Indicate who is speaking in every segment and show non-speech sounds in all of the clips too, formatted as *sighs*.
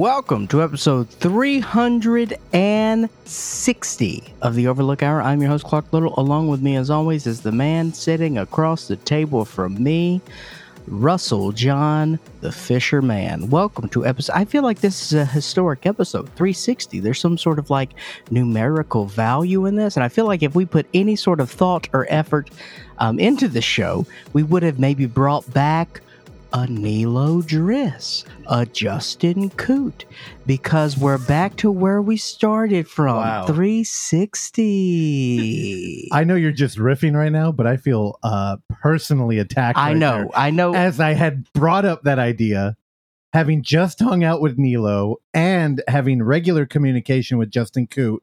Speaker 1: Welcome to episode 360 of the Overlook Hour. I'm your host, Clark Little. Along with me, as always, is the man sitting across the table from me, Russell John, the Fisherman. Welcome to episode. I feel like this is a historic episode, 360. There's some sort of like numerical value in this, and I feel like if we put any sort of thought or effort um, into the show, we would have maybe brought back a Nilo Driss, a Justin Coot, because we're back to where we started from
Speaker 2: Wow.
Speaker 1: 360. *laughs*
Speaker 2: I know you're just riffing right now, but I feel uh personally attacked.
Speaker 1: I
Speaker 2: right
Speaker 1: know,
Speaker 2: there.
Speaker 1: I know.
Speaker 2: As I had brought up that idea, having just hung out with Nilo and having regular communication with Justin Coot.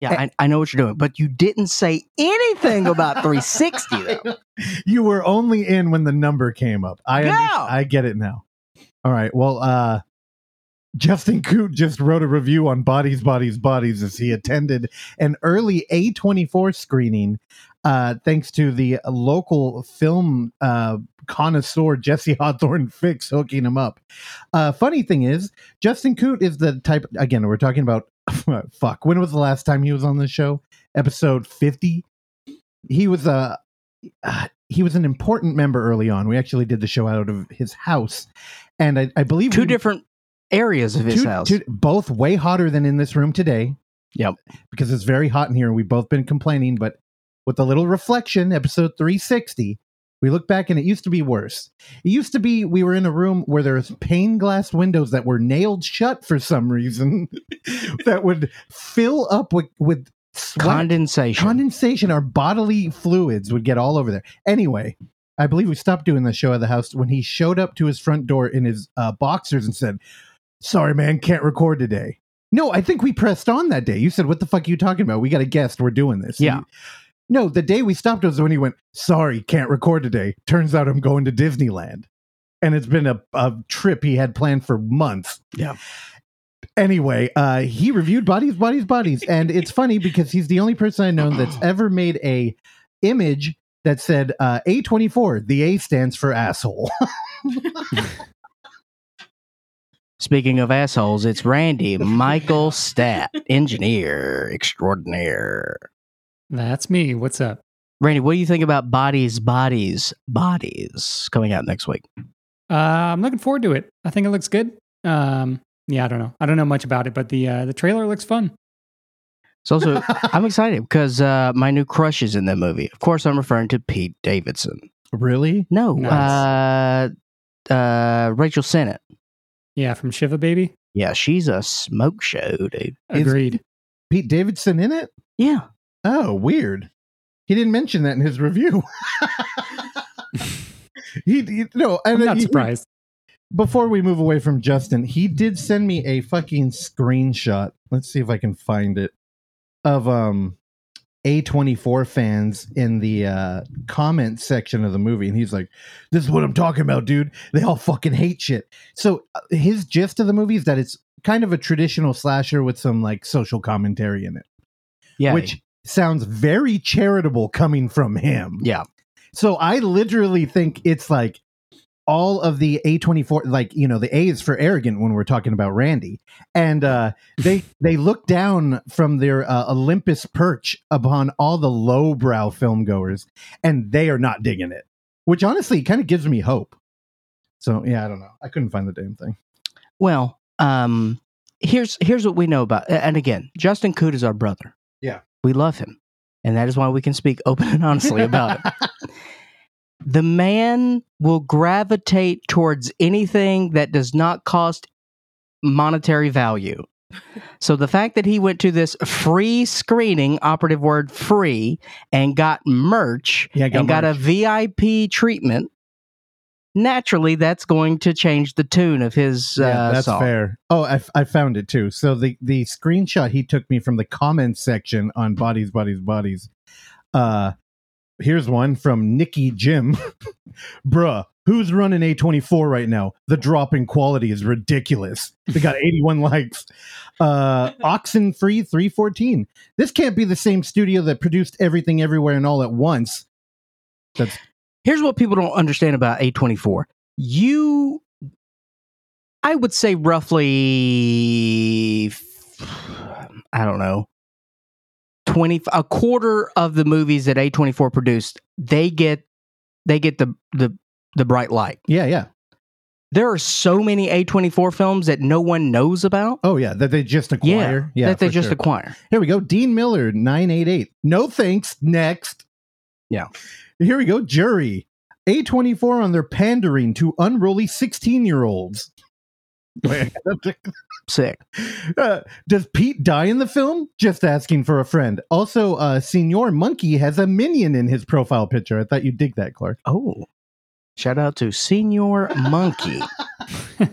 Speaker 1: Yeah, I, I know what you're doing, but you didn't say anything about 360 though. *laughs*
Speaker 2: you were only in when the number came up. I under- I get it now. All right. Well, uh Justin Coot just wrote a review on Bodies, Bodies, Bodies as he attended an early A24 screening, uh, thanks to the local film uh, connoisseur Jesse Hawthorne *laughs* Fix hooking him up. Uh, funny thing is, Justin Coot is the type. Again, we're talking about *laughs* fuck. When was the last time he was on the show? Episode fifty. He was a. Uh, he was an important member early on. We actually did the show out of his house, and I, I believe
Speaker 1: Two
Speaker 2: we-
Speaker 1: different areas of his house.
Speaker 2: two- both way hotter than in this room today.
Speaker 1: Yep.
Speaker 2: Because it's very hot in here. We've both been complaining, but with a little reflection, episode 360, we look back and it used to be worse. It used to be we were in a room where there was pane glass windows that were nailed shut for some reason *laughs* that would fill up with, with sweat.
Speaker 1: Condensation.
Speaker 2: condensation, our bodily fluids would get all over there. Anyway, I believe we stopped doing the show at the house when he showed up to his front door in his uh, boxers and said, Sorry, man, can't record today. No, I think we pressed on that day. You said, What the fuck are you talking about? We got a guest. We're doing this.
Speaker 1: Yeah.
Speaker 2: No, the day we stopped was when he went, Sorry, can't record today. Turns out I'm going to Disneyland. And it's been a, a trip he had planned for months.
Speaker 1: Yeah.
Speaker 2: Anyway, uh, he reviewed Bodies, Bodies, Bodies. And it's funny because he's the only person I know that's ever made a image that said uh, A24. The A stands for asshole. *laughs*
Speaker 1: Speaking of assholes, it's Randy Michael Stat, engineer extraordinaire.
Speaker 3: That's me. What's up?
Speaker 1: Randy, what do you think about Bodies, Bodies, Bodies coming out next week?
Speaker 3: Uh, I'm looking forward to it. I think it looks good. Um, yeah, I don't know. I don't know much about it, but the uh, the trailer looks fun.
Speaker 1: It's also *laughs* I'm excited because uh, my new crush is in that movie. Of course, I'm referring to Pete Davidson.
Speaker 2: really?
Speaker 1: No,
Speaker 3: Nice.
Speaker 1: uh, uh, Rachel Sennott.
Speaker 3: Yeah, from Shiva Baby.
Speaker 1: Yeah, she's a smoke show, dude.
Speaker 2: Is-
Speaker 3: Agreed.
Speaker 2: Pete Davidson in it?
Speaker 1: Yeah,
Speaker 2: Oh, weird. He didn't mention that in his review. *laughs* he, he no, and
Speaker 3: I'm not
Speaker 2: he-
Speaker 3: surprised.
Speaker 2: before we move away from Justin, he did send me a fucking screenshot. Let's see if I can find it of um A24 fans in the uh comment section of the movie and he's like, "This is what I'm talking about, dude. They all fucking hate shit." So uh, his gist of the movie is that it's kind of a traditional slasher with some like social commentary in it,
Speaker 1: yeah,
Speaker 2: which sounds very charitable coming from him.
Speaker 1: yeah.
Speaker 2: So I literally think it's like all of the A24 like you know the A is for arrogant when we're talking about Randy and uh they *laughs* they look down from their uh, Olympus perch upon all the lowbrow film goers and they are not digging it which honestly kind of gives me hope. So yeah, I don't know. I couldn't find the damn thing.
Speaker 1: Well, um, here's here's what we know about, and again, Justin Coot is our brother.
Speaker 2: Yeah.
Speaker 1: We love him, and that is why we can speak open and honestly about it. *laughs* The man will gravitate towards anything that does not cost monetary value. So the fact that he went to this free screening, operative word free, and got merch
Speaker 2: Yeah, got
Speaker 1: and got a. VIP treatment, naturally that's going to change the tune of his
Speaker 2: yeah,
Speaker 1: uh,
Speaker 2: that's
Speaker 1: song.
Speaker 2: fair. Oh, I, I found it too. So the the screenshot he took me from the comments section on Bodies, Bodies, Bodies. Uh, here's one from Nikki Jim. *laughs* Bruh, who's running A24 right now? The drop in quality is ridiculous. They got *laughs* 81 likes. Uh, Oxen Free 314. This can't be the same studio that produced everything everywhere and all at once. That's
Speaker 1: Here's what people don't understand about A24. You I would say roughly, I don't know, twenty a quarter of the movies that A twenty four produced, they get they get the the the bright light.
Speaker 2: Yeah, yeah.
Speaker 1: There are so many A twenty four films that no one knows about.
Speaker 2: Oh yeah, that they just acquire. Yeah,
Speaker 1: that they just
Speaker 2: sure.
Speaker 1: acquire.
Speaker 2: Here we go. Dean Miller, 988. No thanks. Next.
Speaker 1: Yeah.
Speaker 2: Here we go. Jury. A24 on their pandering to unruly 16 year olds. *laughs*
Speaker 1: Sick.
Speaker 2: Uh, does Pete die in the film? Just asking for a friend. Also, uh, Senor Monkey has a minion in his profile picture. I thought you'd dig that, Clark.
Speaker 1: Oh, shout out to Senior Monkey. *laughs*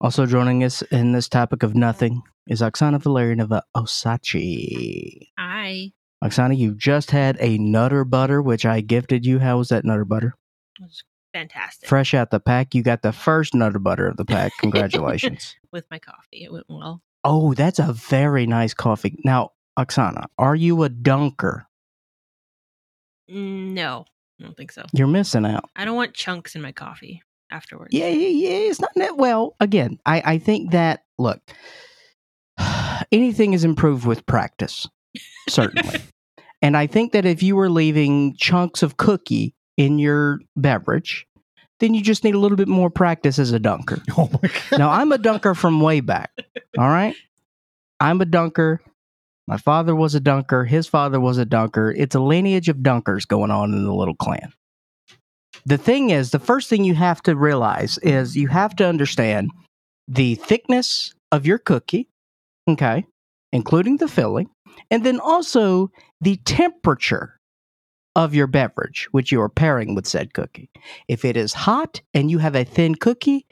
Speaker 1: also joining us in this topic of nothing is Oksana Valerianova Osachi.
Speaker 4: Hi.
Speaker 1: Oksana, you just had a Nutter Butter, which I gifted you. How was that Nutter Butter?
Speaker 4: It was fantastic.
Speaker 1: Fresh out the pack, you got the first Nutter Butter of the pack. *laughs* Congratulations.
Speaker 4: With my coffee. It went well.
Speaker 1: oh, that's a very nice coffee. Now, Oksana, are you a dunker?
Speaker 4: Mm, No, I don't think so.
Speaker 1: You're missing out.
Speaker 4: I don't want chunks in my coffee afterwards.
Speaker 1: Yeah, yeah, yeah. It's not that well. Again, I, I think that look, *sighs* anything is improved with practice, certainly. *laughs* and I think that if you were leaving chunks of cookie in your beverage, then you just need a little bit more practice as a dunker. *laughs*
Speaker 2: Oh my God.
Speaker 1: Now, I'm a dunker from way back. All right. I'm a dunker. My father was a dunker. His father was a dunker. It's a lineage of dunkers going on in the little clan. The thing is, the first thing you have to realize is you have to understand the thickness of your cookie, okay, including the filling, and then also the temperature of your beverage, which you are pairing with said cookie. If it is hot and you have a thin cookie,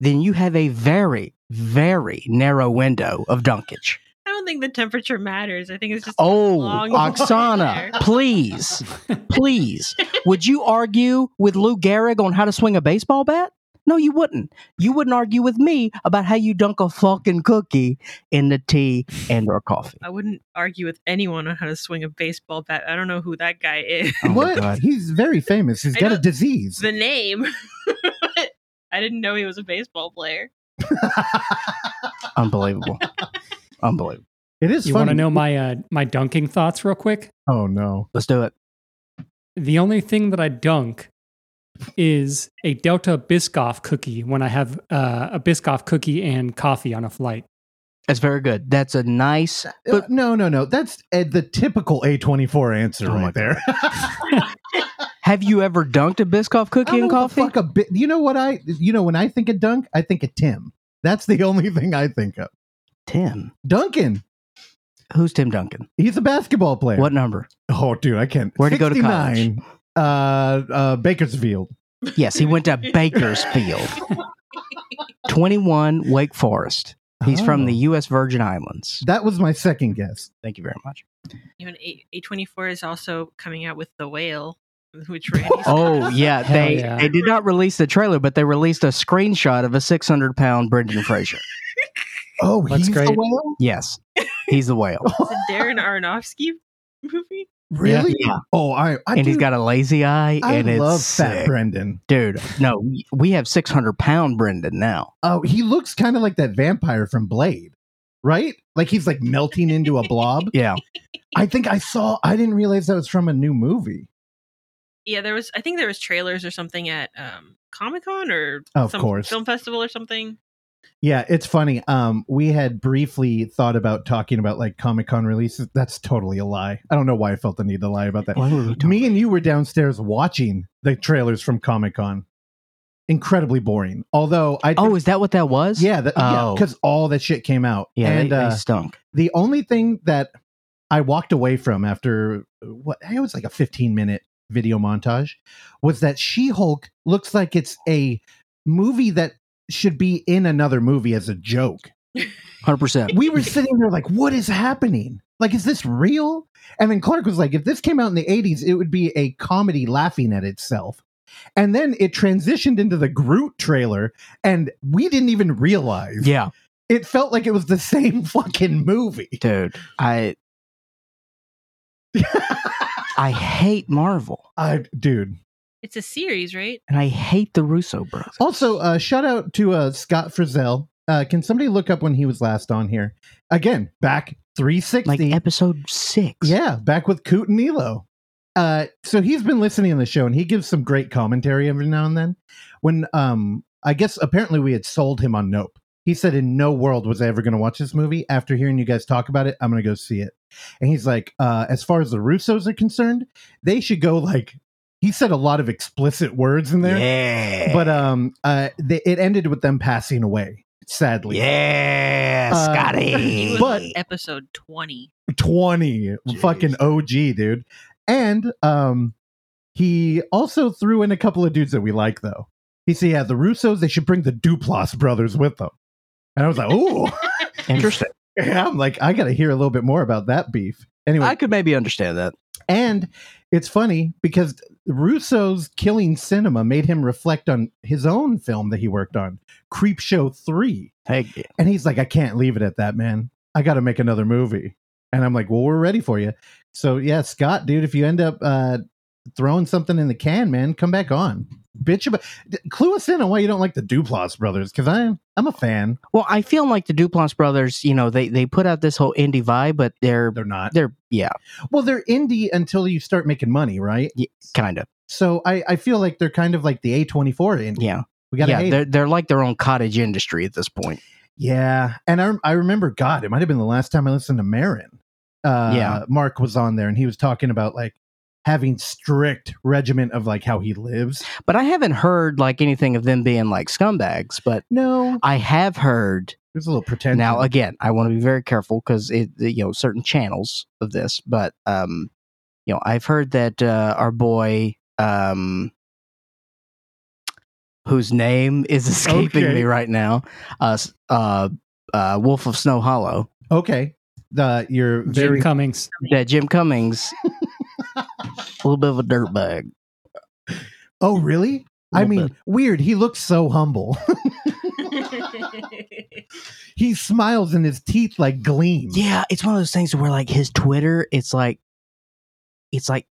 Speaker 1: then you have a very, very narrow window of dunkage.
Speaker 4: I don't think the temperature matters. I think it's just
Speaker 1: Oh, *laughs* Oksana, please, *laughs* please. Would you argue with Lou Gehrig on how to swing a baseball bat? No, you wouldn't. You wouldn't argue with me about how you dunk a fucking cookie in the tea and or coffee.
Speaker 4: I wouldn't argue with anyone on how to swing a baseball bat. I don't know who that guy is.
Speaker 1: Oh
Speaker 2: what?
Speaker 1: God.
Speaker 2: He's very famous. He's
Speaker 4: I
Speaker 2: got a disease.
Speaker 4: the name. *laughs* I didn't know he was a baseball player.
Speaker 1: Unbelievable. Unbelievable.
Speaker 2: it is
Speaker 3: You want to know my uh, my dunking thoughts real quick?
Speaker 2: Oh no.
Speaker 1: Let's do it.
Speaker 3: The only thing that I dunk is a Delta Biscoff cookie when I have uh, a Biscoff cookie and coffee on a flight.
Speaker 1: That's very good. That's a nice.
Speaker 2: Uh, no, no, no. That's uh, the typical A24 answer
Speaker 1: Oh
Speaker 2: right there. *laughs*
Speaker 1: Have you ever dunked a Biscoff
Speaker 2: I
Speaker 1: cookie
Speaker 2: don't
Speaker 1: and
Speaker 2: know
Speaker 1: coffee?
Speaker 2: fuck a bit. You know what I? You know when I think of dunk, I think of Tim. That's the *laughs* only thing I think of.
Speaker 1: Tim.
Speaker 2: Duncan.
Speaker 1: Who's Tim Duncan?
Speaker 2: He's a basketball player.
Speaker 1: What number?
Speaker 2: Oh, dude, I can't.
Speaker 1: Where'd he go to
Speaker 2: 69, Uh, uh, Bakersfield.
Speaker 1: Yes, he went to *laughs* Bakersfield. 21 Wake Forest. He's from
Speaker 2: Oh.
Speaker 1: the U.S. Virgin Islands.
Speaker 2: That was my second guess.
Speaker 1: Thank you very much.
Speaker 4: You know, A twenty four is also coming out with the whale, which Randy.
Speaker 1: Oh, yeah. They
Speaker 3: yeah.
Speaker 1: they did not release the trailer, but they released a screenshot of a 600 pound Brendan Fraser. *laughs*
Speaker 2: Oh,
Speaker 3: That's
Speaker 2: he's the
Speaker 3: great.
Speaker 2: whale.
Speaker 1: Yes, he's the whale.
Speaker 4: It's a Darren Aronofsky movie.
Speaker 2: Really?
Speaker 1: Yeah.
Speaker 2: Oh, I. I
Speaker 1: And he's got a lazy eye.
Speaker 2: I
Speaker 1: and it's
Speaker 2: love Fat
Speaker 1: sick.
Speaker 2: Brendan.
Speaker 1: Dude, no, we have 600 pound Brendan now.
Speaker 2: Oh, he looks kind of like that vampire from Blade, right? Like he's like melting into a blob. *laughs*
Speaker 1: Yeah.
Speaker 2: I think I saw. I didn't realize that was from a new movie.
Speaker 4: Yeah, there was. I think there was trailers or something at um, Comic Con or
Speaker 2: Of
Speaker 4: some
Speaker 2: course.
Speaker 4: film festival or something.
Speaker 2: Yeah, it's funny. Um, we had briefly thought about talking about like Comic Con releases. That's totally a lie. I don't know why I felt the need to lie about that. Me and you were downstairs watching the trailers from Comic Con. Incredibly boring. Although I
Speaker 1: Oh, is that what that was?
Speaker 2: yeah, that,
Speaker 1: Oh.
Speaker 2: because all that shit came out.
Speaker 1: Yeah,
Speaker 2: and
Speaker 1: they,
Speaker 2: uh,
Speaker 1: they stunk.
Speaker 2: the only thing that I walked away from after what it was like a 15 minute video montage was that She Hulk looks like it's a movie that should be in another movie as a joke.
Speaker 1: 100%.
Speaker 2: We were sitting there like, what is happening? Like, is this real? And then Clark was like, if this came out in the 80s, it would be a comedy laughing at itself. And then it transitioned into the Groot trailer, and we didn't even realize.
Speaker 1: Yeah,
Speaker 2: It felt like it was the same *laughs* fucking movie.
Speaker 1: dude. I *laughs* I hate Marvel.
Speaker 2: I, dude,
Speaker 4: It's a series, right?
Speaker 1: and I hate the Russo brothers.
Speaker 2: Also, uh, shout out to uh, Scott Frizzell. Uh, can somebody look up when he was last on here? Again, back 360.
Speaker 1: like episode six.
Speaker 2: Yeah, back with Coot and Elo. Uh, so he's been listening to the show and he gives some great commentary every now and then. When um, I guess apparently we had sold him on Nope. He said, "In no world was I ever going to watch this movie. After hearing you guys talk about it, I'm going to go see it." And he's like, uh, "As far as the Russos are concerned, they should go like." He said a lot of explicit words in there,
Speaker 1: Yeah.
Speaker 2: but um, uh, they, it ended with them passing away. Sadly,
Speaker 1: yeah,
Speaker 2: Uh,
Speaker 1: Scotty. *laughs*
Speaker 4: He
Speaker 2: But-
Speaker 4: episode 20.
Speaker 2: 20
Speaker 1: Jeez.
Speaker 2: fucking OG, dude. And um he also threw in a couple of dudes that we like though. He said, yeah, the Russos, they should bring the Duplass brothers with them. And I was like, ooh. *laughs*
Speaker 1: Interesting. *laughs*
Speaker 2: yeah, I'm like, I gotta hear a little bit more about that beef. Anyway,
Speaker 1: I could maybe understand that.
Speaker 2: and it's funny because Russo's killing cinema made him reflect on his own film that he worked on, Creep Show 3.
Speaker 1: Hey,
Speaker 2: And he's like, I can't leave it at that, man. I got to make another movie. And I'm like, well, we're ready for you. So yeah, Scott, dude, if you end up uh, throwing something in the can, man, come back on. Bitch about clue us in on why you don't like the Duplass brothers, because I'm I'm a fan.
Speaker 1: well, I feel like the Duplass brothers, you know, they they put out this whole indie vibe, but they're
Speaker 2: They're not.
Speaker 1: they're yeah,
Speaker 2: Well, they're indie until you start making money, right?
Speaker 1: kind of
Speaker 2: So I, I feel like they're kind of like the A24 indie.
Speaker 1: yeah
Speaker 2: We gotta
Speaker 1: yeah. They're
Speaker 2: it.
Speaker 1: they're like their own cottage industry at this point.
Speaker 2: Yeah. And I I remember God, it might have been the last time I listened to Maron. Uh
Speaker 1: Yeah.
Speaker 2: Mark was on there and he was talking about like having strict regimen of like how he lives.
Speaker 1: But I haven't heard like anything of them being like scumbags. But
Speaker 2: No,
Speaker 1: I have heard
Speaker 2: there's a little pretension.
Speaker 1: now again. I want to be very careful because it you know certain channels of this, but um, you know I've heard that uh, our boy um. Whose name is *laughs* escaping
Speaker 2: Okay.
Speaker 1: me right now? Uh, uh, uh, Wolf of Snow Hollow.
Speaker 2: okay. The you're
Speaker 3: Jim
Speaker 2: very
Speaker 3: Cummings.
Speaker 1: That Jim Cummings, a little bit of a dirtbag.
Speaker 2: Oh, really? I mean,
Speaker 1: bit.
Speaker 2: weird. He looks so humble. *laughs* he smiles and his teeth like gleam.
Speaker 1: Yeah, it's one of those things where like his Twitter, it's like, it's like,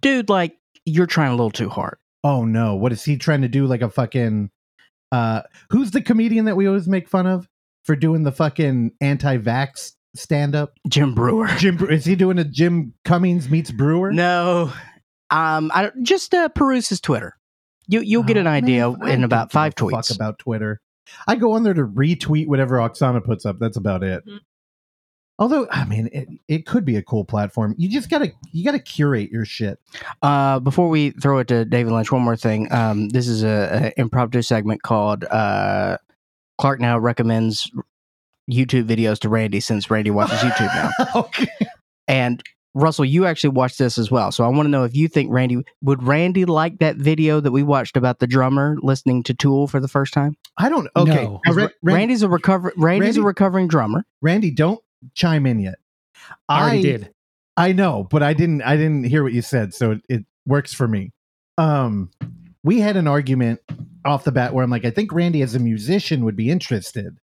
Speaker 1: dude, like you're trying a little too hard.
Speaker 2: Oh no, what is he trying to do like a fucking uh who's the comedian that we always make fun of for doing the fucking anti-vax stand up?
Speaker 1: Jim Breuer. *laughs*
Speaker 2: Jim Bre- is he doing a Jim Cummings meets Breuer?
Speaker 1: No, um, I don't, just uh, peruse his Twitter. You you'll get
Speaker 2: Oh,
Speaker 1: an idea
Speaker 2: man, I
Speaker 1: in
Speaker 2: don't
Speaker 1: about
Speaker 2: give a
Speaker 1: five
Speaker 2: fuck
Speaker 1: tweets.
Speaker 2: about Twitter. I go on there to retweet whatever Oksana puts up. That's about it.
Speaker 4: Mhm.
Speaker 2: Although, I mean, it, it could be a cool platform. You just gotta you gotta curate your shit.
Speaker 1: Uh, before we throw it to David Lynch, one more thing. Um, this is a, a impromptu segment called uh, Clark now recommends YouTube videos to Randy since Randy watches *laughs* YouTube now.
Speaker 2: okay.
Speaker 1: And Russell, you actually watched this as well. So I want to know if you think Randy would Randy like that video that we watched about the drummer listening to Tool for the first time?
Speaker 2: I don't. Okay,
Speaker 3: No.
Speaker 2: Now, Ra- Randy,
Speaker 1: Randy's a recover Randy's
Speaker 2: Randy-
Speaker 1: a recovering drummer.
Speaker 2: Randy, don't chime in yet.
Speaker 3: I already did.
Speaker 2: I know, but I didn't. I didn't hear what you said, so it, it works for me. Um, we had an argument off the bat where I'm like, I think Randy as a musician would be interested,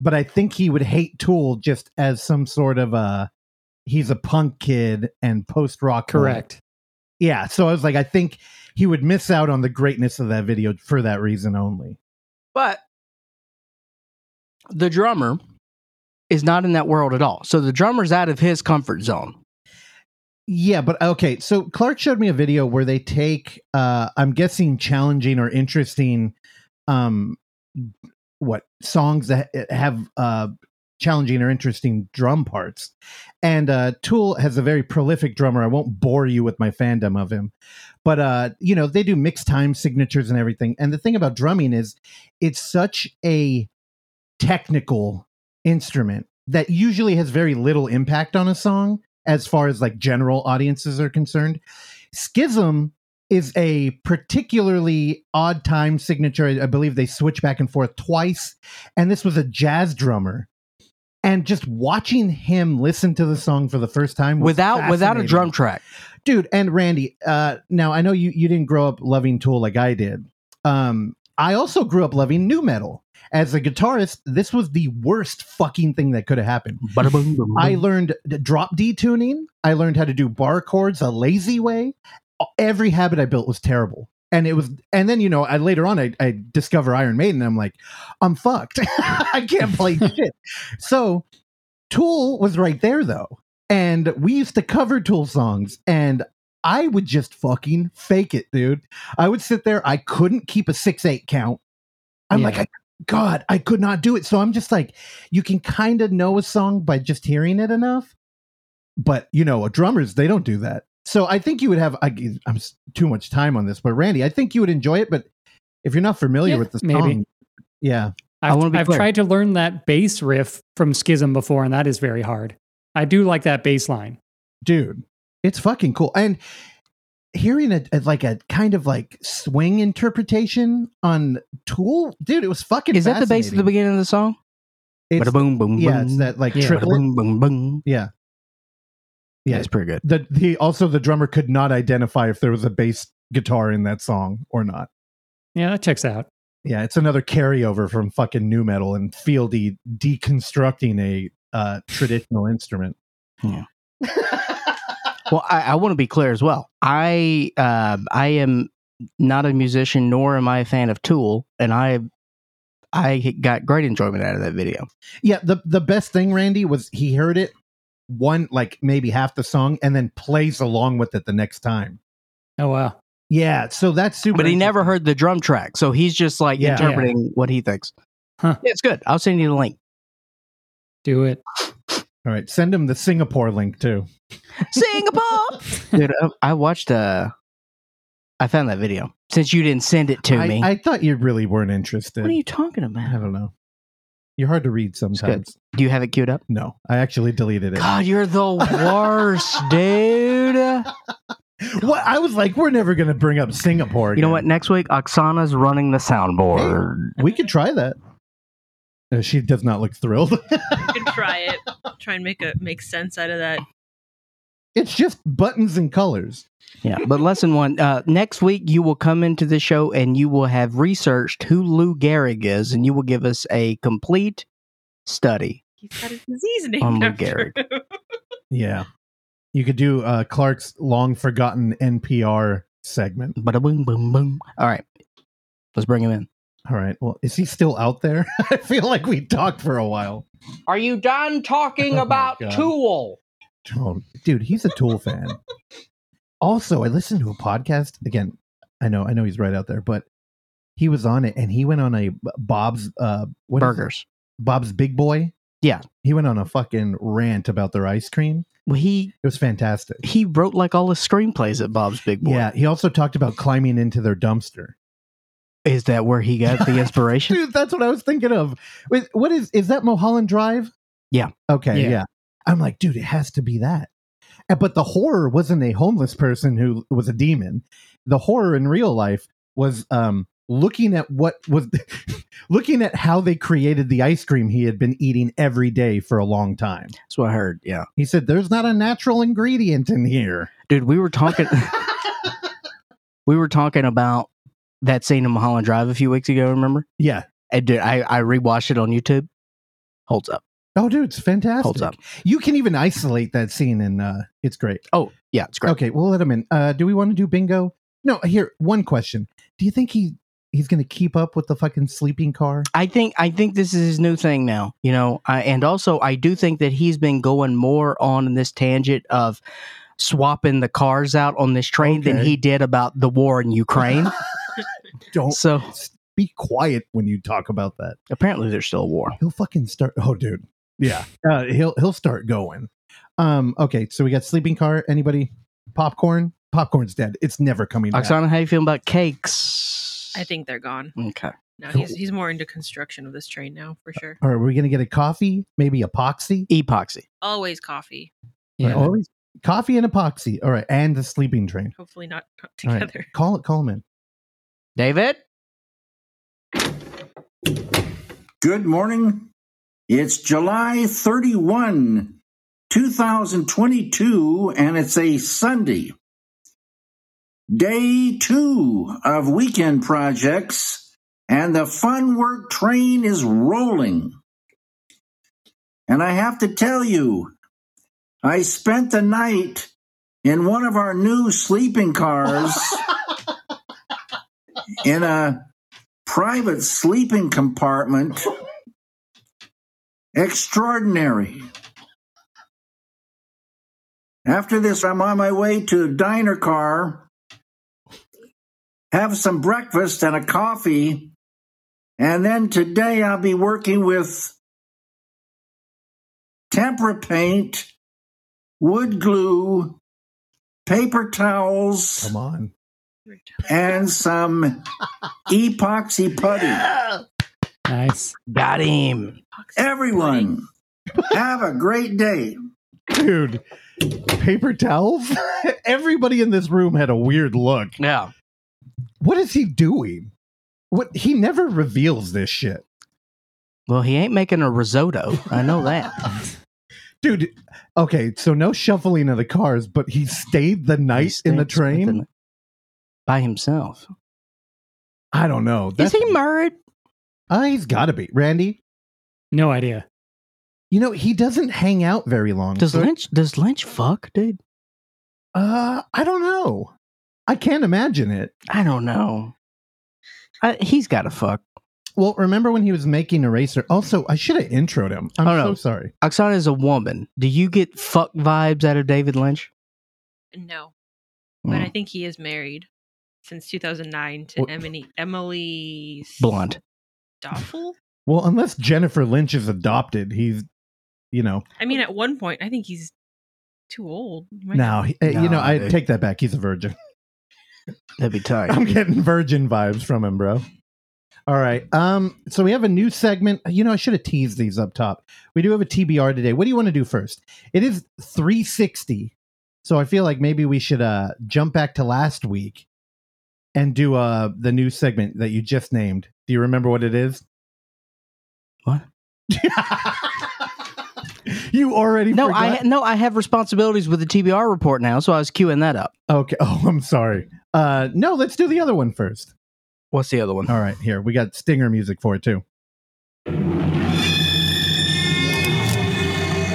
Speaker 2: but I think he would hate Tool just as some sort of a he's a punk kid and post rock.
Speaker 3: Correct.
Speaker 2: Yeah. So I was like, I think he would miss out on the greatness of that video for that reason only.
Speaker 1: But the drummer is not in that world at all. So the drummer's out of his comfort zone.
Speaker 2: Yeah, but okay. So Clark showed me a video where they take, uh, I'm guessing, challenging or interesting, um, what songs that have uh, challenging or interesting drum parts. And uh, Tool has a very prolific drummer. I won't bore you with my fandom of him, but uh, you know they do mixed time signatures and everything. And the thing about drumming is, it's such a technical instrument that usually has very little impact on a song as far as like general audiences are concerned. Schism is a particularly odd time signature. I believe they switch back and forth twice. And this was a jazz drummer. And just watching him listen to the song for the first time was
Speaker 1: Without without a drum track.
Speaker 2: dude and randy uh now i know you you didn't grow up loving tool like i did um i also grew up loving new metal as a guitarist this was the worst fucking thing that could have happened i learned drop d tuning i learned how to do bar chords a lazy way every habit I built was terrible. And it was, and then you know, I later on I, I discover Iron Maiden, and I'm like, I'm fucked. *laughs* I can't play *laughs* shit. So, Tool was right there though, and we used to cover Tool songs, and I would just fucking fake it, dude. I would sit there, I couldn't keep a six eight count. I'm
Speaker 3: Yeah.
Speaker 2: like, I, God, I could not do it. So I'm just like, you can kind of know a song by just hearing it enough, but you know, drummers they don't do that. So I think you would have. I, I'm too much time on this, but Randy, I think you would enjoy it. But if you're not familiar
Speaker 3: Yeah,
Speaker 2: with the
Speaker 3: maybe.
Speaker 2: song, yeah,
Speaker 1: I
Speaker 3: I've,
Speaker 1: wanna be
Speaker 3: I've
Speaker 1: clear.
Speaker 3: tried to learn that bass riff from Schism before, and that is very hard. I do like that bass line.
Speaker 2: dude, it's fucking cool. And hearing a, a- like a kind of like swing interpretation on Tool, dude, it was fucking.
Speaker 1: Is that the bass at the beginning of the song?
Speaker 2: It's,
Speaker 1: boom, boom,
Speaker 2: yeah,
Speaker 1: boom.
Speaker 2: it's that like
Speaker 3: Yeah.
Speaker 2: triplet.
Speaker 1: boom, boom, boom.
Speaker 2: Yeah,
Speaker 1: Yeah,
Speaker 2: yeah.
Speaker 1: it's pretty good.
Speaker 2: The the also the drummer could not identify if there was a bass guitar in that song or not.
Speaker 3: Yeah, that checks out.
Speaker 2: Yeah, it's another carryover from fucking new metal and Fieldy deconstructing a uh, traditional instrument.
Speaker 1: Yeah. *laughs* Well, I, I want to be clear as well. I uh, I am not a musician, nor am I a fan of Tool, and I I got great enjoyment out of that video.
Speaker 2: Yeah, the the best thing, Randy, was he heard it one like maybe half the song and then plays along with it the next time.
Speaker 3: Oh wow.
Speaker 2: Yeah, so that's super.
Speaker 1: But he never heard the drum track, so he's just like
Speaker 2: Yeah.
Speaker 1: interpreting what he thinks.
Speaker 3: Huh.
Speaker 1: Yeah, it's good. I'll send you the link.
Speaker 3: Do it.
Speaker 2: All right, send him the Singapore link too.
Speaker 1: Singapore, *laughs* dude. I, I watched. Uh, I found that video since you didn't send it to
Speaker 2: I,
Speaker 1: me.
Speaker 2: I thought you really weren't interested.
Speaker 1: what are you talking about?
Speaker 2: I don't know. You're hard to read sometimes.
Speaker 1: Do you have it queued up?
Speaker 2: No, I actually deleted it.
Speaker 1: God, you're the worst, *laughs* dude.
Speaker 2: What I was like, we're never going to bring up Singapore.
Speaker 1: You know what? Next week, Oksana's running the soundboard.
Speaker 2: We could try that. Uh, she does not look thrilled.
Speaker 4: You could try it. *laughs* Try and make a make sense out of that.
Speaker 2: It's just buttons and colors.
Speaker 1: Yeah, but lesson one. Uh, next week, you will come into the show and you will have researched who Lou Gehrig is, and you will give us a complete study.
Speaker 4: He's got a disease name.
Speaker 1: On Lou
Speaker 4: after
Speaker 1: Gehrig.
Speaker 4: him.
Speaker 2: Yeah. You could do uh, Clark's long forgotten NPR segment.
Speaker 1: Bada boom, boom, boom. All right, let's bring him in.
Speaker 2: All right. Well, is he still out there? *laughs* I feel like we talked for a while.
Speaker 1: Are you done talking
Speaker 2: Oh
Speaker 1: about
Speaker 2: God.
Speaker 1: Tool?
Speaker 2: Oh, dude, he's a Tool fan. Also, I listened to a podcast again. I know, I know he's right out there, but he was on it and he went on a Bob's uh what?
Speaker 1: Burgers.
Speaker 2: Bob's Big Boy.
Speaker 1: Yeah.
Speaker 2: He went on a fucking rant about their ice cream.
Speaker 1: Well, he
Speaker 2: It was fantastic.
Speaker 1: he wrote like all the screenplays at Bob's Big Boy.
Speaker 2: Yeah. He also talked about climbing into their dumpster.
Speaker 1: Is that where he got the *laughs* inspiration?
Speaker 2: Dude, that's what I was thinking of. Wait, what is is that Mulholland Drive?
Speaker 1: Yeah.
Speaker 2: Okay, yeah.
Speaker 3: Yeah.
Speaker 2: I'm like, dude, it has to be that. But the horror wasn't a homeless person who was a demon. The horror in real life was um looking at what was *laughs* looking at how they created the ice cream he had been eating every day for a long time.
Speaker 1: That's what I heard. Yeah,
Speaker 2: He said there's not a natural ingredient in here.
Speaker 1: dude, we were talking. *laughs* *laughs* we were talking about that scene in Mulholland Drive a few weeks ago. Remember?
Speaker 2: yeah.
Speaker 1: And dude, I I rewatched it on YouTube. Holds up.
Speaker 2: Oh, dude, it's fantastic.
Speaker 1: Holds up.
Speaker 2: You can even isolate that scene, and uh, it's great.
Speaker 1: Oh yeah, it's great.
Speaker 2: Okay, we'll let him in. Uh, do we want to do bingo? No. Here, one question. Do you think he he's going to keep up with the fucking sleeping car?
Speaker 1: I think I think this is his new thing now. You know, I, and also I do think that he's been going more on this tangent of swapping the cars out on this train than he did about the war in Ukraine. *laughs* *laughs*
Speaker 2: Don't
Speaker 1: so
Speaker 2: be quiet when you talk about that.
Speaker 1: apparently there's still a war.
Speaker 2: He'll fucking start. Oh, dude. Yeah. Uh, he'll he'll start going. Um. Okay. So we got sleeping car. Anybody? Popcorn. Popcorn's dead. It's never coming back.
Speaker 1: Oksana, how you feeling about cakes?
Speaker 4: I think they're gone.
Speaker 1: Okay.
Speaker 4: No, he's he's more into construction of this train now for sure.
Speaker 2: All right. We're gonna get a coffee. Maybe epoxy.
Speaker 1: Epoxy.
Speaker 4: Always coffee.
Speaker 3: Yeah.
Speaker 2: Always coffee and epoxy. All right. And the sleeping train.
Speaker 4: Hopefully not not
Speaker 2: All right.
Speaker 4: together.
Speaker 2: Call it. Call him in.
Speaker 1: David?
Speaker 5: Good morning. It's July 31, 2022, and it's a Sunday. Day two of weekend projects, and the fun work train is rolling. And I have to tell you, I spent the night in one of our new sleeping cars *laughs* in a private sleeping compartment. Extraordinary. After this, I'm on my way to a diner car, have some breakfast and a coffee, and then today I'll be working with tempera paint, wood glue, paper towels,
Speaker 2: Come on.
Speaker 5: and some epoxy putty. *laughs*
Speaker 3: Nice.
Speaker 1: Got him.
Speaker 5: Everyone, *laughs* have a great day.
Speaker 2: Dude, paper towels? *laughs* Everybody in this room had a weird look.
Speaker 1: Yeah.
Speaker 2: What is he doing? What he never reveals this shit.
Speaker 1: Well, he ain't making a risotto. I know that. *laughs*
Speaker 2: Dude, okay, so no shuffling of the cars, but he stayed the
Speaker 1: He
Speaker 2: night in the train?
Speaker 1: it by himself.
Speaker 2: I don't know.
Speaker 1: Is he married?
Speaker 2: Uh, he's got to be. Randy,
Speaker 3: No idea.
Speaker 2: you know, he doesn't hang out very long.
Speaker 1: Does
Speaker 2: so-
Speaker 1: Lynch? Does Lynch fuck, dude?
Speaker 2: Uh, I don't know. I can't imagine it.
Speaker 1: I don't know. I, he's got to fuck.
Speaker 2: Well, remember when he was making Eraser? Also, I should have introed him. I'm
Speaker 1: Oh,
Speaker 2: so
Speaker 1: no.
Speaker 2: sorry.
Speaker 1: Oksana is a woman. Do you get fuck vibes out of David Lynch?
Speaker 4: No, but I
Speaker 1: Mm,
Speaker 4: think he is married since 2009 to
Speaker 2: Well-
Speaker 4: Emily Emily
Speaker 1: Blunt.
Speaker 4: Stofle.
Speaker 2: Well, unless Jennifer Lynch is adopted, he's, you know,
Speaker 4: I mean, at one point, I think he's too old. He might
Speaker 2: now, he- uh, you know, I
Speaker 1: dude.
Speaker 2: take that back. He's a virgin. *laughs*
Speaker 1: That'd be tight.
Speaker 2: I'm getting virgin vibes from him, bro. All right. Um, so we have a new segment. You know, I should have teased these up top. We do have a TBR today. What do you want to do first? It is 360. So I feel like maybe we should uh jump back to last week and do uh the new segment that you just named. Do you remember what it is?
Speaker 1: What? *laughs*
Speaker 2: you already
Speaker 1: No,
Speaker 2: forgot?
Speaker 1: I no, I have responsibilities with the TBR report now, so I was queuing that up.
Speaker 2: Okay. *laughs* Oh, I'm sorry. Uh no, let's do the other one first.
Speaker 1: What's the other one?
Speaker 2: All right, here. We got stinger music for it too.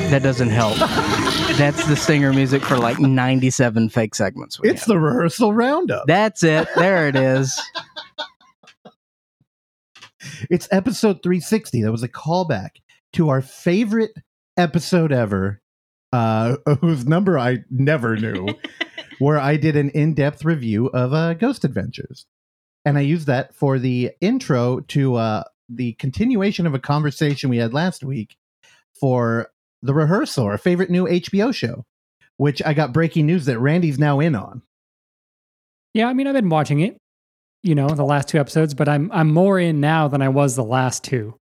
Speaker 1: That doesn't help. *laughs* That's the stinger music for like 97 fake segments. we
Speaker 2: It's
Speaker 1: have.
Speaker 2: the rehearsal roundup.
Speaker 1: That's it. There it is.
Speaker 2: It's episode 360. That was a callback to our favorite episode ever, uh, *laughs* whose number I never knew, *laughs* where I did an in depth review of uh, Ghost Adventures. And I used that for the intro to uh, the continuation of a conversation we had last week for the rehearsal, our favorite new HBO show, which I got breaking news that Randy's now in on.
Speaker 3: Yeah, I mean, I've been watching it, you know, the last two episodes, but I'm I'm more in now than I was the last two.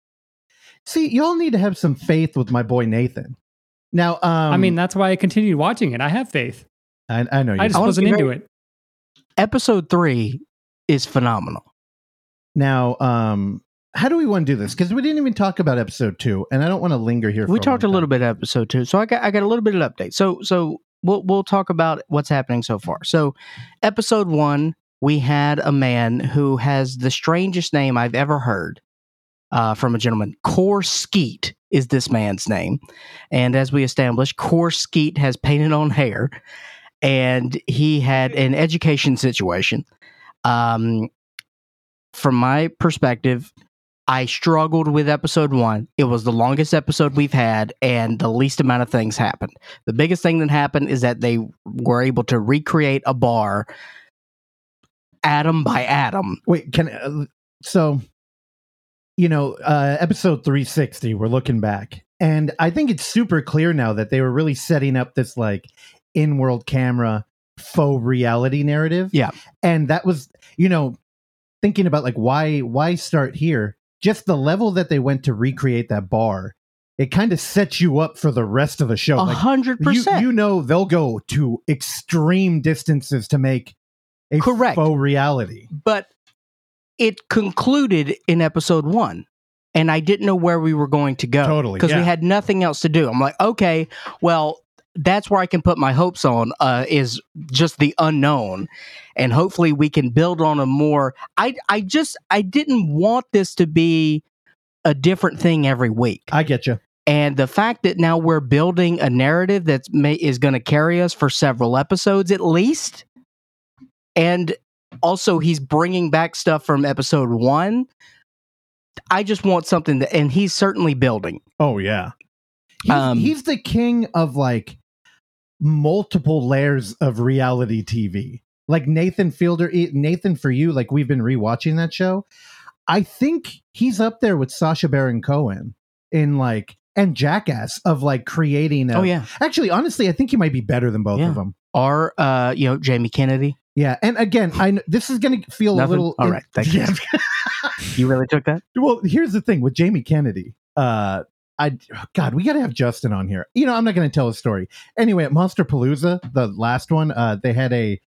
Speaker 2: See, y'all need to have some faith with my boy Nathan. Now, um,
Speaker 3: I mean, that's why I continued watching it. I have faith.
Speaker 2: I, I know you.
Speaker 3: I just
Speaker 1: I
Speaker 3: wasn't into
Speaker 1: very-
Speaker 3: it.
Speaker 1: Episode three is phenomenal.
Speaker 2: Now, um, how do we want to do this? Because we didn't even talk about episode two, and I don't want to linger here. For
Speaker 1: We talked a little bit about episode two, so I got I got a little bit of update. So so we'll we'll talk about what's happening so far. So episode one, we had a man who has the strangest name I've ever heard uh, from a gentleman. Kor Skeete is this man's name, and as we established, Kor Skeete has painted on hair, and he had an education situation. Um, from my perspective, I struggled with episode one. It was the longest episode we've had, and the least amount of things happened. The biggest thing that happened is that they were able to recreate a bar atom by atom.
Speaker 2: Wait, can uh, so you know, uh, episode three sixty. We're looking back, and I think it's super clear now that they were really setting up this like in-world camera faux reality narrative.
Speaker 1: Yeah.
Speaker 2: and that was you know thinking about like why why start here? Just the level that they went to recreate that bar. It kind of sets you up for the rest of the show.
Speaker 1: A
Speaker 2: Like,
Speaker 1: hundred percent.
Speaker 2: you know they'll go to extreme distances to make a
Speaker 1: Correct.
Speaker 2: faux reality.
Speaker 1: But it concluded in episode one. And I didn't know where we were going to go.
Speaker 2: Totally,
Speaker 1: Because
Speaker 2: yeah.
Speaker 1: we had nothing else to do. I'm like, okay, well, that's where I can put my hopes on uh, is just the unknown. And hopefully we can build on a more I I just I didn't want this to be a different thing every week.
Speaker 2: I get you.
Speaker 1: And the fact that now we're building a narrative that's may, is going to carry us for several episodes at least, and also he's bringing back stuff from episode one. I just want something that, and he's certainly building.
Speaker 2: Oh yeah. He's,
Speaker 1: Um,
Speaker 2: he's the king of like multiple layers of reality TV. Like Nathan Fielder, eh, Nathan for you, like we've been rewatching that show. I think he's up there with Sacha Baron Cohen in like and Jackass of like creating. A,
Speaker 1: oh yeah,
Speaker 2: Actually, honestly, I think he might be better than both
Speaker 1: Yeah.
Speaker 2: of them.
Speaker 1: or uh, you know Jamie Kennedy.
Speaker 2: Yeah, and again, I kn- this is going to feel
Speaker 1: Nothing?
Speaker 2: a little.
Speaker 1: All right, thank you.
Speaker 2: Yeah. *laughs*
Speaker 1: You really took that?
Speaker 2: well, here's the thing with Jamie Kennedy. Uh, I God, we got to have Justin on here. You know, I'm not going to tell a story anyway. At Monster Palooza, the last one, uh, they had a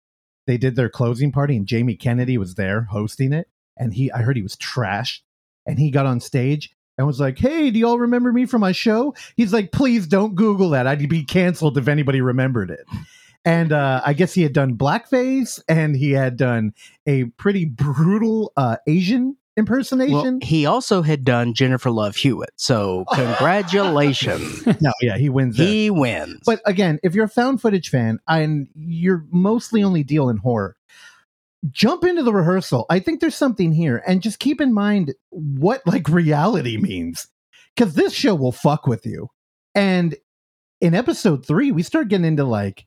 Speaker 2: they did their closing party, and Jamie Kennedy was there hosting it, and he I heard he was trashed, and he got on stage. And was like, "Hey, do y'all remember me from my show?" He's like, "Please don't Google that. I'd be canceled if anybody remembered it." And uh, I guess he had done blackface, and he had done a pretty brutal uh, Asian impersonation.
Speaker 1: Well, he also had done Jennifer Love Hewitt, so *laughs* congratulations,
Speaker 2: no, yeah, he wins. that.
Speaker 1: he wins.
Speaker 2: But again, if you're a found footage fan and you're mostly only deal in horror, jump into the rehearsal. I think there's something here, and just keep in mind what like reality means, because this show will fuck with you. And in episode three, we start getting into like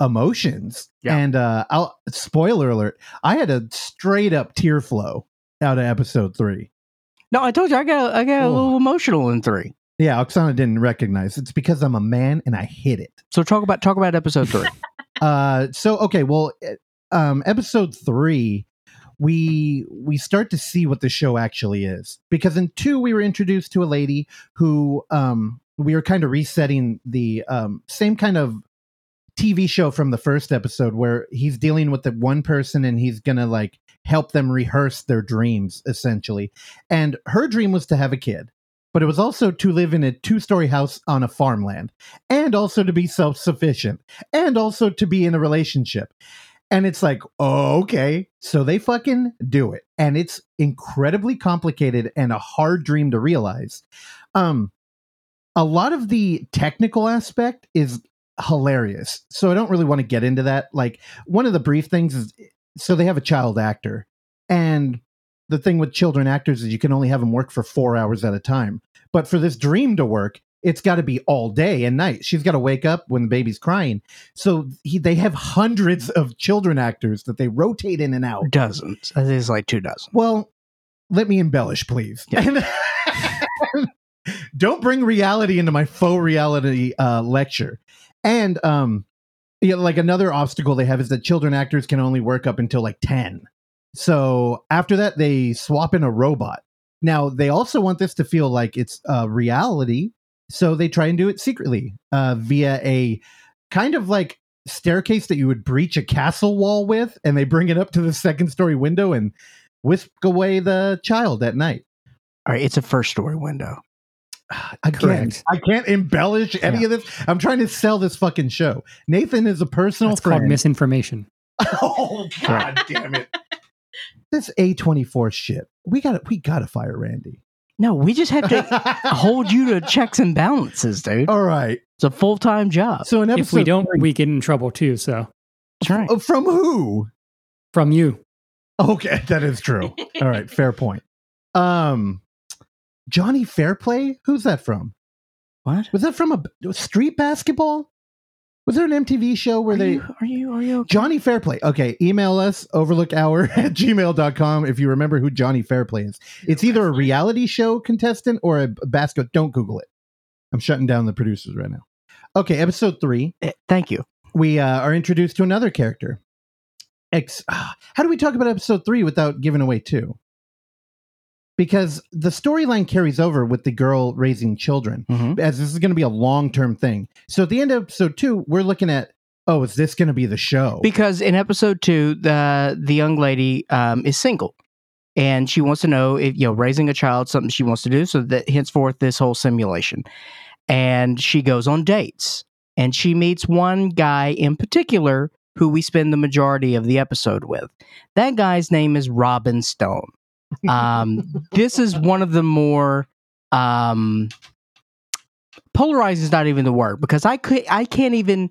Speaker 2: emotions,
Speaker 1: Yeah.
Speaker 2: and uh, I'll spoiler alert: I had a straight up tear flow out of episode three.
Speaker 1: no, I told you I got I got a
Speaker 2: Oh.
Speaker 1: little emotional in three.
Speaker 2: Yeah, Oksana didn't recognize. It's because I'm a man and I hit it.
Speaker 1: So talk about talk about episode three. *laughs*
Speaker 2: uh so okay well eh, um episode three we we start to see what the show actually is because in two we were introduced to a lady who um we were kind of resetting the um same kind of tv show from the first episode where he's dealing with the one person and he's gonna like help them rehearse their dreams essentially and her dream was to have a kid but it was also to live in a two-story house on a farmland and also to be self-sufficient and also to be in a relationship. And it's like, oh, okay. So they fucking do it. And it's incredibly complicated and a hard dream to realize. Um, a lot of the technical aspect is hilarious. So I don't really want to get into that. Like, one of the brief things is so they have a child actor. And the thing with children actors is you can only have them work for four hours at a time. But for this dream to work, it's got to be all day and night. She's got to wake up when the baby's crying. So he, they have hundreds of children actors that they rotate in and out.
Speaker 1: Dozens. It's like two dozen.
Speaker 2: Well, let me embellish, please. *laughs* Don't bring reality into my faux reality uh, lecture. And um, yeah, like another obstacle they have is that children actors can only work up until like ten. So after that, they swap in a robot. Now they also want this to feel like it's uh, reality, so they try and do it secretly uh, via a kind of like staircase that you would breach a castle wall with, and they bring it up to the second story window and whisk away the child at night.
Speaker 1: All right, it's a first story window. *sighs*
Speaker 2: Again,
Speaker 3: Correct.
Speaker 2: I can't embellish any
Speaker 3: Yeah.
Speaker 2: of this. I'm trying to sell this fucking show. Nathan is a personal
Speaker 3: That's called
Speaker 2: friend.
Speaker 3: misinformation. *laughs*
Speaker 2: oh god damn it! This A24 shit. We got to We got to fire Randy.
Speaker 1: No, we just have to *laughs* hold you to checks and balances, dude.
Speaker 2: All right.
Speaker 1: It's a full time job.
Speaker 2: So in episode
Speaker 3: If we don't,
Speaker 2: three-
Speaker 3: we get in trouble too. So
Speaker 1: That's right.
Speaker 2: From who?
Speaker 3: from you,
Speaker 2: Okay, *laughs* that is true. All right, fair point. Um, Johnny Fairplay. Who's that from?
Speaker 1: What?
Speaker 2: Was that from a street basketball? Was there an MTV show where
Speaker 1: Are
Speaker 2: they?
Speaker 1: you, are you are you okay?
Speaker 2: Johnny Fairplay. Okay, email us overlookhour *laughs* at gmail.com if you remember who Johnny Fairplay is. It's either a reality show contestant or a basket. Don't Google it. I'm shutting down the producers right now. Okay, episode three.
Speaker 1: Eh, Thank you.
Speaker 2: We uh, are introduced to another character. Ex- ah, how do we talk about episode three without giving away two? Because the storyline carries over with the girl raising children
Speaker 1: Mhm.
Speaker 2: as this is going to be a long term thing. So at the end of episode two, we're looking at, oh, is this going to be the show?
Speaker 1: Because in episode two, the the young lady um, is single, and she wants to know if you know raising a child something she wants to do. So that henceforth this whole simulation, and she goes on dates, and she meets one guy in particular who we spend the majority of the episode with. That guy's name is Robin Stone. Um, this is one of the more um, polarizing is not even the word because I could I can't even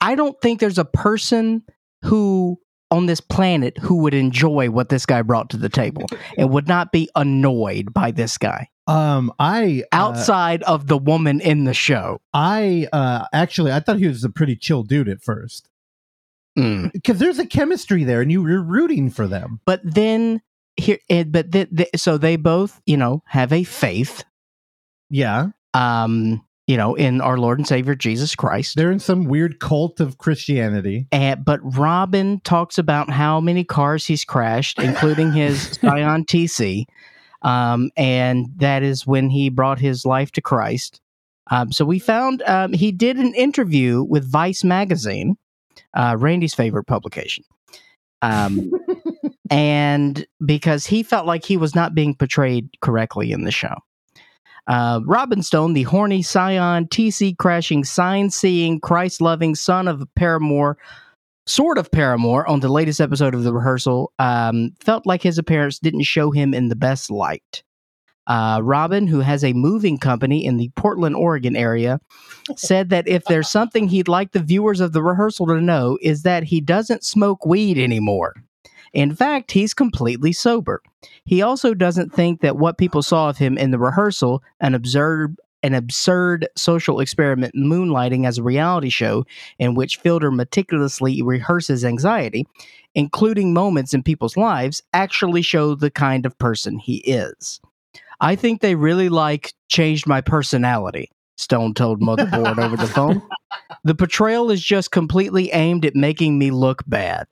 Speaker 1: I don't think there's a person who on this planet who would enjoy what this guy brought to the table and would not be annoyed by this guy
Speaker 2: Um, I uh,
Speaker 1: outside of the woman in the show.
Speaker 2: I uh, actually I thought he was a pretty chill dude at first
Speaker 1: Mm.
Speaker 2: because there's a chemistry there, and you were rooting for them.
Speaker 1: But then here, eh, but th- th- so they both, you know, have a faith,
Speaker 2: Yeah,
Speaker 1: um, you know, in our Lord and Savior Jesus Christ.
Speaker 2: they're in some weird cult of Christianity.
Speaker 1: And, but Robin talks about how many cars he's crashed, including his *laughs* Scion TC. Um, and that is when he brought his life to Christ. Um, so we found um, he did an interview with Vice Magazine, uh, Randy's favorite publication. Um, *laughs* and because he felt like he was not being portrayed correctly in the show. Uh, Robin Stone, the horny scion, TC crashing, sign seeing, Christ loving son of Paramore, sort of Paramore, on the latest episode of the rehearsal, um, felt like his appearance didn't show him in the best light. Uh, Robin, who has a moving company in the Portland, Oregon area, said that if there's something he'd like the viewers of the rehearsal to know is that he doesn't smoke weed anymore. In fact, he's completely sober. He also doesn't think that what people saw of him in the rehearsal, an absurd an absurd social experiment moonlighting as a reality show in which Fielder meticulously rehearses anxiety, including moments in people's lives, actually show the kind of person he is. I think they really like changed my personality, Stone told Motherboard over the phone. *laughs* The portrayal is just completely aimed at making me look bad.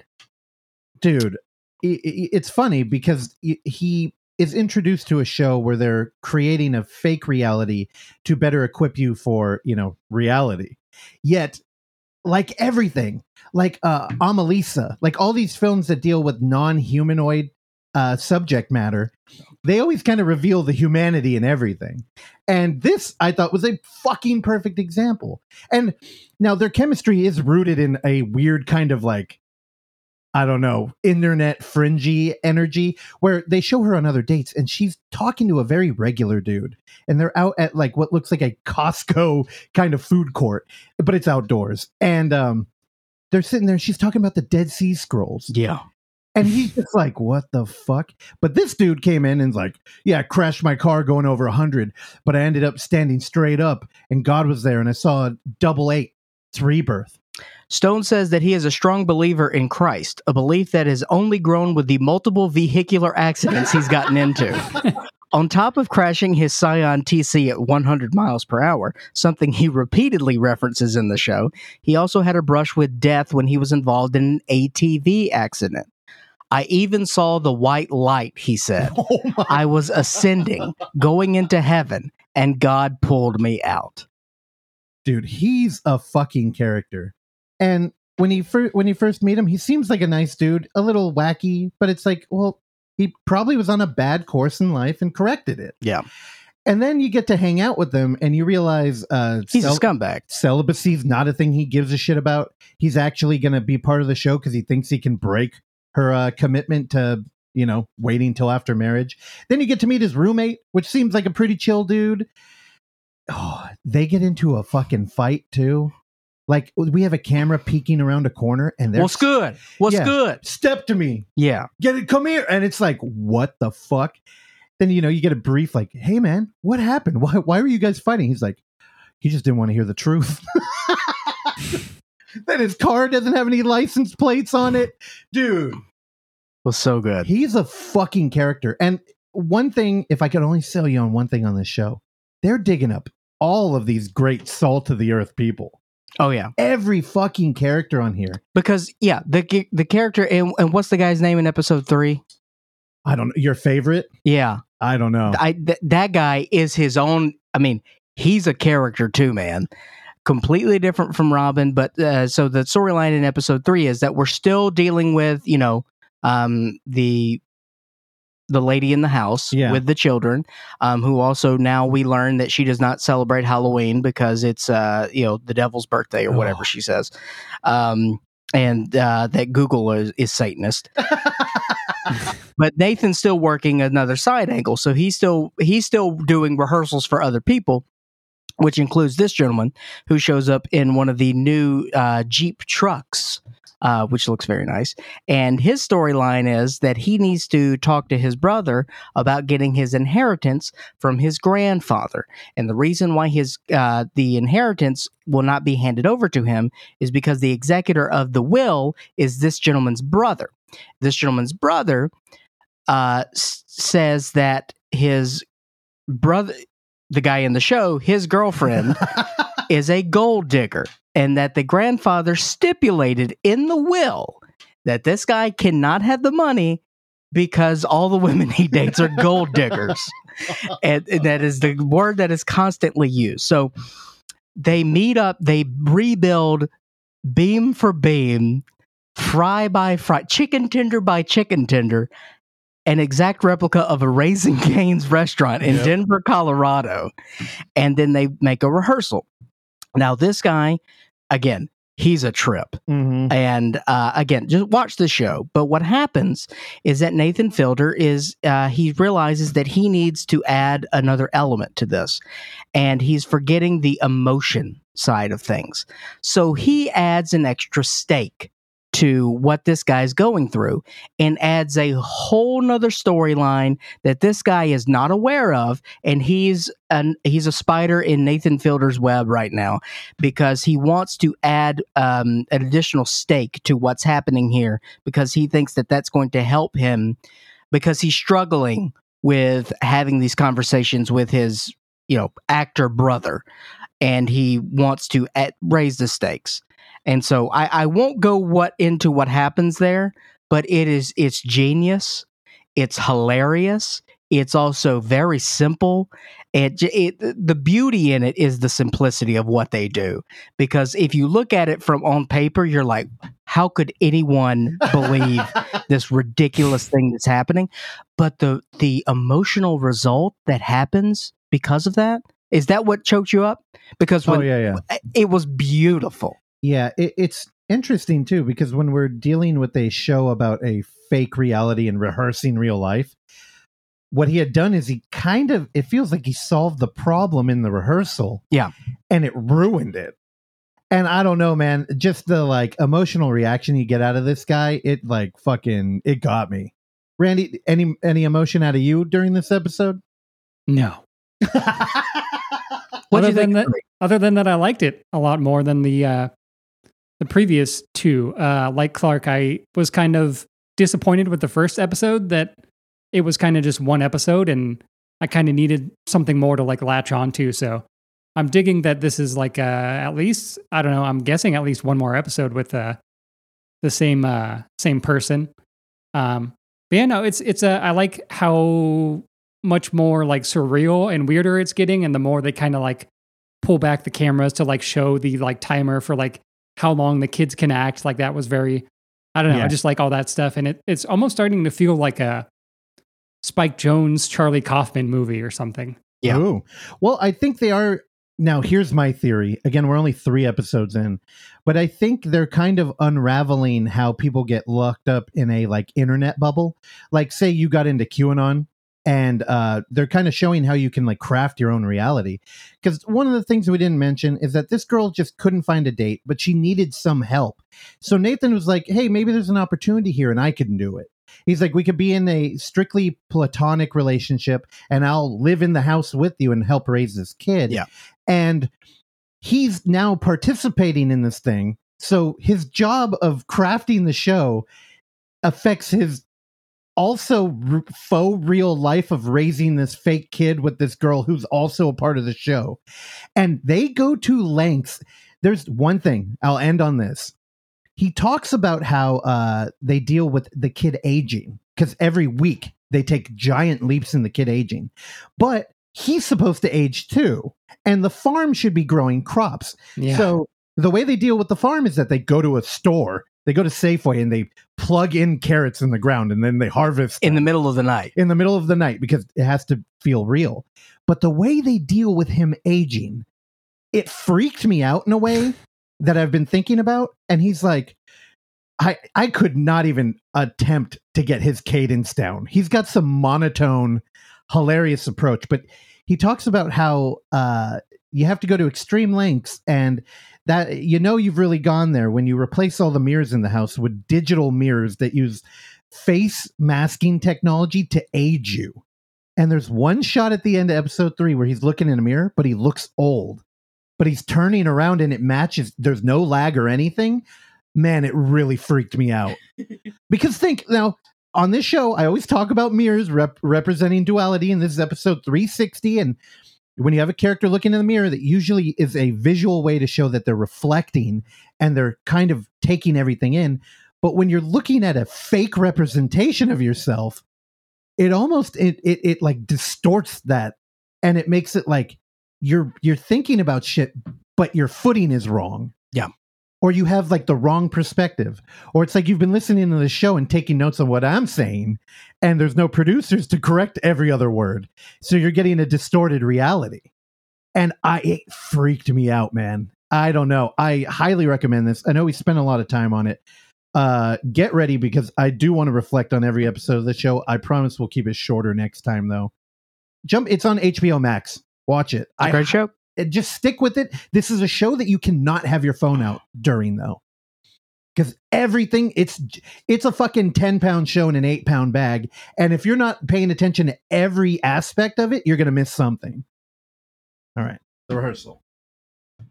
Speaker 2: Dude it's funny because he is introduced to a show where they're creating a fake reality to better equip you for you know reality. Yet like everything like uh Anomalisa like all these films that deal with non-humanoid uh subject matter they always kind of reveal the humanity in everything. And this i thought was a fucking perfect example. And now their chemistry is rooted in a weird kind of like I don't know, internet fringy energy where they show her on other dates and she's talking to a very regular dude. And they're out at like what looks like a Costco kind of food court, but it's outdoors. And um they're sitting there and she's talking about the Dead Sea Scrolls.
Speaker 1: Yeah.
Speaker 2: And he's just like, what the fuck? But this dude came in and's like, yeah, I crashed my car going over 100, but I ended up standing straight up and God was there and I saw a double eight. It's rebirth.
Speaker 1: Stone says that he is a strong believer in Christ, a belief that has only grown with the multiple vehicular accidents he's gotten into. *laughs* On top of crashing his Scion TC at 100 miles per hour, something he repeatedly references in the show, he also had a brush with death when he was involved in an ATV accident. I even saw the white light, he said. *laughs*
Speaker 2: Oh
Speaker 1: I was ascending, going into heaven, and God pulled me out.
Speaker 2: dude he's a fucking character and when he fir- when you first meet him he seems like a nice dude a little wacky but it's like well he probably was on a bad course in life and corrected it.
Speaker 1: Yeah.
Speaker 2: and then you get to hang out with him and you realize uh
Speaker 1: He's
Speaker 2: cel-
Speaker 1: a scumbag.
Speaker 2: celibacy is not a thing he gives a shit about. He's actually going to be part of the show because he thinks he can break her uh, commitment to you know waiting till after marriage. Then you get to meet his roommate which seems like a pretty chill dude. Oh they get into a fucking fight too like oh, we have a camera peeking around a corner and they're
Speaker 1: What's good? What's
Speaker 2: Yeah.
Speaker 1: good?
Speaker 2: step to me
Speaker 1: Yeah.
Speaker 2: get it come here and it's like what the fuck then you know you get a brief like hey man what happened why, why were you guys fighting he's like he just didn't want to hear the truth *laughs* that his car doesn't have any license plates on it dude
Speaker 1: Was so good.
Speaker 2: he's a fucking character and one thing if i could only sell you on one thing on this show they're digging up all of these great salt of the earth people
Speaker 1: Oh yeah.
Speaker 2: every fucking character on here
Speaker 1: Because yeah, the the character and, and what's the guy's name in episode three?
Speaker 2: i don't know your favorite
Speaker 1: Yeah,
Speaker 2: i don't know
Speaker 1: I th- that guy is his own. I mean, he's a character too, man. Completely different from Robin, but uh, so the storyline in episode three is that we're still dealing with you know um, the the lady in the house
Speaker 2: Yeah.
Speaker 1: with the children, um, who also now we learn that she does not celebrate Halloween because it's uh, you know the devil's birthday or whatever
Speaker 2: Oh.
Speaker 1: she says, um, and uh, that Google is, is Satanist. *laughs* but Nathan's still working another side angle, so he's still he's still doing rehearsals for other people. which includes this gentleman who shows up in one of the new uh, Jeep trucks, uh, which looks very nice. And his storyline is that he needs to talk to his brother about getting his inheritance from his grandfather. And the reason why his uh, the inheritance will not be handed over to him is because the executor of the will is this gentleman's brother. This gentleman's brother uh, s- says that his brother, the guy in the show, his girlfriend *laughs* is a gold digger, and that the grandfather stipulated in the will that this guy cannot have the money because all the women he dates are gold *laughs* diggers. and, and that is the word that is constantly used. So they meet up, they rebuild beam for beam, fry by fry, chicken tender by chicken tender, an exact replica of a Raising Cane's restaurant in
Speaker 2: Yep.
Speaker 1: Denver, Colorado. And then they make a rehearsal. Now, this guy, again, he's a trip.
Speaker 2: Mhm.
Speaker 1: And uh, again, just watch the show. But what happens is that Nathan Fielder is uh, he realizes that he needs to add another element to this, and he's forgetting the emotion side of things. So he adds an extra stake to what this guy's going through and adds a whole nother storyline that this guy is not aware of. And he's an he's a spider in Nathan Fielder's web right now because he wants to add um, an additional stake to what's happening here because he thinks that that's going to help him because he's struggling with having these conversations with his you know actor brother. And he wants to at, raise the stakes and so I, I won't go what into what happens there but it is it's genius it's hilarious it's also very simple it, it the beauty in it is the simplicity of what they do because if you look at it from on paper you're like how could anyone believe *laughs* this ridiculous thing that's happening? But the the emotional result that happens because of that is that what choked you up? Because
Speaker 2: oh yeah, yeah.
Speaker 1: it was beautiful
Speaker 2: Yeah, it, it's interesting too because when we're dealing with a show about a fake reality and rehearsing real life, what he had done is he kind of it feels like he solved the problem in the rehearsal.
Speaker 1: Yeah.
Speaker 2: And it ruined it. And I don't know, man, just the like emotional reaction you get out of this guy, it like fucking it got me. Randy, any any emotion out of you during this episode?
Speaker 3: No. *laughs*
Speaker 1: what do
Speaker 3: Other
Speaker 1: you think
Speaker 3: than that- Other than that, I liked it a lot more than the uh, the previous two. Uh, like Clark, I was kind of disappointed with the first episode that it was kind of just one episode, and I kind of needed something more to like latch on to. So I'm digging that this is like uh, at least I don't know. I'm guessing at least one more episode with uh, the same uh, same person. Um, but yeah, no, it's it's a. I like how much more like surreal and weirder it's getting, and the more they kind of like pull back the cameras to like show the like timer for like how long the kids can act. Like that was very, I don't know.
Speaker 2: Yeah.
Speaker 3: I just like all that stuff, and it it's almost starting to feel like a Spike Jonze, Charlie Kaufman movie or something.
Speaker 1: Yeah.
Speaker 2: Ooh. Well, I think they are. Now, here's my theory. Again, we're only three episodes in, but I think they're kind of unraveling how people get locked up in a like internet bubble. Like, say you got into QAnon and uh, they're kind of showing how you can like craft your own reality. Because one of the things we didn't mention is that this girl just couldn't find a date, but she needed some help. So Nathan was like, hey, maybe there's an opportunity here and I can do it. He's like, we could be in a strictly platonic relationship and I'll live in the house with you and help raise this kid.
Speaker 1: Yeah.
Speaker 2: And he's now participating in this thing. So his job of crafting the show affects his also r- faux real life of raising this fake kid with this girl who's also a part of the show. And they go to lengths. There's one thing, I'll end on this. He talks about how uh, they deal with the kid aging because every week they take giant leaps in the kid aging. But he's supposed to age too. And the farm should be growing crops.
Speaker 3: Yeah.
Speaker 2: So the way they deal with the farm is that they go to a store, they go to Safeway and they plug in carrots in the ground and then they harvest
Speaker 1: in the middle of the night.
Speaker 2: in the middle of the night because it has to feel real. But the way they deal with him aging, it freaked me out in a way *laughs* that I've been thinking about. And he's like, I I could not even attempt to get his cadence down. He's got some monotone, hilarious approach, but he talks about how uh you have to go to extreme lengths and that you know you've really gone there when you replace all the mirrors in the house with digital mirrors that use face masking technology to aid you. And there's one shot at the end of episode 3 where he's looking in a mirror but he looks old. But he's turning around and it matches there's no lag or anything. Man, it really freaked me out. *laughs* because think now on this show, I always talk about mirrors rep- representing duality, and this is episode 360. And when you have a character looking in the mirror, that usually is a visual way to show that they're reflecting and they're kind of taking everything in. But when you're looking at a fake representation of yourself, it almost it it, it like distorts that, and it makes it like you're you're thinking about shit, but your footing is wrong.
Speaker 1: Yeah
Speaker 2: or you have like the wrong perspective or it's like you've been listening to the show and taking notes on what i'm saying and there's no producers to correct every other word. So you're getting a distorted reality. And i it freaked me out man. I don't know. I highly recommend this. I know we spent a lot of time on it. Uh get ready because i do want to reflect on every episode of the show. I promise we'll keep it shorter next time though. Jump it's on hbo max. Watch it.
Speaker 1: It's a
Speaker 2: I,
Speaker 1: great show.
Speaker 2: It- just stick with it. This is a show that you cannot have your phone out during though. Because everything it's it's a fucking 10 pound show in an eight pound bag. And if you're not paying attention to every aspect of it, you're gonna miss something. All right. The rehearsal.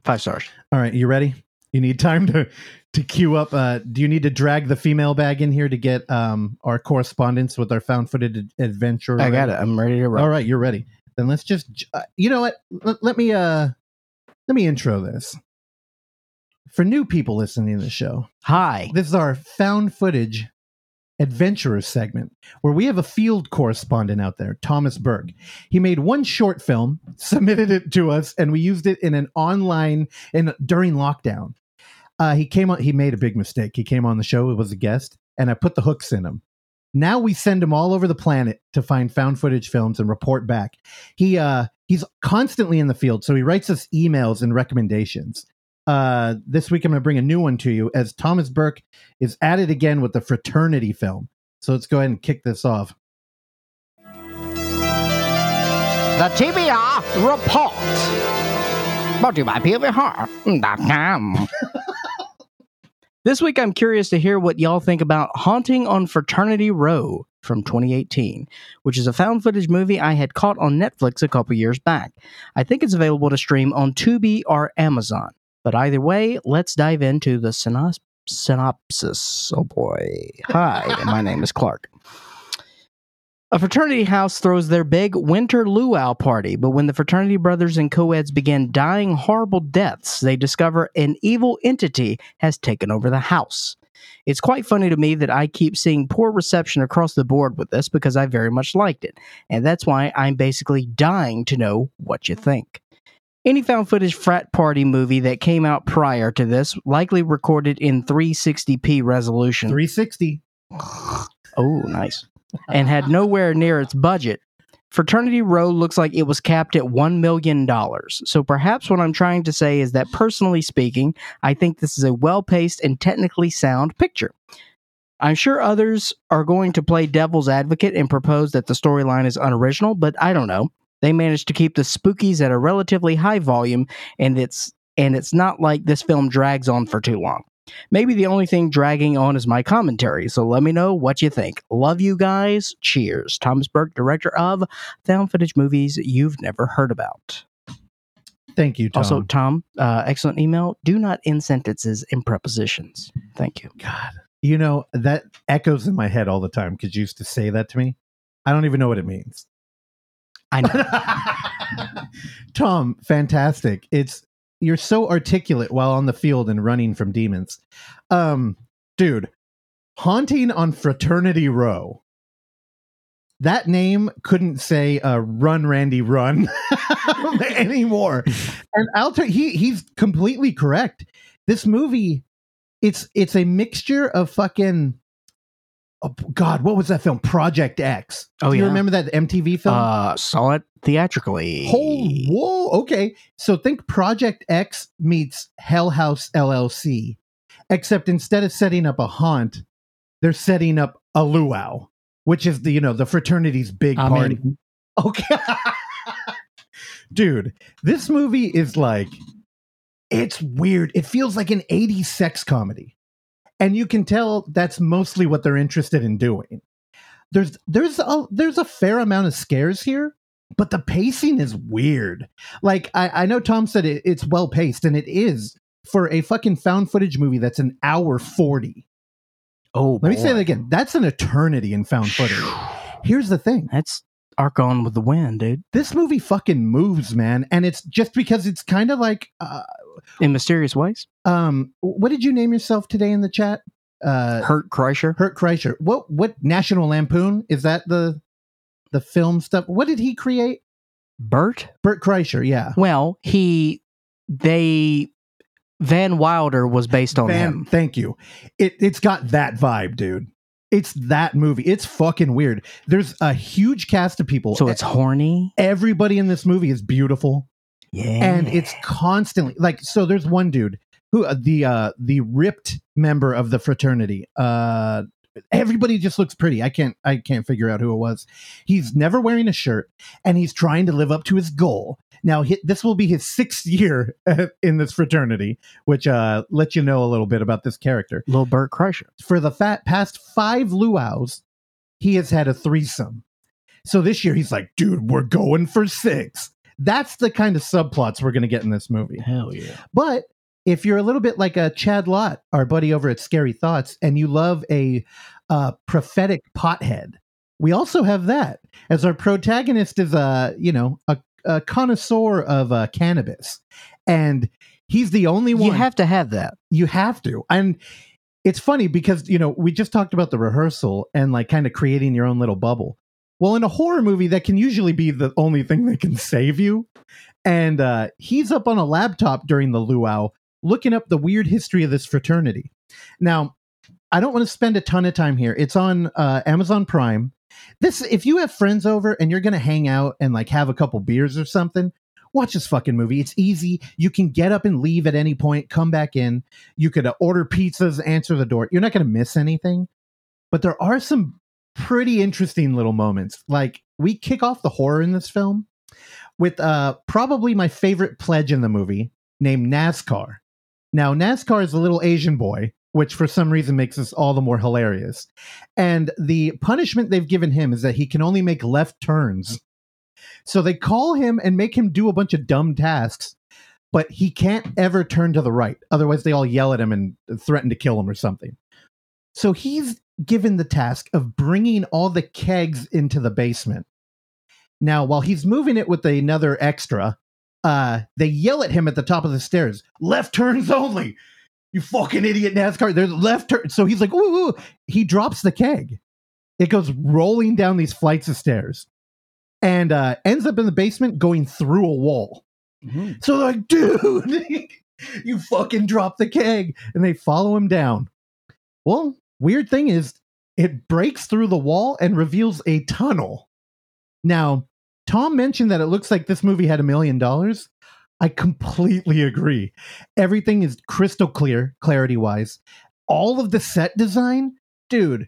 Speaker 1: Five stars.
Speaker 2: All right, you ready? You need time to to queue up. Uh, do you need to drag the female bag in here to get um our correspondence with our found footed ad- adventure?
Speaker 1: I got it. I'm ready to roll.
Speaker 2: All right, you're ready. Then let's just uh, you know what? Let, let me uh let me intro this. For new people listening to the show,
Speaker 1: Hi.
Speaker 2: this is our found footage adventurer segment where we have a field correspondent out there, Thomas Burke. He made one short film, *laughs* submitted it to us, and we used it in an online in during lockdown. Uh, he came on. He made a big mistake. He came on the show. It was a guest, and I put the hooks in him. Now we send him all over the planet to find found footage films and report back. He uh, he's constantly in the field, so he writes us emails and recommendations. Uh, this week I'm going to bring a new one to you as Thomas Burke is at it again with the fraternity film. So let's go ahead and kick this off.
Speaker 1: The TBR Report. Brought to you by PVR.com. *laughs* this week, I'm curious to hear what y'all think about Haunting on Fraternity Row from 2018, which is a found footage movie I had caught on Netflix a couple years back. I think it's available to stream on Tubi or Amazon. But either way, let's dive into the synos- synopsis. Oh boy. Hi, my name is Clark. A fraternity house throws their big winter luau party, but when the fraternity brothers and co-eds begin dying horrible deaths, they discover an evil entity has taken over the house. It's quite funny to me that I keep seeing poor reception across the board with this because I very much liked it, and that's why I'm basically dying to know what you think. Any found footage frat party movie that came out prior to this, likely recorded in 360p resolution,
Speaker 2: 360.
Speaker 1: Oh, nice. And had *laughs* nowhere near its budget. Fraternity Row looks like it was capped at $1 million. So perhaps what I'm trying to say is that, personally speaking, I think this is a well paced and technically sound picture. I'm sure others are going to play devil's advocate and propose that the storyline is unoriginal, but I don't know. They managed to keep the spookies at a relatively high volume, and it's and it's not like this film drags on for too long. Maybe the only thing dragging on is my commentary, so let me know what you think. Love you guys. Cheers. Thomas Burke, director of Found Footage Movies You've Never Heard About.
Speaker 2: Thank you, Tom.
Speaker 1: Also, Tom, uh, excellent email. Do not end sentences in prepositions. Thank you.
Speaker 2: God, you know, that echoes in my head all the time because you used to say that to me. I don't even know what it means.
Speaker 1: I know. *laughs*
Speaker 2: Tom, fantastic. It's you're so articulate while on the field and running from demons. Um, dude, haunting on Fraternity Row. That name couldn't say uh, "Run, Randy, Run" *laughs* anymore. And I'll tell he he's completely correct. This movie, it's it's a mixture of fucking. Oh, God, what was that film? Project X.
Speaker 1: Oh,
Speaker 2: Do you
Speaker 1: yeah.
Speaker 2: remember that MTV film?
Speaker 1: uh, saw it theatrically.
Speaker 2: Oh, whoa. Okay. So think Project X meets Hell House LLC, except instead of setting up a haunt, they're setting up a luau, which is the, you know, the fraternity's big
Speaker 3: I'm
Speaker 2: party. *laughs* Okay. dude, this movie is like, it's weird. It feels like an 80s sex comedy. And you can tell that's mostly what they're interested in doing. There's there's a there's a fair amount of scares here, but the pacing is weird. Like I, I know Tom said it, it's well paced, and it is for a fucking found footage movie that's an hour 40.
Speaker 1: Oh,
Speaker 2: Let me say that again. That's an eternity in found footage. Here's the thing.
Speaker 1: That's Arc on with the wind, dude.
Speaker 2: This movie fucking moves, man. And it's just because it's kind of like uh,
Speaker 1: In mysterious ways.
Speaker 2: Um what did you name yourself today in the chat? Uh
Speaker 1: Hurt Kreischer.
Speaker 2: Hurt Kreischer. What what National Lampoon? Is that the the film stuff? What did he create?
Speaker 1: Bert.
Speaker 2: Bert Kreischer, yeah.
Speaker 1: Well, he they Van Wilder was based on
Speaker 2: Van-
Speaker 1: him.
Speaker 2: Thank you. It it's got that vibe, dude. It's that movie. It's fucking weird. There's a huge cast of people.
Speaker 1: So it's horny.
Speaker 2: everybody in this movie is beautiful.
Speaker 1: Yeah.
Speaker 2: and it's constantly like so there's one dude who uh, the uh the ripped member of the fraternity. Uh everybody just looks pretty. I can't i can't figure out who it was. He's never wearing a shirt and he's trying to live up to his goal. Now hi this will be his sixth year *laughs* in this fraternity which uh lets you know a little bit about this character.
Speaker 1: Little Bert Kreischer.
Speaker 2: for the fat past five luau's he has had a threesome. So this year he's like dude we're going for six. That's the kind of subplots we're going to get in this movie.
Speaker 1: Hell yeah.
Speaker 2: but if you're a little bit like a Chad Lott, our buddy over at Scary Thoughts, and you love a uh, prophetic pothead, we also have that. As our protagonist is a you know a, a connoisseur of uh, cannabis, and he's the only one
Speaker 1: You have to have that.
Speaker 2: you have to and it's funny because you know we just talked about the rehearsal and like kind of creating your own little bubble well in a horror movie that can usually be the only thing that can save you and uh he's up on a laptop during the luau looking up the weird history of this fraternity now i don't want to spend a ton of time here it's on uh amazon prime this if you have friends over and you're gonna hang out and like have a couple beers or something watch this fucking movie. It's easy. You can get up and leave at any point, come back in. You could uh, order pizzas, answer the door. You're not going to miss anything. But there are some pretty interesting little moments. Like we kick off the horror in this film with uh probably my favorite pledge in the movie named NASCAR. Now, NASCAR is a little Asian boy, which for some reason makes this all the more hilarious. And the punishment they've given him is that he can only make left turns. So they call him and make him do a bunch of dumb tasks, but he can't ever turn to the right. Otherwise, they all yell at him and threaten to kill him or something. So he's given the task of bringing all the kegs into the basement. Now, while he's moving it with another extra, uh, they yell at him at the top of the stairs left turns only. You fucking idiot NASCAR. There's left turn. So he's like, ooh, ooh. He drops the keg. It goes rolling down these flights of stairs and uh, ends up in the basement going through a wall. So they're like, dude, *laughs* you fucking dropped the keg. And they follow him down. Well, weird thing is, it breaks through the wall and reveals a tunnel. Now, Tom mentioned that it looks like this movie had a million dollars. I completely agree. Everything is crystal clear, clarity wise. All of the set design, dude,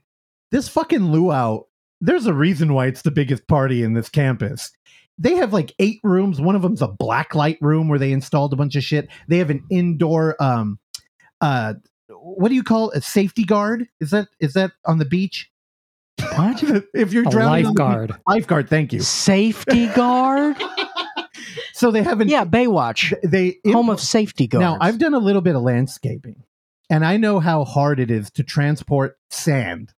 Speaker 2: this fucking luau, there's a reason why it's the biggest party in this campus. They have like eight rooms. One of them's a black light room where they installed a bunch of shit. They have an indoor um uh what do you call it? a safety guard? Is that is that on the beach?
Speaker 1: What? *laughs*
Speaker 2: if you're
Speaker 3: A
Speaker 2: drowning on the
Speaker 3: lifeguard.
Speaker 2: lifeguard, thank you.
Speaker 1: Safety *laughs* guard?
Speaker 2: So they haven't.
Speaker 1: yeah, Baywatch.
Speaker 2: they
Speaker 1: Home of safety guards.
Speaker 2: Now, I've done a little bit of landscaping, and I know how hard it is to transport sand.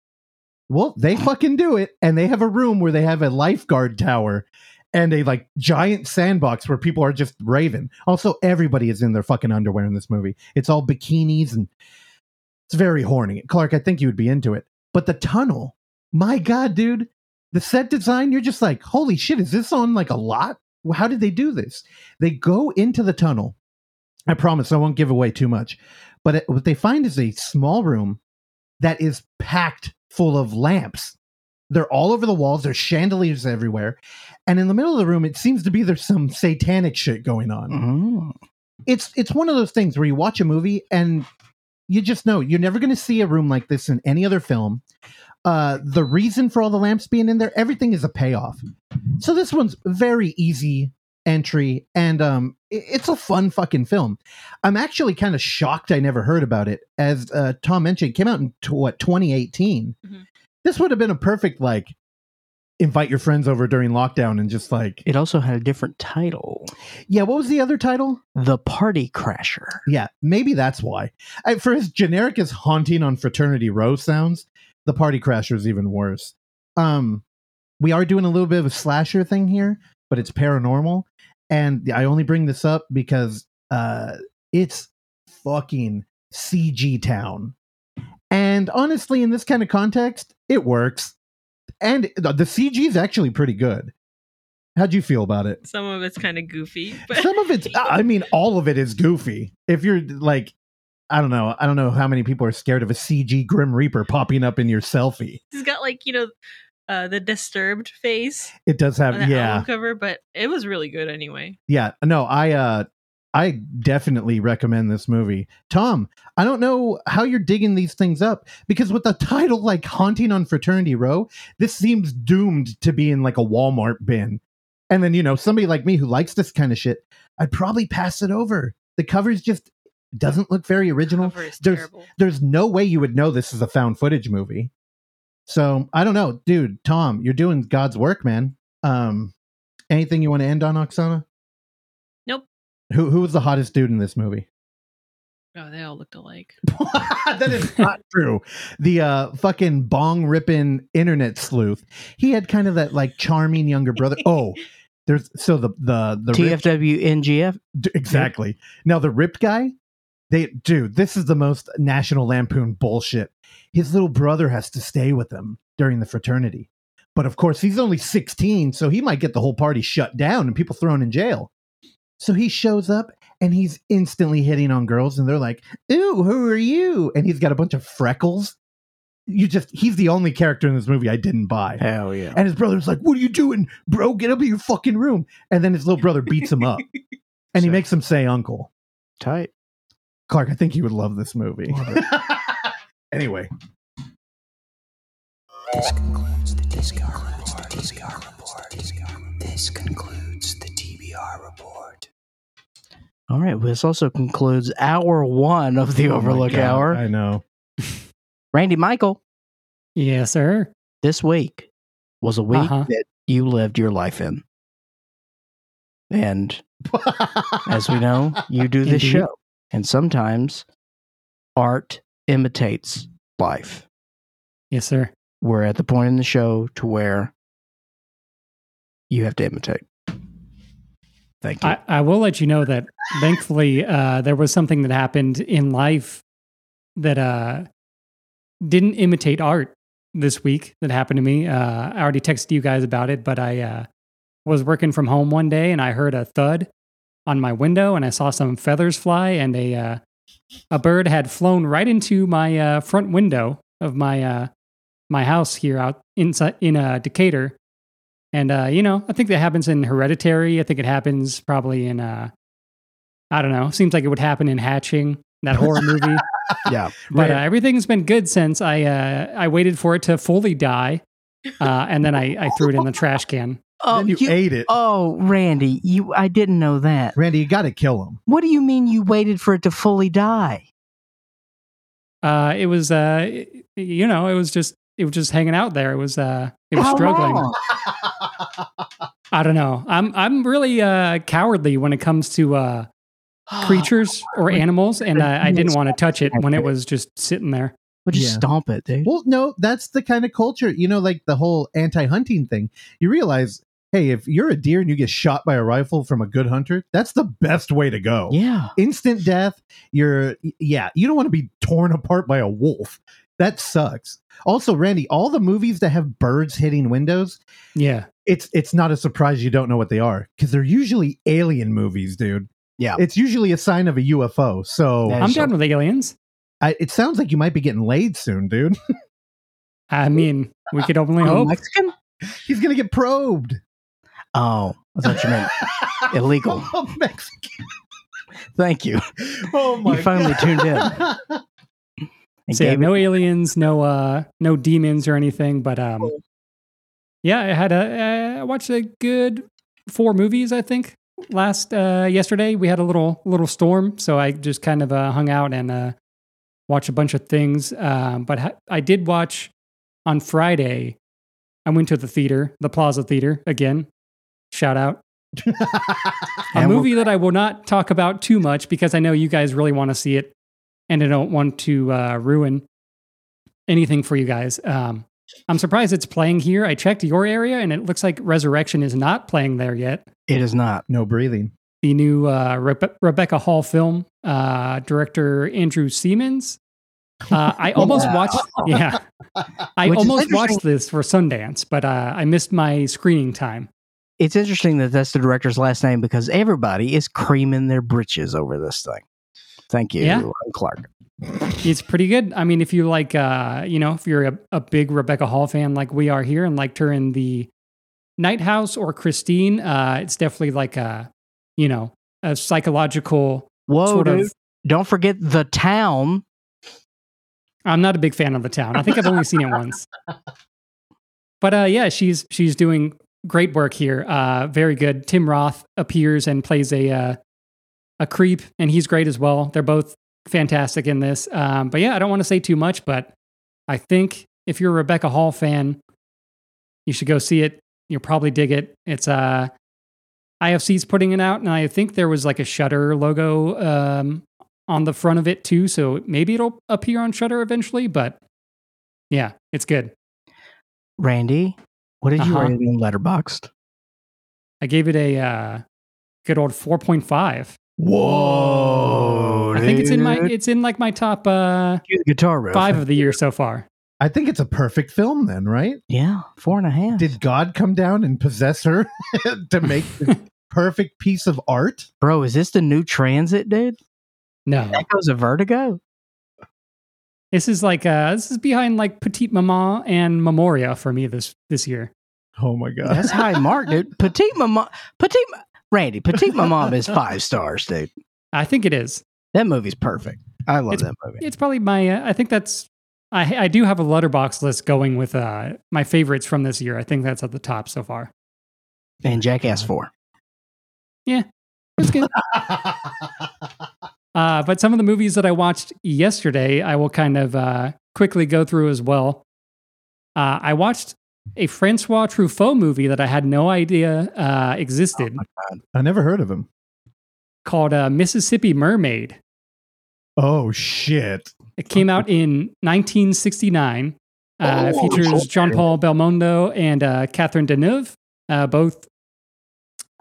Speaker 2: Well, they fucking do it, and they have a room where they have a lifeguard tower and a like giant sandbox where people are just raving. Also, everybody is in their fucking underwear in this movie. It's all bikinis and it's very horny. Clark, I think you would be into it. But the tunnel, my god, dude, the set design, you're just like, holy shit, is this on like a lot? How did they do this? They go into the tunnel. I promise I won't give away too much. But it, what they find is a small room that is packed full of lamps. They're all over the walls. There's chandeliers everywhere. And in the middle of the room, it seems to be there's some satanic shit going on.
Speaker 1: Mhm.
Speaker 2: It's it's one of those things where you watch a movie and you just know you're never going to see a room like this in any other film. Uh, the reason for all the lamps being in there, everything is a payoff. So this one's very easy entry, and um, it's a fun fucking film. I'm actually kind of shocked I never heard about it. As uh, Tom mentioned, it came out in tw- what 2018.
Speaker 4: Mhm.
Speaker 2: This would have been a perfect like invite your friends over during lockdown and just like
Speaker 1: It also had a different title
Speaker 2: yeah. What was the other title?
Speaker 1: The Party Crasher.
Speaker 2: Yeah, maybe that's why. I, for as generic as haunting on Fraternity Row sounds, the Party Crasher is even worse. Um, we are doing a little bit of a slasher thing here, but it's paranormal, and I only bring this up because uh, it's fucking CG town, and honestly, in this kind of context, it works, and the CG is actually pretty good. How'd you feel about it?
Speaker 4: Some of it's kind of goofy, but
Speaker 2: some of it's i mean all of it is goofy if you're like i don't know i don't know how many people are scared of a cg grim reaper popping up in your selfie
Speaker 4: he's got like you know uh, the disturbed face
Speaker 2: it does have yeah
Speaker 4: cover, but it was really good anyway.
Speaker 2: yeah no i uh i definitely recommend this movie tom i don't know how you're digging these things up because with a title like haunting on fraternity row this seems doomed to be in like a walmart bin and then you know somebody like me who likes this kind of shit i'd probably pass it over the covers just doesn't look very original there's-
Speaker 4: terrible.
Speaker 2: there's no way you would know this is a found footage movie. So I don't know, dude. Tom, you're doing God's work, man. Um, anything you want to end on, Oksana?
Speaker 4: Nope.
Speaker 2: Who who was the hottest dude in this movie? *laughs*
Speaker 4: Oh, they all looked alike. *laughs*
Speaker 2: that is not true. The uh fucking bong ripping internet sleuth. He had kind of that like charming younger brother. *laughs* Oh, there's so the the the rip-
Speaker 1: TFW NGF.
Speaker 2: D- exactly. Now the ripped guy, they dude, this is the most National Lampoon bullshit. His little brother has to stay with him during the fraternity. But of course, he's only 16, so he might get the whole party shut down and people thrown in jail. So he shows up and he's instantly hitting on girls, and they're like, Ooh, who are you? And he's got a bunch of freckles. You just, he's the only character in this movie I didn't buy.
Speaker 1: Hell yeah.
Speaker 2: And his brother's like, What are you doing, bro? Get up in your fucking room. And then his little brother beats him up *laughs* and he makes him say uncle.
Speaker 1: Tight.
Speaker 2: Clark, I think you would love this movie. *laughs* anyway,
Speaker 6: This concludes the TBR report. The TBR report. This concludes the TBR report.
Speaker 1: All right. Well, this also concludes hour one of the
Speaker 2: Oh
Speaker 1: Overlook
Speaker 2: God,
Speaker 1: Hour.
Speaker 2: I know.
Speaker 1: Randy Michael,
Speaker 3: Yes, sir.
Speaker 1: this week was a week
Speaker 3: Uh-huh.
Speaker 1: that you lived your life in. And as we know, you do *laughs* this
Speaker 3: Indeed.
Speaker 1: show. And sometimes art imitates life.
Speaker 3: Yes, sir.
Speaker 1: We're at the point in the show to where you have to imitate. Thank you.
Speaker 3: I, I will let you know that thankfully uh, there was something that happened in life that uh, didn't imitate art this week that happened to me. Uh, I already texted you guys about it, but I uh, was working from home one day and I heard a thud on my window and I saw some feathers fly and a uh, a bird had flown right into my uh, front window of my my house here out inside in uh, Decatur. And uh, you know, I think that happens in Hereditary. I think it happens probably in uh, I don't know. Seems like it would happen in Hatching, that horror *laughs* movie.
Speaker 1: yeah.
Speaker 3: But uh, everything's been good since I uh, I waited for it to fully die, uh, and then I, I threw it in the trash can.
Speaker 1: Oh,
Speaker 2: then you,
Speaker 1: you-
Speaker 2: ate it.
Speaker 1: oh, Randy, you I didn't know that.
Speaker 2: Randy, you got to kill him.
Speaker 1: What do you mean you waited for it to fully die?
Speaker 3: Uh, it was uh, you know, it was just it was just hanging out there. It was uh, it was
Speaker 1: How
Speaker 3: struggling.
Speaker 1: long? *laughs*
Speaker 3: I don't know. I'm I'm really uh, cowardly when it comes to uh, *gasps* creatures or animals, and uh, I didn't want to touch it when it was just sitting there.
Speaker 1: Well, just
Speaker 2: Yeah.
Speaker 1: stomp it, dude.
Speaker 2: well, no, that's the kind of culture, you know, like the whole anti-hunting thing. You realize, hey, if you're a deer and you get shot by a rifle from a good hunter, that's the best way to go.
Speaker 1: yeah.
Speaker 2: Instant death. You're, yeah, you don't want to be torn apart by a wolf. That sucks. Also, Randy, all the movies that have birds hitting windows,
Speaker 3: Yeah,
Speaker 2: it's it's not a surprise you don't know what they are because they're usually alien movies, dude.
Speaker 1: Yeah.
Speaker 2: It's usually a sign of a UFO. So
Speaker 3: I'm
Speaker 1: is
Speaker 3: down with aliens.
Speaker 2: I, it sounds like you might be getting laid soon, dude. *laughs*
Speaker 3: I mean, we could only
Speaker 1: Oh,
Speaker 3: hope.
Speaker 1: Mexican?
Speaker 2: He's gonna get probed.
Speaker 1: Oh, that's what you meant *laughs* illegal.
Speaker 2: Oh, Mexican.
Speaker 1: Thank you.
Speaker 2: Oh my! God.
Speaker 1: You finally
Speaker 2: God.
Speaker 1: tuned in. *laughs*
Speaker 3: So yeah, no aliens, no uh, no demons or anything. But um, yeah, I had a I watched a good four movies. I think last uh, yesterday. We had a little little storm, so I just kind of uh, hung out and uh, watched a bunch of things. Um, but ha- I did watch on Friday. I went to the theater, the Plaza Theater again. Shout out *laughs* a movie that I will not talk about too much because I know you guys really want to see it, and I don't want to uh, ruin anything for you guys. Um, I'm surprised it's playing here. I checked your area, and it looks like Resurrection is not playing there yet.
Speaker 1: It is not.
Speaker 2: no breathing.
Speaker 3: The new uh, Rebe- Rebecca Hall film, uh, director Andrew Semans. Uh, I *laughs* almost
Speaker 2: Wow.
Speaker 3: watched. Yeah, *laughs* I
Speaker 1: Which
Speaker 3: almost watched this for Sundance, but uh, I missed my screening time.
Speaker 1: It's interesting that that's the director's last name because everybody is creaming their britches over this thing. Thank you,
Speaker 3: Yeah.
Speaker 1: Clark.
Speaker 3: It's pretty good. I mean, if you like, uh, you know, if you're a, a big Rebecca Hall fan like we are here and liked her in the Night House or Christine, uh, it's definitely like a, you know, a psychological
Speaker 1: Whoa,
Speaker 3: sort
Speaker 1: dude.
Speaker 3: of.
Speaker 1: Don't forget the town.
Speaker 3: I'm not a big fan of the town. I think I've only seen it once. But uh, yeah, she's she's doing great work here. Uh, very good. Tim Roth appears and plays a uh, a creep, and he's great as well. They're both fantastic in this. Um, but yeah, I don't want to say too much, but I think if you're a Rebecca Hall fan, you should go see it. You'll probably dig it. It's uh, IFC's putting it out, and I think there was like a Shudder logo um, on the front of it too. So maybe it'll appear on Shudder eventually. But yeah, it's good.
Speaker 1: Randy, what did you
Speaker 3: Uh-huh.
Speaker 1: rate it in Letterboxd?
Speaker 3: I gave it a uh, good old four point five.
Speaker 1: Whoa,
Speaker 3: I think it's in my it's in like my top uh,
Speaker 1: guitar riff.
Speaker 3: five of the year so far.
Speaker 2: I think it's a perfect film, then, right?
Speaker 1: Yeah, four and a half.
Speaker 2: Did God come down and possess her *laughs* to make the *laughs* perfect piece of art?
Speaker 1: Bro, is this the new transit, dude?
Speaker 3: No,
Speaker 1: Echoes a Vertigo?
Speaker 3: this is like uh, this is behind like Petite Maman and Memoria for me this this year.
Speaker 2: Oh my God.
Speaker 1: That's high mark, dude. *laughs* Petite Mama, Petite, Ma- Randy, Petite Mama is five stars, dude.
Speaker 3: I think it is.
Speaker 1: That movie's perfect. I love
Speaker 3: It's-
Speaker 1: that movie.
Speaker 3: It's probably my. Uh, I think that's. I I do have a letterbox list going with uh my favorites from this year. I think that's at the top so far.
Speaker 1: And Jackass 4.
Speaker 3: It's good. *laughs* Uh, but some of the movies that I watched yesterday, I will kind of uh, quickly go through as well. Uh, I watched a Francois Truffaut movie that I had no idea uh, existed
Speaker 2: I never heard of him.
Speaker 3: called uh, Mississippi Mermaid.
Speaker 2: Oh shit.
Speaker 3: It came out in 1969. Uh,
Speaker 2: Oh,
Speaker 3: features
Speaker 2: okay.
Speaker 3: Jean Paul Belmondo and uh, Catherine Deneuve, uh, both,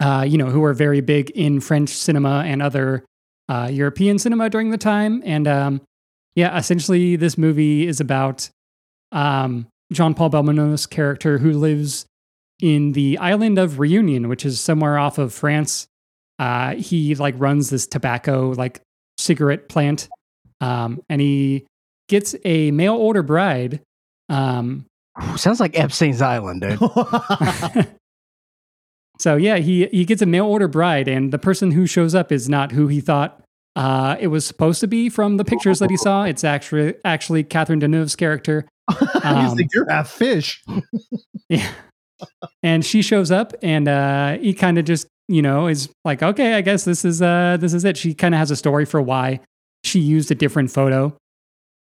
Speaker 3: uh, you know, who were very big in French cinema and other uh, European cinema during the time. And um, yeah, essentially, this movie is about um, Jean Paul Belmondo's character who lives in the island of Reunion, which is somewhere off of France. Uh, he like runs this tobacco like cigarette plant, um, and he gets a mail order bride. Um,
Speaker 1: Sounds like Epstein's Island, dude. *laughs* *laughs*
Speaker 3: so yeah, he he gets a mail order bride, and the person who shows up is not who he thought uh, it was supposed to be from the pictures that he saw. It's actually actually Catherine Deneuve's character.
Speaker 2: He's
Speaker 3: Um,
Speaker 2: like, you're half fish. *laughs*
Speaker 3: Yeah. and she shows up and uh he kind of just, you know, is like, okay, I guess this is uh this is it. She kind of has a story for why she used a different photo,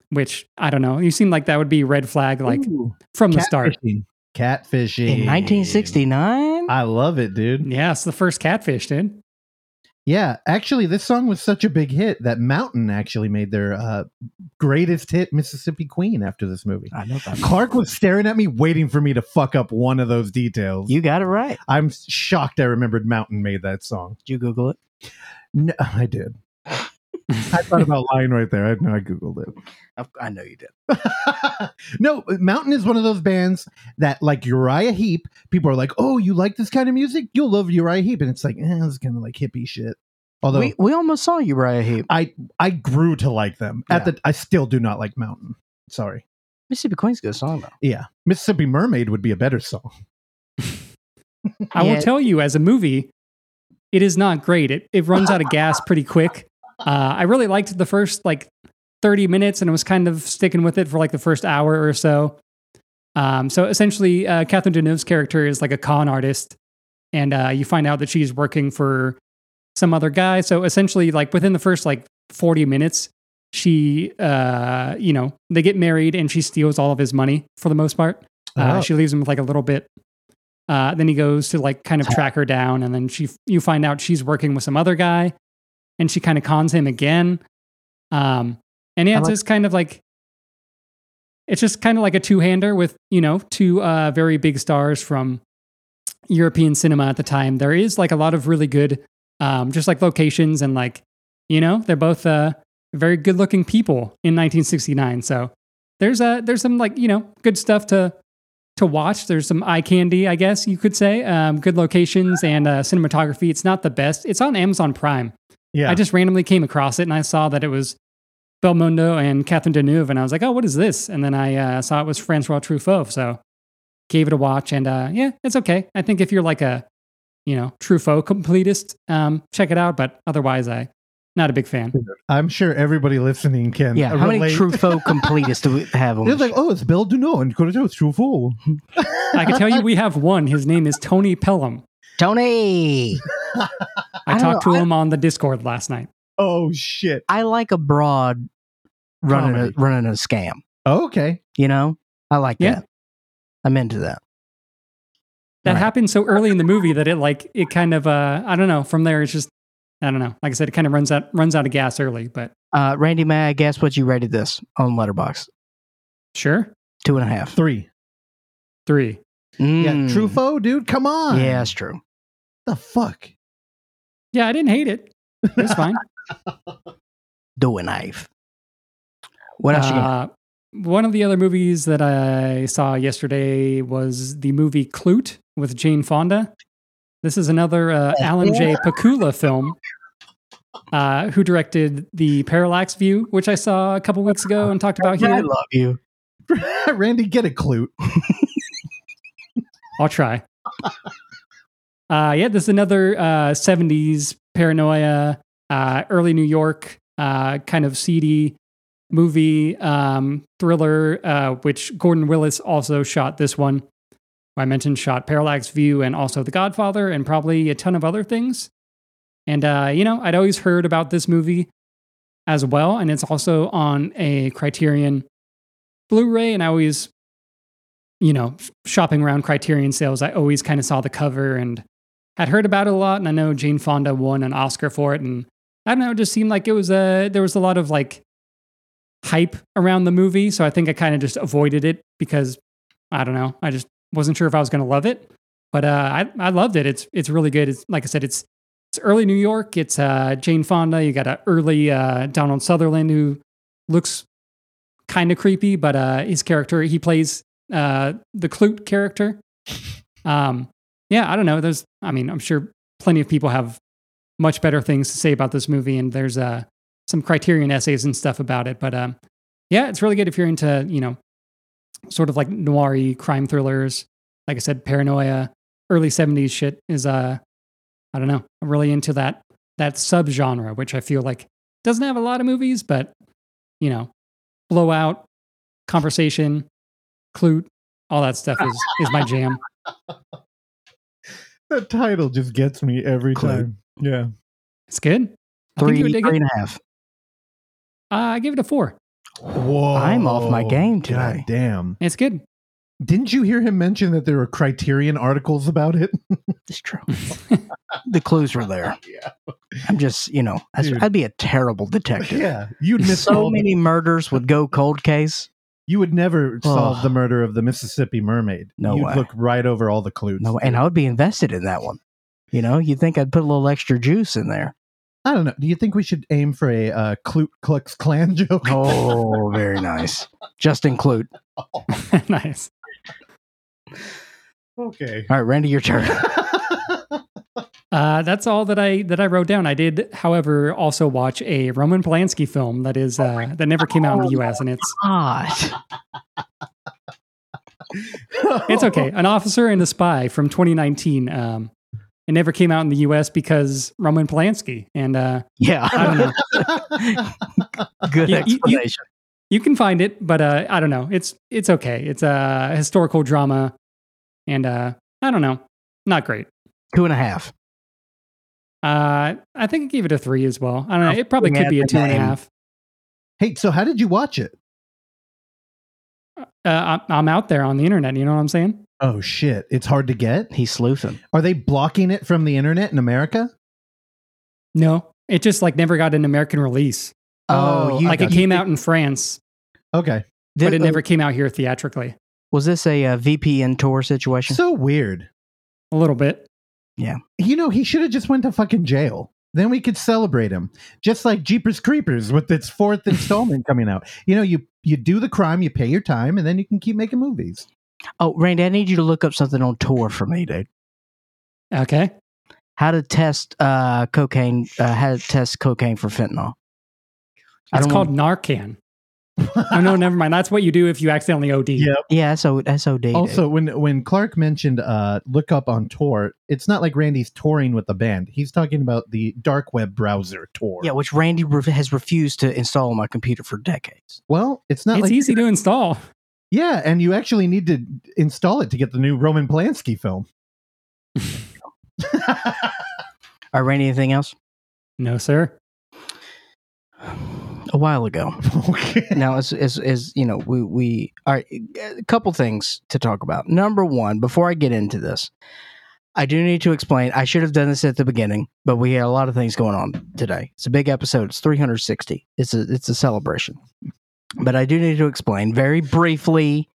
Speaker 3: which I don't know. You seem like that would be red flag like
Speaker 2: Ooh,
Speaker 3: from the start.
Speaker 2: catfishing. Catfishing.
Speaker 1: In 1969?
Speaker 2: I love it, dude.
Speaker 3: Yeah, it's the first catfish, dude.
Speaker 2: Yeah, actually, this song was such a big hit that Mountain actually made their uh, greatest hit, Mississippi Queen, after this movie.
Speaker 1: I know that.
Speaker 2: Clark was staring at me, waiting for me to fuck up one of those details.
Speaker 1: You got it right.
Speaker 2: I'm shocked I remembered Mountain made that song.
Speaker 1: Did you Google it?
Speaker 2: No, *laughs* I did. I thought about lying right there. I, know I Googled it.
Speaker 1: I know you did. *laughs*
Speaker 2: no, Mountain is one of those bands that, like Uriah Heep, people are like, "Oh, you like this kind of music? You'll love Uriah Heep," and it's like, eh, it's kind of like hippie shit. Although
Speaker 1: we, we almost saw Uriah Heep.
Speaker 2: I I grew to like them. At
Speaker 1: Yeah.
Speaker 2: the I still do not like Mountain. Sorry.
Speaker 1: Mississippi Queen's a good song, though.
Speaker 2: Yeah, Mississippi Mermaid would be a better song.
Speaker 3: I
Speaker 1: Yeah.
Speaker 3: will tell you, as a movie, it is not great. It it runs out of gas pretty quick. Uh, I really liked the first like 30 minutes and I was kind of sticking with it for like the first hour or so. Um, so essentially, uh, Catherine Deneuve's character is like a con artist and uh, you find out that she's working for some other guy. So essentially, like within the first like 40 minutes, she, uh, you know, they get married and she steals all of his money for the most part. Uh,
Speaker 2: Oh.
Speaker 3: She leaves him with like a little bit. Uh, then he goes to like kind of *laughs* track her down, and then she, you find out she's working with some other guy, and she kind of cons him again. Um, and yeah, it's
Speaker 1: like-
Speaker 3: just kind of like, it's just kind of like a two hander with you know two uh, very big stars from European cinema at the time. There is like a lot of really good, um, just like locations and like, you know, they're both uh, very good looking people in 1969. So there's a there's some like you know good stuff to to watch. There's some eye candy, I guess you could say. Um, good locations and uh, cinematography. It's not the best. It's on Amazon Prime.
Speaker 2: Yeah.
Speaker 3: I just randomly came across it and I saw that it was Belmondo and Catherine Deneuve, and I was like, oh, what is this? And then I uh, saw it was Francois Truffaut, so gave it a watch, and uh, yeah, it's okay. I think if you're like a you know Truffaut completist, um, check it out. But otherwise, I not a big fan.
Speaker 2: I'm sure everybody listening can.
Speaker 1: Yeah, how many. Truffaut *laughs* completists do we have on
Speaker 2: It's
Speaker 1: the
Speaker 2: like,
Speaker 1: show?
Speaker 2: oh, it's Belle Dunot and Corridor Truffaut.
Speaker 3: I can tell you, *laughs* we have one. His name is Tony Pelham.
Speaker 1: Tony?
Speaker 3: I,
Speaker 1: I
Speaker 3: talked
Speaker 1: know,
Speaker 3: to
Speaker 1: I-
Speaker 3: him on the Discord last night.
Speaker 2: Oh shit.
Speaker 1: I like a broad running a, running a scam.
Speaker 2: Oh, okay.
Speaker 1: You know, I like
Speaker 3: Yeah.
Speaker 1: that. I'm into that.
Speaker 3: That
Speaker 1: Right.
Speaker 3: happened so early in the movie that it like it kind of uh I don't know. From there, it's just I don't know. Like I said, it kind of runs out runs out of gas early. But
Speaker 1: Uh, Randy, may I guess what you rated this on Letterboxd?
Speaker 3: sure,
Speaker 1: Two and a half.
Speaker 2: Three.
Speaker 3: three.
Speaker 2: Yeah,
Speaker 1: Mm.
Speaker 2: Truffaut, dude. Come on.
Speaker 1: Yeah, that's true.
Speaker 2: The fuck.
Speaker 3: Yeah, I didn't hate it. It was fine. *laughs*
Speaker 1: Do a knife. What else you got?
Speaker 3: Uh, one of the other movies that I saw yesterday was the movie Klute with Jane Fonda. This is another uh, *laughs* Alan J. Pakula film, uh, who directed the Parallax View, which I saw a couple weeks ago and talked about *laughs* here.
Speaker 1: I love you.
Speaker 2: Randy, get a clue.
Speaker 3: I'll try. Uh, yeah, this is another uh, 70s paranoia, uh, early New York, uh, kind of seedy movie um, thriller, uh, which Gordon Willis also shot this one. I mentioned shot Parallax View and also The Godfather and probably a ton of other things. And, uh, you know, I'd always heard about this movie as well. And it's also on a Criterion Blu ray. And I always you know, shopping around Criterion sales, I always kind of saw the cover and had heard about it a lot. And I know Jane Fonda won an Oscar for it. And I don't know, it just seemed like it was a, there was a lot of like hype around the movie. So I think I kind of just avoided it because I don't know, I just wasn't sure if I was going to love it. But uh, I, I loved it. It's, it's really good. It's like I said, it's, it's early New York. It's uh, Jane Fonda. You got a early uh, Donald Sutherland who looks kind of creepy, but uh, his character, he plays uh, the Klute character. Um, yeah, I don't know. There's, I mean, I'm sure plenty of people have much better things to say about this movie, and there's uh, some Criterion essays and stuff about it. But um, yeah, it's really good if you're into, you know, sort of like noir crime thrillers. Like I said, paranoia, early 70s shit is, uh, I don't know, I'm really into that that subgenre, which I feel like doesn't have a lot of movies, but you know, blowout, conversation, Klute, all that stuff is is my jam. *laughs*
Speaker 2: That title just gets me every
Speaker 1: Clue.
Speaker 2: time. Yeah.
Speaker 3: It's good. I
Speaker 1: Three,
Speaker 3: you would dig
Speaker 1: three
Speaker 3: it.
Speaker 1: and a half.
Speaker 3: Uh, I give it a four.
Speaker 2: Whoa.
Speaker 1: I'm off my game today.
Speaker 2: God damn.
Speaker 3: It's good.
Speaker 2: Didn't you hear him mention that there were Criterion articles about it? *laughs*
Speaker 1: It's true. *laughs* the clues were there.
Speaker 2: yeah.
Speaker 1: I'm just, you know, I'd,
Speaker 2: Dude.
Speaker 1: I'd be a terrible detective.
Speaker 2: Yeah. You'd miss
Speaker 1: So many murders would go cold case.
Speaker 2: You would never solve
Speaker 1: Ugh.
Speaker 2: the murder of the Mississippi mermaid.
Speaker 1: No
Speaker 2: You'd
Speaker 1: way.
Speaker 2: look right over all the clues.
Speaker 1: No, and I would be invested in that one. You know, you'd think I'd put a little extra juice in there.
Speaker 2: I don't know. Do you think we should aim for a uh, Klute Klux Klan *laughs* joke?
Speaker 1: Oh, very nice. Just include. *laughs* *laughs*
Speaker 3: nice.
Speaker 2: okay.
Speaker 1: All right, Randy, your turn.
Speaker 3: Uh, that's all that I that I wrote down. I did, however, also watch a Roman Polanski film that is uh, that never came out in the U.S. and it's
Speaker 1: God. *laughs*
Speaker 3: it's okay. An officer and a spy from 2019. Um, it never came out in the U.S. because Roman Polanski, and uh,
Speaker 1: Yeah.
Speaker 3: I don't know. *laughs*
Speaker 1: Good
Speaker 3: You- you- you-
Speaker 1: explanation.
Speaker 3: You can find it, but uh, I don't know. It's it's okay. It's a historical drama, and uh, I don't know, not great.
Speaker 1: Two and a half.
Speaker 3: Uh, I think I gave it a three as well. I don't know.
Speaker 1: Oh,
Speaker 3: It probably could be a
Speaker 1: the
Speaker 3: two and a
Speaker 1: name.
Speaker 3: half.
Speaker 2: Hey, so how did you watch it?
Speaker 3: Uh, I'm, I'm out there on the internet. You know what I'm saying?
Speaker 2: Oh shit, it's hard to get.
Speaker 1: He's sleuthing.
Speaker 2: Are they blocking it from the internet in America?
Speaker 3: No, it just like never got an American release.
Speaker 1: Oh, you
Speaker 3: like it
Speaker 1: got-
Speaker 3: came out in France,
Speaker 2: Okay,
Speaker 3: but it
Speaker 1: Thi-
Speaker 3: never came out here theatrically.
Speaker 1: was this a, uh VPN Tor situation.
Speaker 2: so weird.
Speaker 3: A little bit.
Speaker 2: You know, he should have just went to fucking jail. Then we could celebrate him, just like Jeepers Creepers with its fourth installment *laughs* coming out. You know, you you do the crime, you pay your time, and then you can keep making movies.
Speaker 1: oh, Randy, I need you to look up something on Tor for me, dude.
Speaker 3: Okay.
Speaker 1: How to test uh, cocaine? Uh, how to test cocaine for fentanyl? I
Speaker 3: It's
Speaker 1: don't
Speaker 3: called Narcan. Oh no, never mind. That's what you do if you accidentally OD.
Speaker 2: Yeah.
Speaker 1: Yeah, that's O that's OD.
Speaker 2: Also, when when Clark mentioned uh, look up on Tor, it's not like Randy's touring with the band. He's talking about the dark web browser Tor.
Speaker 1: yeah, which Randy re- has refused to install on my computer for decades.
Speaker 2: Well, it's not
Speaker 3: It's
Speaker 2: like
Speaker 3: easy to install.
Speaker 2: Yeah, and you actually need to install it to get the new Roman Polanski film.
Speaker 1: All right, Randy, anything else?
Speaker 3: No, sir. *sighs*
Speaker 1: A while ago. *laughs*
Speaker 2: okay.
Speaker 1: now as as as you know we we all right a couple things to talk about number one before i get into this i do need to explain i should have done this at the beginning but we had a lot of things going on today it's a big episode it's 360 it's a it's a celebration but i do need to explain very briefly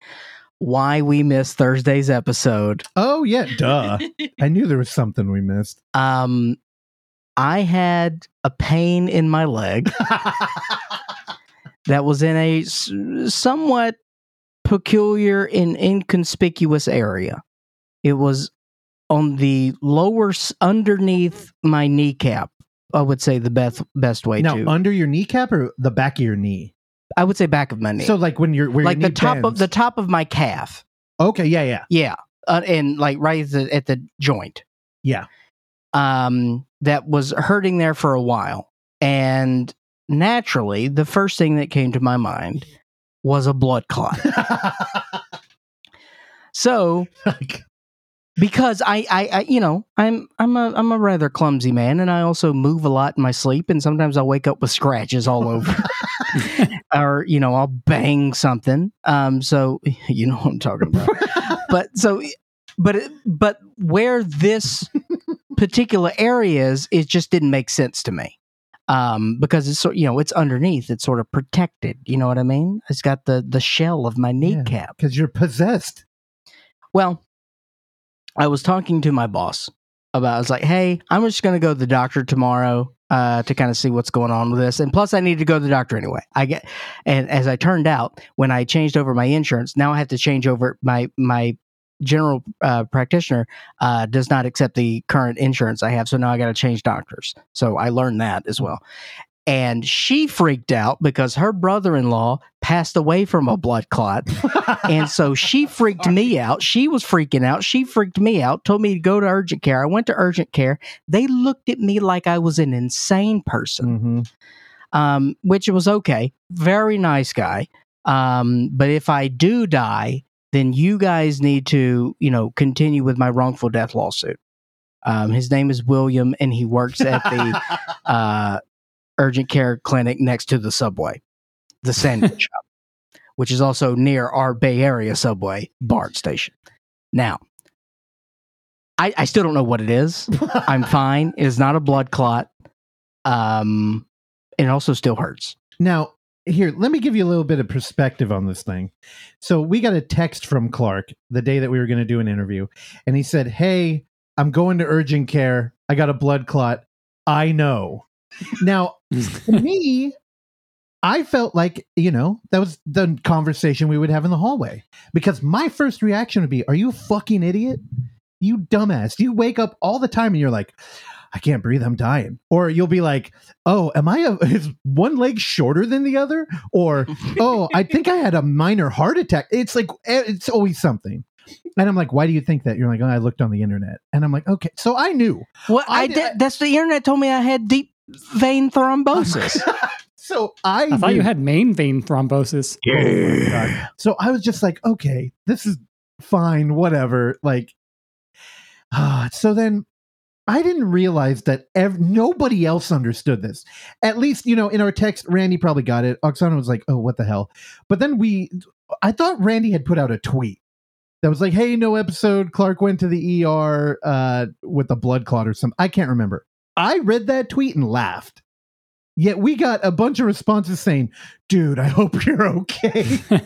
Speaker 1: why we missed thursday's episode
Speaker 2: Oh yeah, duh. *laughs* I knew there was something we missed.
Speaker 1: um i had a pain in my leg that was in a somewhat peculiar and inconspicuous area. It was on the lower, underneath my kneecap. I would say the best best way
Speaker 2: now,
Speaker 1: to.
Speaker 2: under your kneecap or the back of your knee?
Speaker 1: I would say back of my knee,
Speaker 2: So like when you're where
Speaker 1: like
Speaker 2: your
Speaker 1: the top of the top of my calf.
Speaker 2: Okay, yeah, yeah.
Speaker 1: Yeah, uh, and like right at the, at the joint.
Speaker 2: Yeah.
Speaker 1: Um, that was hurting there for a while, and naturally, the first thing that came to my mind was a blood clot. *laughs* So because I, I, I, you know, I'm, I'm a, I'm a rather clumsy man, and I also move a lot in my sleep, and sometimes I'll wake up with scratches all over, *laughs* or you know, I'll bang something. Um, so *laughs* you know what I'm talking about. but so, but, it, but where this *laughs* particular area is, it just didn't make sense to me. Um, because it's you know, it's underneath, it's sort of protected. You know what I mean? It's got the the shell of my kneecap.
Speaker 2: because you're possessed.
Speaker 1: Well, I was talking to my boss about. I was like, "Hey, I'm just going to go to the doctor tomorrow uh, to kind of see what's going on with this, and plus, I need to go to the doctor anyway." I get, and as I turned out, when I changed over my insurance, now I have to change over my my general uh, practitioner uh, does not accept the current insurance I have, so now I got to change doctors. So I learned that as well. And she freaked out because her brother in law passed away from a blood clot. And so *laughs* she freaked me out. She was freaking out. She freaked me out, told me to go to urgent care. I went to urgent care. They looked at me like I was an insane person,
Speaker 2: hmm
Speaker 1: um, which was okay. Very nice guy. Um, but if I do die, then you guys need to, you know, continue with my wrongful death lawsuit. Um, his name is William, and he works at the *laughs* uh, urgent care clinic next to the subway, the sandwich *laughs* shop, which is also near our Bay Area subway BART station. Now, I, I still don't know what it is. I'm *laughs* fine. It is not a blood clot. Um, and it also still hurts.
Speaker 2: Now, here, let me give you a little bit of perspective on this thing. So, we got a text from Clark the day that we were going to do an interview, and he said, Hey, I'm going to urgent care. I got a blood clot. I know. Now, to *laughs* me, I felt like, you know, that was the conversation we would have in the hallway. Because my first reaction would be, Are you a fucking idiot? You dumbass. You wake up all the time and you're like, I can't breathe. I'm dying. Or you'll be like, oh, am I a, *laughs* is one leg shorter than the other? Or, oh, I think I had a minor heart attack. It's like, eh, it's always something. And I'm like, why do you think that? You're like, oh, I looked on the internet. And I'm like, okay. So I knew.
Speaker 1: Well,
Speaker 2: I
Speaker 1: I,
Speaker 2: did-
Speaker 1: did. That's the internet told me I had deep vein thrombosis. *laughs*
Speaker 2: so I,
Speaker 3: I thought you had main vein thrombosis. *laughs*
Speaker 2: Oh. So I was just like, okay, this is fine, whatever. Like, ah, *sighs* so then I didn't realize that ev- nobody else understood this. At least, you know, in our text, Randy probably got it. Oksana was like, "Oh, what the hell?" But then we, I thought Randy had put out a tweet that was like, "Hey, no episode. Clark went to the ER uh, with a blood clot or something." I can't remember. I read that tweet and laughed. Yet we got a bunch of responses saying, "Dude, I hope you're okay." *laughs*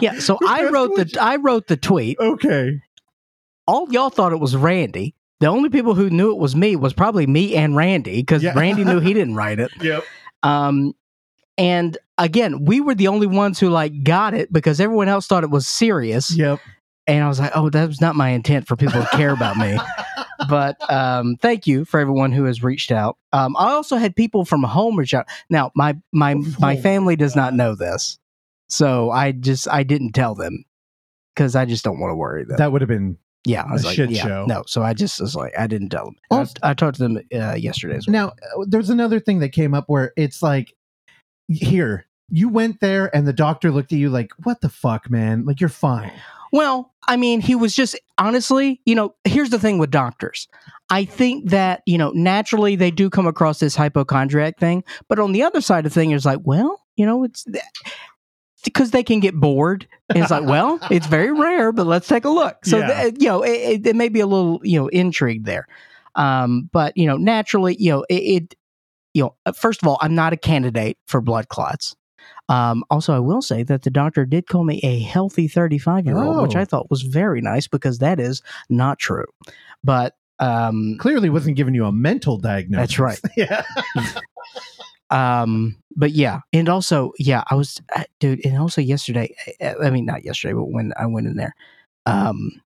Speaker 1: Yeah, so *laughs* I wrote the I wrote the tweet.
Speaker 2: okay.
Speaker 1: All y'all thought it was Randy. The only people who knew it was me was probably me and Randy because
Speaker 2: Yeah.
Speaker 1: Randy knew he didn't write it. *laughs*
Speaker 2: Yep.
Speaker 1: Um, and again, we were the only ones who like got it because everyone else thought it was serious.
Speaker 2: Yep.
Speaker 1: And I was like, oh, that was not my intent for people to care about me. *laughs* But um, thank you for everyone who has reached out. Um, I also had people from home reach out. Now, my my my family does not know this, so I just I didn't tell them because I just don't want to worry them.
Speaker 2: That would have been
Speaker 1: yeah, I was
Speaker 2: a
Speaker 1: like,
Speaker 2: shit
Speaker 1: yeah,
Speaker 2: show.
Speaker 1: no. So I just was like, I didn't tell them. I- I, talked to them uh, yesterday as well.
Speaker 2: Now, uh, there's another thing that came up where it's like, here, you went there and the doctor looked at you like, what the fuck, man? Like, you're fine.
Speaker 1: Well, I mean, he was just honestly, you know, here's the thing with doctors. I think that, you know, naturally they do come across this hypochondriac thing, but on the other side of the thing is like, well, you know, it's because they can get bored. And it's like, well, it's very *laughs* rare, but let's take a look. So,
Speaker 2: Yeah.
Speaker 1: th- you know, it, it, there may be a little, you know, intrigue there. Um, but, you know, naturally, you know, it, it, you know, uh, first of all, I'm not a candidate for blood clots. Um, also, I will say that the doctor did call me a healthy 35 year old, which
Speaker 2: Oh.
Speaker 1: I thought was very nice because that is not true. But um,
Speaker 2: Clearly wasn't giving you a mental diagnosis.
Speaker 1: That's right. *laughs*
Speaker 2: yeah. *laughs*
Speaker 1: um, but yeah, and also, yeah, I was, uh, dude, and also yesterday, uh, I mean, not yesterday, but when I went in there, um,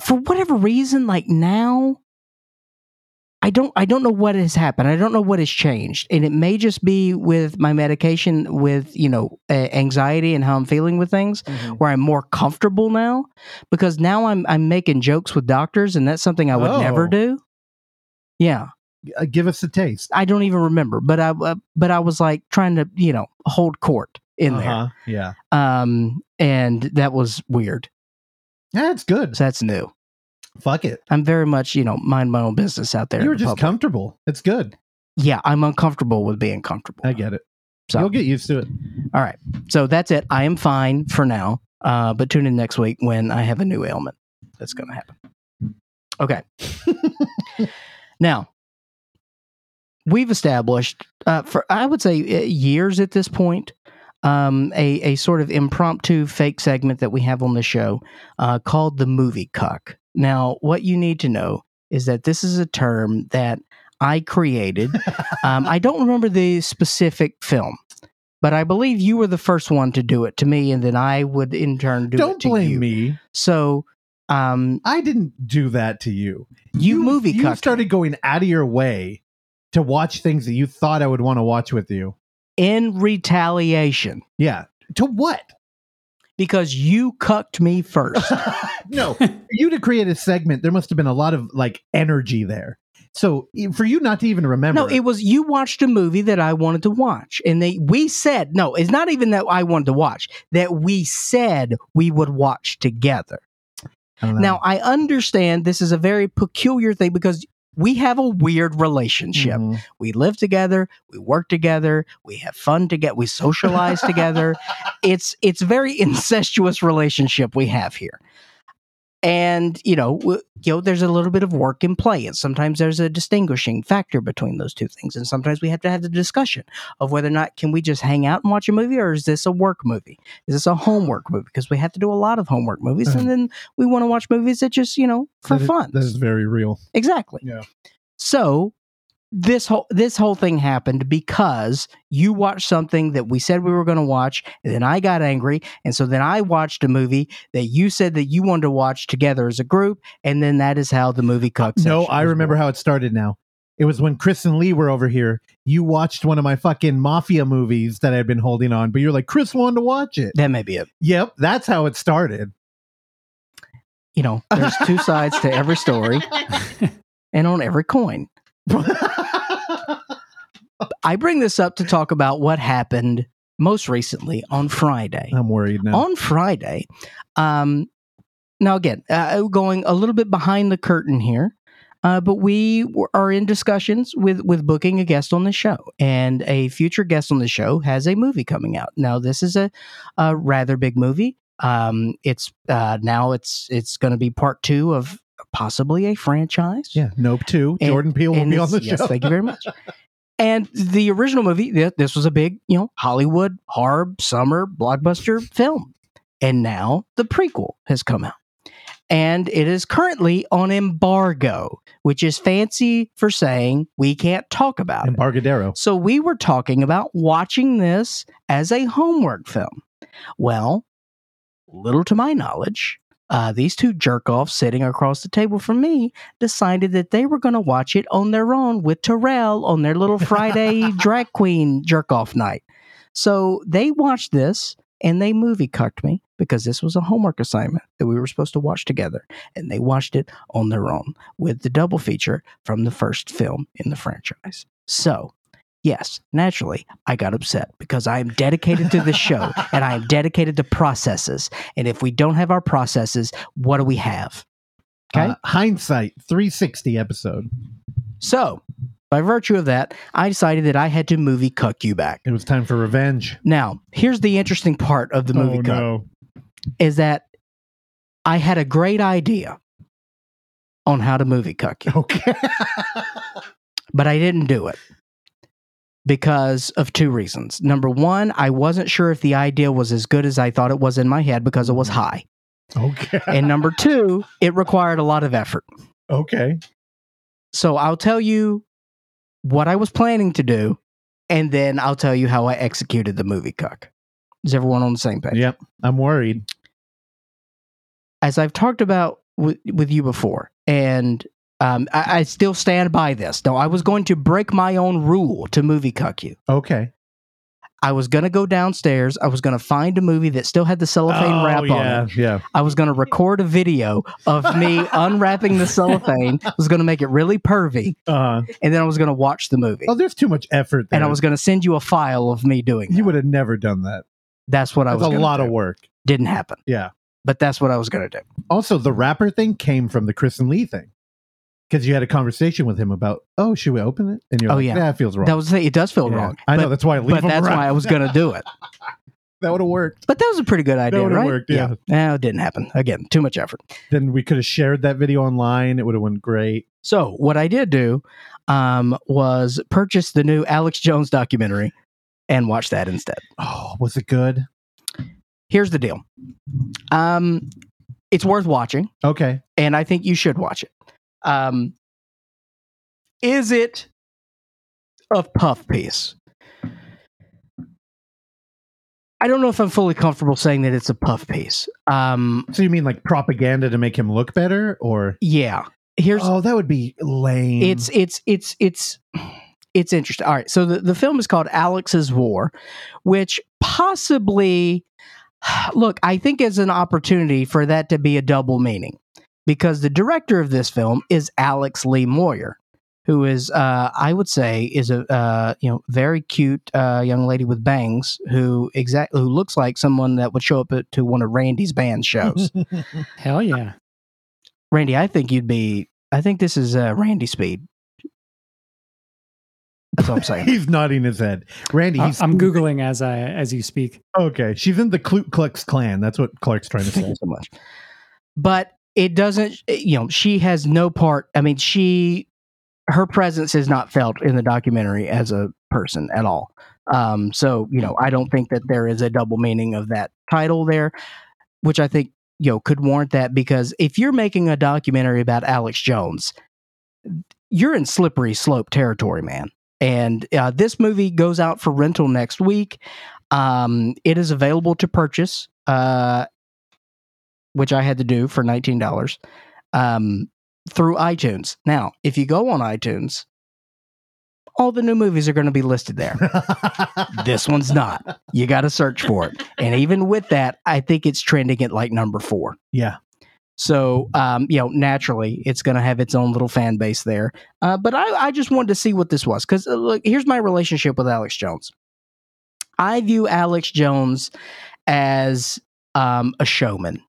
Speaker 1: for whatever reason, like now, I don't, I don't know what has happened. I don't know what has changed, and it may just be with my medication, with you know, uh, anxiety and how I'm feeling with things. where I'm more comfortable now because now I'm I'm making jokes with doctors and that's something I would
Speaker 2: Oh.
Speaker 1: never do. Yeah,
Speaker 2: Uh, give us a taste.
Speaker 1: I don't even remember, but I uh, but I was like trying to you know hold court in there.
Speaker 2: Uh-huh. Yeah.
Speaker 1: um, and that was weird.
Speaker 2: Yeah, it's good.
Speaker 1: So that's new.
Speaker 2: Fuck it.
Speaker 1: I'm very much you know mind my own business out there.
Speaker 2: You
Speaker 1: in
Speaker 2: were
Speaker 1: the
Speaker 2: just
Speaker 1: public.
Speaker 2: comfortable. It's good.
Speaker 1: yeah, I'm uncomfortable with being comfortable.
Speaker 2: I get it.
Speaker 1: So
Speaker 2: You'll get used to it.
Speaker 1: all right, so that's it. I am fine for now. Uh, but tune in next week when I have a new ailment that's going to happen. Okay. *laughs* now, we've established uh, for I would say uh, years at this point um, a a sort of impromptu fake segment that we have on the show uh, called the movie cuck. Now, what you need to know is that this is a term that I created. *laughs* um, I don't remember the specific film, but I believe you were the first one to do it to me, and then I would in turn do it
Speaker 2: Don't
Speaker 1: to
Speaker 2: blame
Speaker 1: you.
Speaker 2: me.
Speaker 1: So, um,
Speaker 2: I didn't do that to you.
Speaker 1: you, movie cuck.
Speaker 2: You
Speaker 1: cucked
Speaker 2: started going out of your way to watch things that you thought I would want to watch with you.
Speaker 1: in retaliation
Speaker 2: Yeah. To what?
Speaker 1: because you cucked me first. *laughs*
Speaker 2: no, you to create a segment, there must have been a lot of like energy there. So for you not to even remember,
Speaker 1: no, it was you watched a movie that I wanted to watch, and they we said no. It's not even that I wanted to watch that we said we would watch together.
Speaker 2: Oh, I.
Speaker 1: Now I understand this is a very peculiar thing because we have a weird relationship.
Speaker 2: Mhm.
Speaker 1: We live together, we work together, we have fun together, we socialize together. *laughs* It's it's very *laughs* incestuous relationship we have here. And you know, you know, there's a little bit of work in play, and sometimes there's a distinguishing factor between those two things. And sometimes we have to have the discussion of whether or not can we just hang out and watch a movie, or is this a work movie? Is this a homework movie? Because we have to do a lot of homework movies, and uh-huh. then we want to watch movies that just you know for
Speaker 2: That
Speaker 1: fun.
Speaker 2: That is very real.
Speaker 1: Exactly.
Speaker 2: Yeah.
Speaker 1: So this whole this whole thing happened because you watched something that we said we were going to watch, and then I got angry, and so then I watched a movie that you said that you wanted to watch together as a group, and then that is how the movie uh, cuck.
Speaker 2: No, I remember
Speaker 1: born.
Speaker 2: how it started now. It was when Chris and Lee were over here. You watched one of my fucking mafia movies that I'd been holding on, but you're like, Chris wanted to watch it.
Speaker 1: that may be it.
Speaker 2: Yep, that's how it started.
Speaker 1: You know, there's two sides to every story, *laughs* and on every coin. I bring this up to talk about what happened most recently on Friday.
Speaker 2: I'm worried now.
Speaker 1: on Friday. Um, now, again, uh, going a little bit behind the curtain here. Uh, but we w- are in discussions with with booking a guest on the show, and a future guest on the show has a movie coming out. Now, this is a, a rather big movie. Um, it's uh, now it's it's going to be part two of possibly a franchise.
Speaker 2: Yeah, Nope too.
Speaker 1: And-
Speaker 2: Jordan Peele will be on the
Speaker 1: yes,
Speaker 2: show.
Speaker 1: thank you very much. *laughs* And the original movie, this was a big, you know, Hollywood horror summer blockbuster film. And now the prequel has come out. And it is currently on embargo, which is fancy for saying we can't talk about it. So we were talking about watching this as a homework film. Well, little to my knowledge, uh, these two jerk offs sitting across the table from me decided that they were going to watch it on their own with Terrell on their little Friday *laughs* drag queen jerk off night. So they watched this and they movie cucked me because this was a homework assignment that we were supposed to watch together. And they watched it on their own with the double feature from the first film in the franchise. So, yes, naturally, I got upset because I am dedicated to the show *laughs* and I am dedicated to processes. And if we don't have our processes, what do we have? Okay.
Speaker 2: Uh, hindsight 360 episode.
Speaker 1: so, by virtue of that, I decided that I had to movie cuck you back.
Speaker 2: It was time for revenge.
Speaker 1: Now, here's the interesting part of the movie
Speaker 2: oh,
Speaker 1: cuck
Speaker 2: no.
Speaker 1: is that I had a great idea on how to movie cuck you,
Speaker 2: Okay. *laughs*
Speaker 1: but I didn't do it because of two reasons. Number one, I wasn't sure if the idea was as good as I thought it was in my head because it was mm-hmm. high.
Speaker 2: okay.
Speaker 1: And number *laughs* two, it required a lot of effort.
Speaker 2: okay.
Speaker 1: So I'll tell you what I was planning to do, and then I'll tell you how I executed the movie cuck. Is everyone on the same page?
Speaker 2: Yep. I'm worried.
Speaker 1: as I've talked about with, with you before, and um, I, I still stand by this. No, I was going to break my own rule to movie cuck you.
Speaker 2: Okay.
Speaker 1: I was going to go downstairs. I was going to find a movie that still had the cellophane
Speaker 2: oh,
Speaker 1: wrap
Speaker 2: yeah,
Speaker 1: on it.
Speaker 2: Yeah.
Speaker 1: I was going to record a video of me *laughs* unwrapping the cellophane. I was going to make it really pervy,
Speaker 2: Uh,
Speaker 1: and then I was going to watch the movie.
Speaker 2: oh, there's too much effort there.
Speaker 1: and I was going to send you a file of me doing.
Speaker 2: you
Speaker 1: that.
Speaker 2: would have never done that.
Speaker 1: That's what I was.
Speaker 2: a lot
Speaker 1: do.
Speaker 2: of work.
Speaker 1: Didn't happen,
Speaker 2: Yeah.
Speaker 1: but that's what I was going to do.
Speaker 2: Also, the rapper thing came from the Chris and Lee thing. Because you had a conversation with him about, oh, should we open it? And you're
Speaker 1: Oh,
Speaker 2: like,
Speaker 1: yeah.
Speaker 2: that feels wrong.
Speaker 1: That was. It does feel
Speaker 2: Yeah.
Speaker 1: wrong.
Speaker 2: I know. That's why I leave
Speaker 1: but that's
Speaker 2: around.
Speaker 1: why I was going to do it. *laughs*
Speaker 2: that would have worked.
Speaker 1: But that was a pretty good idea,
Speaker 2: would've
Speaker 1: right?
Speaker 2: worked, yeah.
Speaker 1: No, it didn't happen. Again, too much effort.
Speaker 2: Then we could have shared that video online. It would have went great.
Speaker 1: So what I did do um, was purchase the new Alex Jones documentary and watch that instead.
Speaker 2: Oh, was it good?
Speaker 1: Here's the deal. Um, it's worth watching,
Speaker 2: Okay.
Speaker 1: and I think you should watch it. Um, is it a puff piece? I don't know if I'm fully comfortable saying that it's a puff piece. Um,
Speaker 2: So you mean like propaganda to make him look better, or
Speaker 1: yeah. Here's
Speaker 2: oh, that would be lame.
Speaker 1: it's it's it's it's it's interesting. All right, so the, the film is called Alex's War, which possibly *sighs* look, I think is an opportunity for that to be a double meaning. Because the director of this film is Alex Lee Moyer, who is uh, I would say is a uh, you know very cute uh, young lady with bangs who exactly who looks like someone that would show up at, to one of Randy's band shows. *laughs*
Speaker 3: Hell yeah.
Speaker 1: Randy, I think you'd be. I think this is uh, Randy Speed. That's all I'm saying. *laughs*
Speaker 2: he's nodding his head. Randy,
Speaker 3: I-
Speaker 2: he's
Speaker 3: I'm googling as I as you speak.
Speaker 2: okay. She's in the Ku Klux Klan. That's what Clark's trying to
Speaker 1: Thank
Speaker 2: say.
Speaker 1: you so much. But it doesn't. You know, she has no part. I mean, she her presence is not felt in the documentary as a person at all. Um, so you know, I don't think that there is a double meaning of that title there, which I think you know could warrant that because if you're making a documentary about Alex Jones, you're in slippery slope territory, man. And uh, this movie goes out for rental next week. Um, it is available to purchase, uh, which I had to do for nineteen dollars um, through iTunes. Now, if you go on iTunes, all the new movies are going to be listed there. this one's not. You got to search for it. And even with that, I think it's trending at like number four.
Speaker 2: yeah.
Speaker 1: So, um, you know, naturally, it's going to have its own little fan base there. Uh, but I, I just wanted to see what this was because, uh, look, here's my relationship with Alex Jones. I view Alex Jones as um, a showman,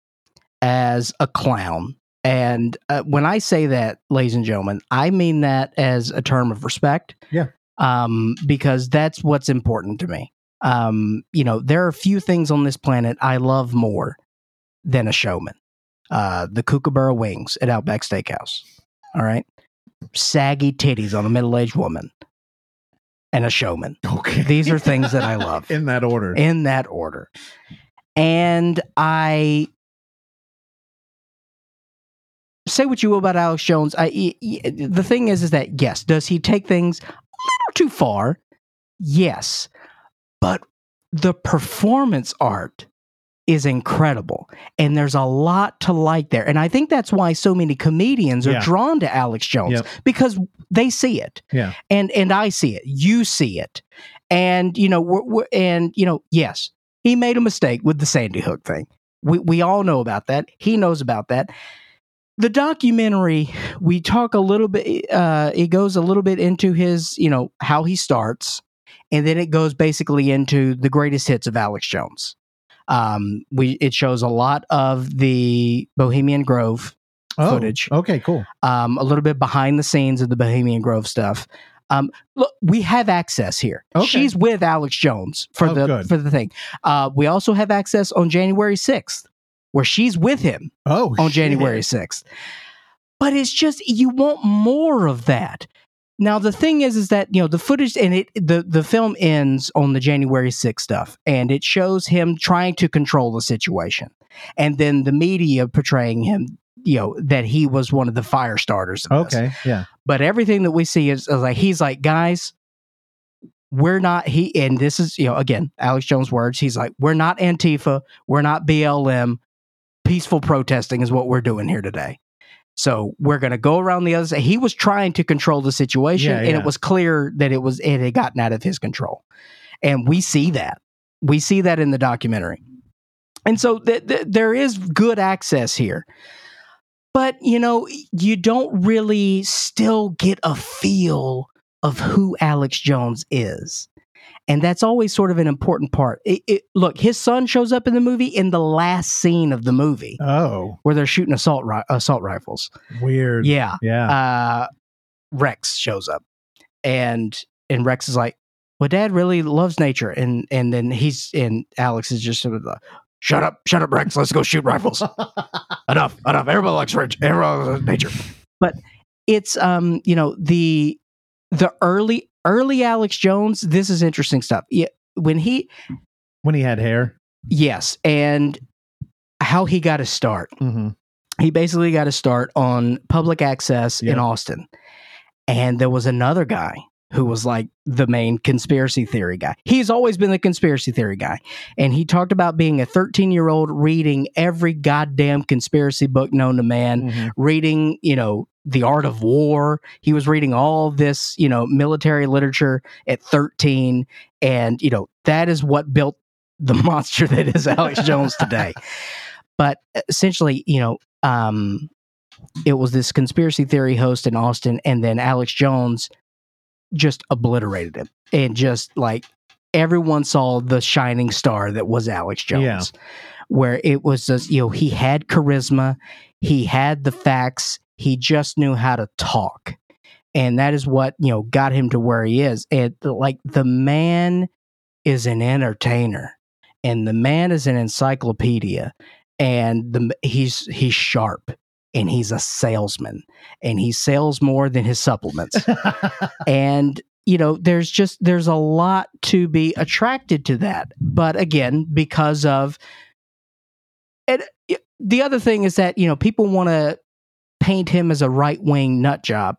Speaker 1: as a clown, And uh, when I say that, ladies and gentlemen, I mean that as a term of respect.
Speaker 2: Yeah.
Speaker 1: Um, because that's what's important to me. Um, you know, there are a few things on this planet I love more than a showman. Uh, the kookaburra wings at Outback Steakhouse. All right. Saggy titties on a middle aged woman and a showman.
Speaker 2: Okay.
Speaker 1: These are things that I *laughs* love
Speaker 2: in that order.
Speaker 1: in that order. And I say what you will about Alex Jones. I the thing is, is that yes, does he take things a little too far? Yes, but the performance art is incredible, and there's a lot to like there. And I think that's why so many comedians are
Speaker 2: Yeah.
Speaker 1: drawn to Alex Jones
Speaker 2: Yep.
Speaker 1: because they see it
Speaker 2: Yeah.
Speaker 1: and and I see it. You see it, and you know, we're, we're, and you know, yes, he made a mistake with the Sandy Hook thing. We we all know about that. He knows about that. The documentary, we talk a little bit. Uh, it goes a little bit into his, you know, how he starts, and then it goes basically into the greatest hits of Alex Jones. Um, we it shows a lot of the Bohemian Grove
Speaker 2: Oh,
Speaker 1: footage
Speaker 2: Okay, cool.
Speaker 1: um, a little bit behind the scenes of the Bohemian Grove stuff. Um, look, we have access here.
Speaker 2: Okay.
Speaker 1: She's with Alex Jones for
Speaker 2: Oh,
Speaker 1: the
Speaker 2: good.
Speaker 1: for the thing. Uh, we also have access on January sixth, where she's with him
Speaker 2: Oh,
Speaker 1: on
Speaker 2: shit.
Speaker 1: January sixth. But it's just you want more of that. Now the thing is, is that you know the footage and it the the film ends on the January sixth stuff, and it shows him trying to control the situation, and then the media portraying him, you know, that he was one of the fire starters. Of this
Speaker 2: Okay, yeah.
Speaker 1: but everything that we see is, is like he's like guys we're not he and this is you know again alex jones words he's like we're not antifa we're not blm peaceful protesting is what we're doing here today. So we're going to go around the other side he was trying to control the situation
Speaker 2: Yeah,
Speaker 1: and it was clear that it was it had gotten out of his control. And we see that. We see that in the documentary. And so th- th- there is good access here. But you know you don't really still get a feel of who alex jones is and that's always sort of an important part it, it, look his son shows up in the movie in the last scene of the movie
Speaker 2: Oh,
Speaker 1: where they're shooting assault ri- assault rifles
Speaker 2: weird.
Speaker 1: yeah
Speaker 2: Yeah.
Speaker 1: uh, Rex shows up, and and Rex is like, "Well, Dad really loves nature," and and then he's and Alex is just sort of like, "Shut up, shut up, Rex. Let's go shoot rifles. *laughs* enough, enough. Everybody likes rich. Everybody likes nature." But it's um, you know the the early early Alex Jones. This is interesting stuff. Yeah, when he
Speaker 2: when he had hair.
Speaker 1: yes, and how he got his start
Speaker 2: Mm-hmm.
Speaker 1: he basically got to start on public access
Speaker 2: Yeah.
Speaker 1: in Austin. And there was another guy who was like the main conspiracy theory guy. He's always been the conspiracy theory guy. And he talked about being a 13 year old reading every goddamn conspiracy book known to man,
Speaker 2: Mm-hmm.
Speaker 1: reading, you know, The Art of War. He was reading all this, you know, military literature at 13. And, you know, that is what built the *laughs* monster that is Alex Jones today. *laughs* But essentially, you know, um, it was this conspiracy theory host in Austin, and then Alex Jones just obliterated him. And just like everyone saw the shining star that was Alex Jones,
Speaker 2: Yeah.
Speaker 1: where it was just, you know, he had charisma, he had the facts, he just knew how to talk. And that is what, you know, got him to where he is. And like the man is an entertainer and the man is an encyclopedia and the he's he's sharp and he's a salesman and he sells more than his supplements. *laughs* And you know there's just there's a lot to be attracted to that. But again because of and the other thing is that you know people want to paint him as a right-wing nut job.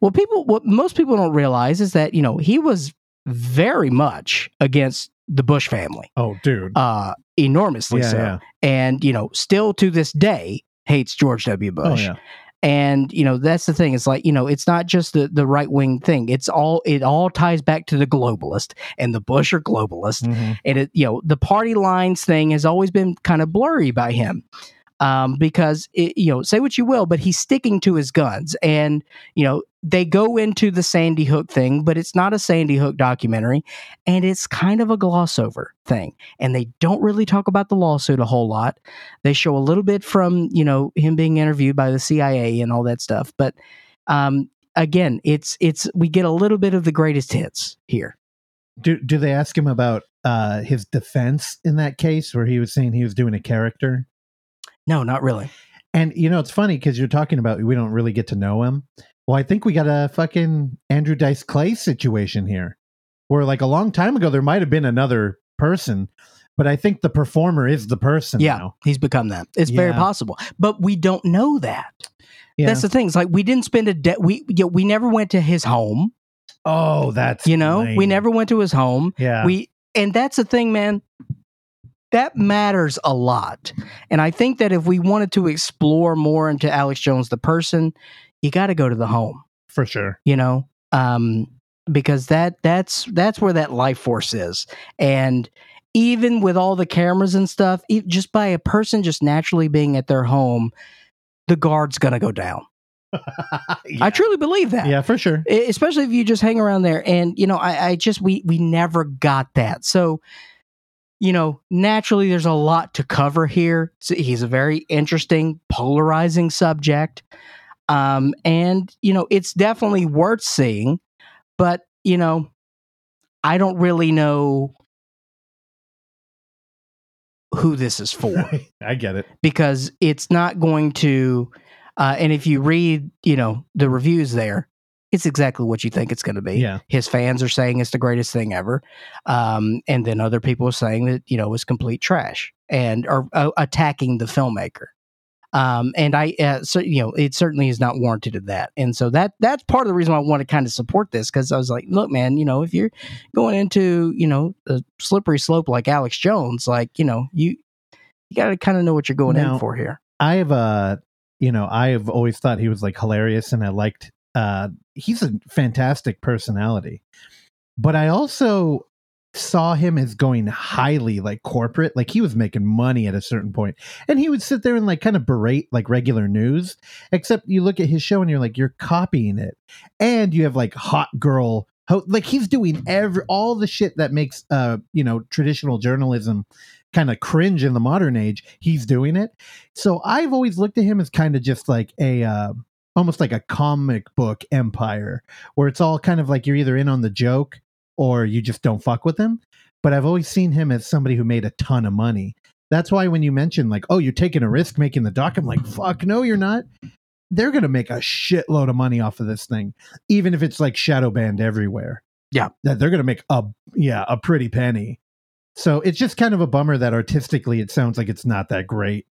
Speaker 1: Well people what most people don't realize is that you know he was very much against the bush family.
Speaker 2: Oh, dude.
Speaker 1: uh enormously
Speaker 2: yeah,
Speaker 1: so.
Speaker 2: yeah.
Speaker 1: and you know still to this day hates george w
Speaker 2: Oh,
Speaker 1: bush
Speaker 2: yeah.
Speaker 1: and you know that's the thing it's like you know it's not just the, the right wing thing it's all it all ties back to the globalist and the bush are globalist
Speaker 2: Mhm.
Speaker 1: and it you know the party lines thing has always been kind of blurry by him um, because it, you know say what you will but he's sticking to his guns and you know they go into the Sandy Hook thing, but it's not a Sandy Hook documentary, and it's kind of a gloss over thing. And they don't really talk about the lawsuit a whole lot. They show a little bit from you know him being interviewed by the CIA and all that stuff, but um, again, it's it's we get a little bit of the greatest hits here.
Speaker 2: Do do they ask him about uh his defense in that case where he was saying he was doing a character?
Speaker 1: No, not really.
Speaker 2: And you know, it's funny because you're talking about we don't really get to know him. Well, I think we got a fucking Andrew Dice Clay situation here, where like a long time ago there might have been another person, but I think the performer is the person.
Speaker 1: Yeah,
Speaker 2: now.
Speaker 1: he's become that. It's very possible, but we don't know that.
Speaker 2: yeah.
Speaker 1: That's the thing. It's like we didn't spend a day. We you know, we never went to his home.
Speaker 2: oh, that's
Speaker 1: You know, we never went to his home.
Speaker 2: Yeah,
Speaker 1: We and that's the thing, man. That matters a lot. And I think that if we wanted to explore more into Alex Jones the person, you got to go to the home,
Speaker 2: for sure.
Speaker 1: you know? Um because that that's that's where that life force is. And even with all the cameras and stuff, just by a person just naturally being at their home, the guard's going to go down. *laughs*
Speaker 2: yeah.
Speaker 1: I truly believe that.
Speaker 2: yeah, for sure.
Speaker 1: Especially if you just hang around there and you know I, I just we we never got that so you know naturally there's a lot to cover here So he's a very interesting polarizing subject um and you know it's definitely worth seeing but you know i don't really know who this is for *laughs*
Speaker 2: I get it.
Speaker 1: because it's not going to uh, and if you read you know the reviews there it's exactly what you think it's going to be
Speaker 2: Yeah.
Speaker 1: his fans are saying it's the greatest thing ever um, and then other people are saying that you know it's complete trash and are uh, attacking the filmmaker um, and I, uh, so you know, it certainly is not warranted of that, and so that that's part of the reason why I want to kind of support this because I was like, look, man, you know, if you're going into you know a slippery slope like Alex Jones, like you know, you you got to kind of know what you're going
Speaker 2: Now-
Speaker 1: in for here.
Speaker 2: I have uh you know, I have always thought he was like hilarious and I liked uh he's a fantastic personality. But I also saw him as going highly like corporate, like he was making money at a certain. And he would sit there and like kind of berate like regular news, except you look at his show and you're like you're copying it. And you have like hot girl ho- like he's doing every all the shit that makes uh you know traditional journalism kind of cringe in the modern age he's doing it so I've always looked at him as kind of just like a uh, almost like a comic book empire where it's all kind of like you're either in on the joke or you just don't fuck with him. But I've always seen him as somebody who made a ton of money. That's why when you mention like, oh, you're taking a risk making the doc, I'm like, fuck, no, you're not. They're gonna make a shitload of money off of this thing, even if it's like shadow banned everywhere.
Speaker 1: Yeah.
Speaker 2: that they're gonna make a yeah a pretty penny. So it's just kind of a bummer that artistically it sounds like it's not that great.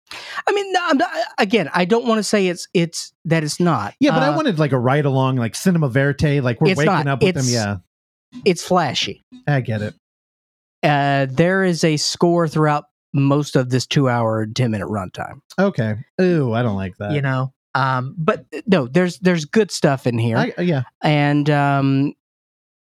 Speaker 1: I mean, no, I'm not, again, I don't want to say it's it's that it's not.
Speaker 2: Yeah, but I
Speaker 1: Uh,
Speaker 2: wanted like a ride along, like cinema verite, like we're waking
Speaker 1: not.
Speaker 2: up with them. Yeah,
Speaker 1: it's flashy.
Speaker 2: I get it.
Speaker 1: Uh, there is a score throughout most of this two hour and ten minute runtime.
Speaker 2: Okay. Ooh, I don't like that.
Speaker 1: you know, um, but no, there's there's good stuff in here,
Speaker 2: I, yeah,
Speaker 1: and um,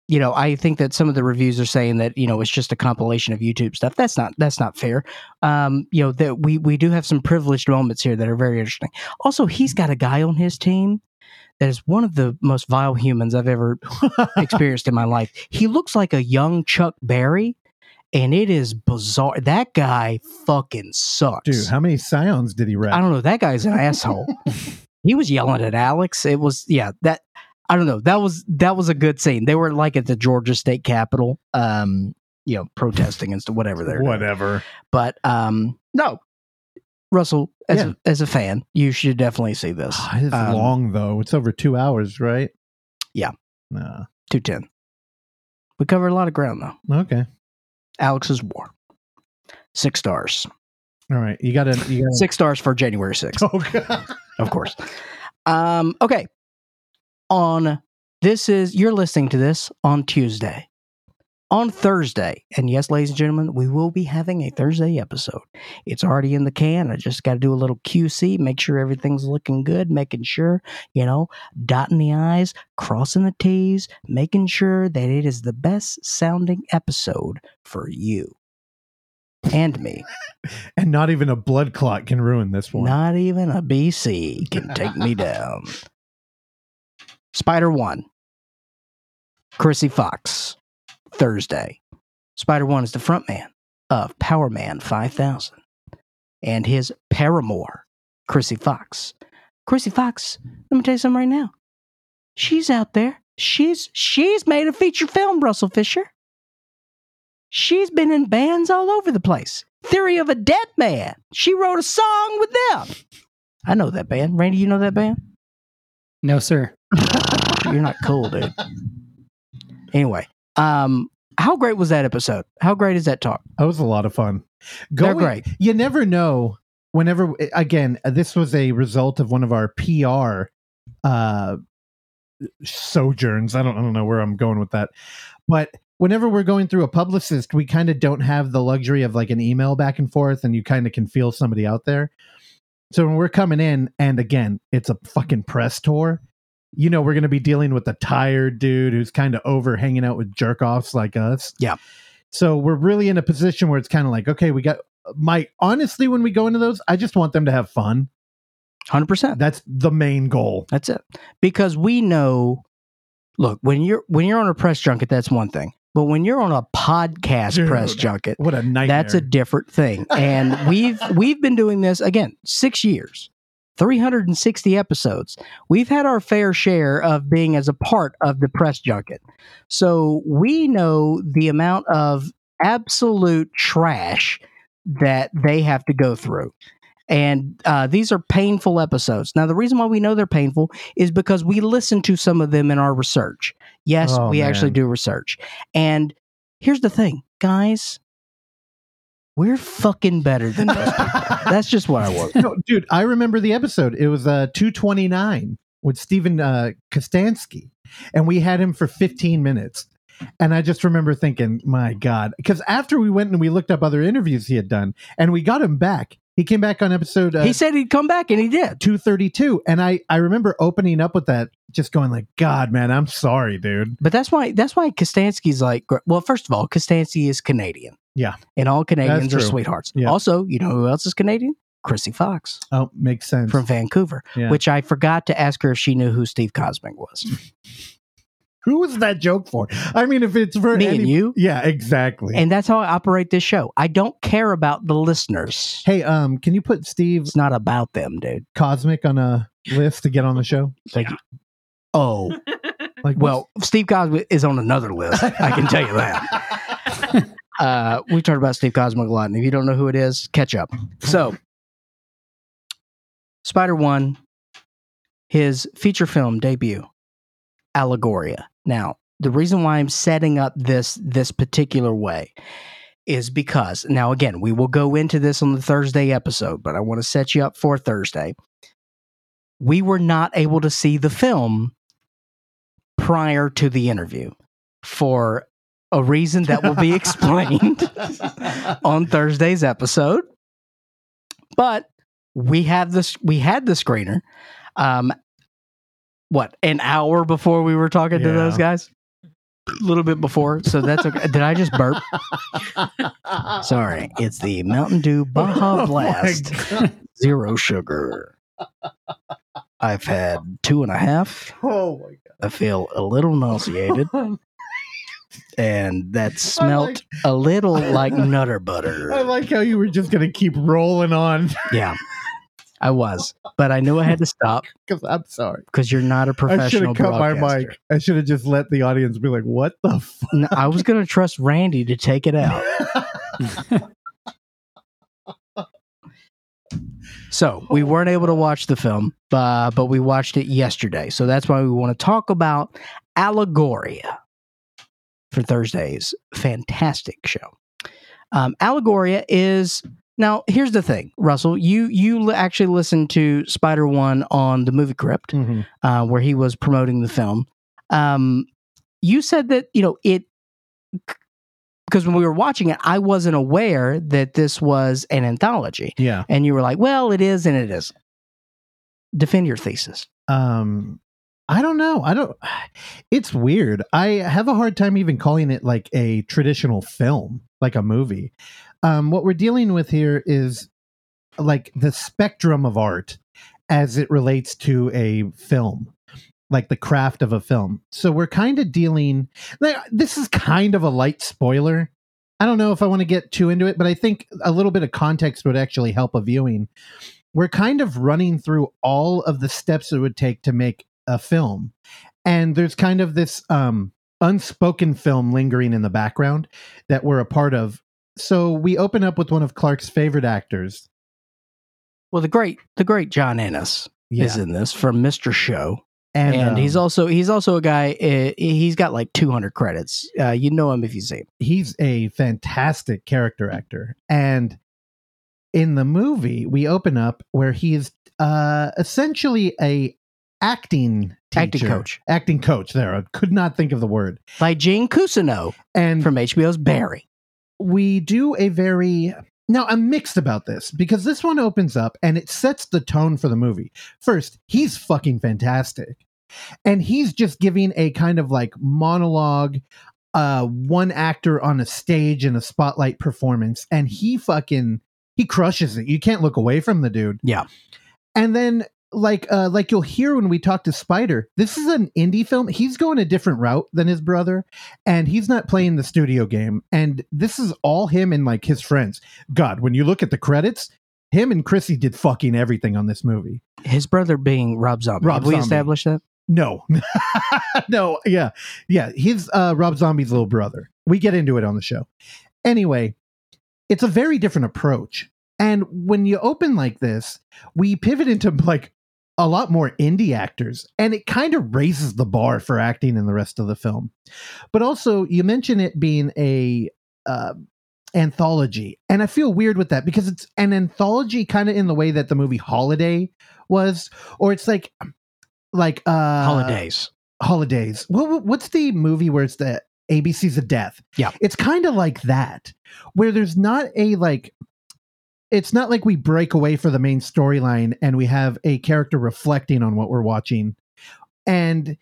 Speaker 1: you know, I think that some of the reviews are saying that you know it's just a compilation of YouTube stuff. That's not that's not fair. Um, you know that we we do have some privileged moments here that are very interesting. Also, he's got a guy on his team that is one of the most vile humans I've ever *laughs* experienced in my life. He looks like a young Chuck Berry, and it is bizarre. That guy fucking sucks,
Speaker 2: dude. How many scions did he
Speaker 1: rap?
Speaker 2: I
Speaker 1: don't know. That guy's an *laughs* asshole. he was yelling at Alex. It was yeah. That I don't know. That was that was a good scene. They were like at the Georgia State Capitol, um, you know, protesting and whatever they're doing.
Speaker 2: Whatever.
Speaker 1: But um, no, Russell, as
Speaker 2: Yeah.
Speaker 1: a, as a fan, you should definitely see this.
Speaker 2: Ah, it's
Speaker 1: Um,
Speaker 2: long though. It's over two hours, right?
Speaker 1: Yeah.
Speaker 2: Nah.
Speaker 1: Two ten. We covered a lot of ground though.
Speaker 2: Okay.
Speaker 1: Alex's War. Six stars.
Speaker 2: All right. You gotta. Gotta.
Speaker 1: Six stars for January sixth. *laughs*
Speaker 2: Oh,
Speaker 1: of course. Um, okay. On this is you're listening to this on Tuesday. On Thursday, and yes, ladies and gentlemen, we will be having a Thursday episode. It's already in the can. I just got to do a little QC, make sure everything's looking good, making sure, you know, dotting the I's, crossing the T's, making sure that it is the best sounding episode for you and me. *laughs*
Speaker 2: And not even a blood clot can ruin this one.
Speaker 1: Not even a BC can take me *laughs* down. Spider One, Chrissy Fox, Thursday. Spider One is the frontman of Powerman 5000 and his paramour, Chrissy Fox. Chrissy Fox, let me tell you something right now. She's out there. She's she's made a feature film, Russell Fisher. She's been in bands all over the place. Theory of a Dead Man. She wrote a song with them. I know that band. Randy, you know that band?
Speaker 3: No, sir. *laughs*
Speaker 1: You're not cool, dude. Anyway, um, how great was that episode? How great is that talk?
Speaker 2: That was a lot of fun.
Speaker 1: They're great.
Speaker 2: You never know. Whenever again, this was a result of one of our PR uh, sojourns. I don't, I don't know where I'm going with that, but whenever we're going through a publicist, we kind of don't have the luxury of like an email back and forth, and you kind of can feel somebody out there. So when we're coming in, and again, it's a fucking press tour. You know, we're going to be dealing with a tired dude who's kind of over hanging out with jerk offs like us.
Speaker 1: Yeah.
Speaker 2: So we're really in a position where it's kind of like, okay, we got my honestly, when we go into those, I just want them to have fun.
Speaker 1: 100%.
Speaker 2: That's the main goal.
Speaker 1: That's it. Because we know look, when you're when you're on a press junket, that's one thing. But when you're on a podcast
Speaker 2: Dude.
Speaker 1: press junket,
Speaker 2: What a nightmare.
Speaker 1: that's a different thing. And we've we've been doing this again, 6 years. 360 episodes. We've had our fair share of being as a part of the press junket. So we know the amount of absolute trash that they have to go through. And uh, these are painful episodes. Now, the reason why we know they're painful is because we listen to some of them in our research. Yes,
Speaker 2: Oh,
Speaker 1: we actually do research. And here's the thing, guys, we're fucking better than those people. *laughs* That's just what I want.
Speaker 2: no, dude, I remember the episode. It was uh 229 with Stephen uh Kostansky. And we had him for 15 minutes. And I just remember thinking, my God. Because after we went and we looked up other interviews he had done, and we got him back. He came back on episode uh,
Speaker 1: he said he'd come back, and he did.
Speaker 2: 232. And I, I remember opening up with that, just going like, God, man, I'm sorry, dude.
Speaker 1: But that's why that's why Kostanski's like. Well, first of all, Kostansky is Canadian.
Speaker 2: Yeah.
Speaker 1: and all Canadians are sweethearts.
Speaker 2: Yeah.
Speaker 1: Also, you know who else is Canadian? Chrissy Fox
Speaker 2: Oh, makes sense.
Speaker 1: from Vancouver.
Speaker 2: Yeah.
Speaker 1: Which I forgot to ask her if she knew who Steve Cosmic was.
Speaker 2: Who was that joke for? I mean, if it's for
Speaker 1: Me
Speaker 2: any-
Speaker 1: and you.
Speaker 2: Yeah, exactly.
Speaker 1: And that's how I operate this show. I don't care about the listeners.
Speaker 2: hey, um, can you put Steve
Speaker 1: It's not about them, dude.
Speaker 2: Cosmic on a list to get on the show?
Speaker 1: Like, oh, *laughs*
Speaker 2: Like,
Speaker 1: well, Steve Cosmic is on another list. I can tell you that. *laughs* Uh, we talked about Steve Cosmic a lot, and if you don't know who it is, catch up. So, Spider One, his feature film debut, Allegoria. Now, the reason why I'm setting up this this particular way is because now again we will go into this on the Thursday episode, but I want to set you up for Thursday. We were not able to see the film prior to the interview for a reason that will be *laughs* explained *laughs* on Thursday's episode. But we have this we had the screener um what an hour before we were talking to those guys? A little bit before. So that's okay. Did i just burp? *laughs* Sorry. It's the mountain dew baja
Speaker 2: Oh
Speaker 1: blast.
Speaker 2: God.
Speaker 1: zero sugar. I've had two and a half.
Speaker 2: Oh my god.
Speaker 1: I feel a little nauseated.
Speaker 2: God.
Speaker 1: And that *laughs* smelt a little like *laughs* nutter butter
Speaker 2: I like how you were just gonna keep rolling on
Speaker 1: yeah i was but i knew i had to stop *laughs*
Speaker 2: because I'm sorry.
Speaker 1: because you're not a
Speaker 2: I should
Speaker 1: professional
Speaker 2: have cut my mic. I should have just let the audience be like, "What the fuck?"
Speaker 1: No, I was going to trust Randy to take it out. So we weren't able to watch the film, uh, but we watched it yesterday. So that's why we want to talk about Allegoria for Thursday's fantastic show. Um, Allegoria is now. Here's the thing, Russell. You you actually listened to Spider One on the Movie Crypt
Speaker 2: Mhm.
Speaker 1: uh, where he was promoting the film. Um, you said that you know it because when we were watching it, I wasn't aware that this was an anthology,
Speaker 2: Yeah.
Speaker 1: and you were like, "Well, it is and it isn't." Defend your thesis.
Speaker 2: Um, I don't know. I don't. It's weird. I have a hard time even calling it like a traditional film, like a movie. Um, what we're dealing with here is like the spectrum of art as it relates to a film. like the craft of a film. So we're kind of dealing like this is kind of a light spoiler. I don't know if I want to get too into it, but I think a little bit of context would actually help a viewing. We're kind of running through all of the steps it would take to make a film. And there's kind of this um unspoken film lingering in the background that we're a part of. So we open up with one of Clark's favorite actors.
Speaker 1: Well, the great the great John Ennis is in this from Mr. Show, and,
Speaker 2: um,
Speaker 1: he's also he's also a guy. Uh, he's got like 200 credits. Uh, you know him if you see him.
Speaker 2: he's a fantastic character actor and in the movie we open up where he is uh essentially a acting
Speaker 1: Acting coach.
Speaker 2: acting coach there i could not think of the word
Speaker 1: By Gene Cousineau
Speaker 2: and
Speaker 1: from HBO's Barry.
Speaker 2: we do a very now i'm mixed about this because this one opens up and it sets the tone for the movie first he's fucking fantastic and he's just giving a kind of like monologue uh one actor on a stage in a spotlight performance and he fucking he crushes it you can't look away from the dude
Speaker 1: Yeah.
Speaker 2: and then like uh like you'll hear when we talk to spider this is an indie film. He's going a different route than his brother and he's not playing the studio game. And this is all him and like his friends. God when you look at the credits him and chrissy did fucking everything on this movie.
Speaker 1: His brother being Rob Zombie.
Speaker 2: Rob
Speaker 1: Have we established that?
Speaker 2: no. *laughs* No yeah. Yeah he's uh rob zombie's little brother. We get into it on the show. Anyway it's a very different approach. And when you open like this we pivot into like a lot more indie actors and it kind of raises the bar for acting in the rest of the film but also you mention it being a uh, anthology and i feel weird with that because it's an anthology kind of in the way that the movie holiday was or it's like like uh
Speaker 1: Holidays.
Speaker 2: holidays what, what- what's the movie where it's the abc's of death
Speaker 1: Yeah.
Speaker 2: it's kind of like that where there's not a like it's not like we break away for the main storyline and we have a character reflecting on what we're watching. And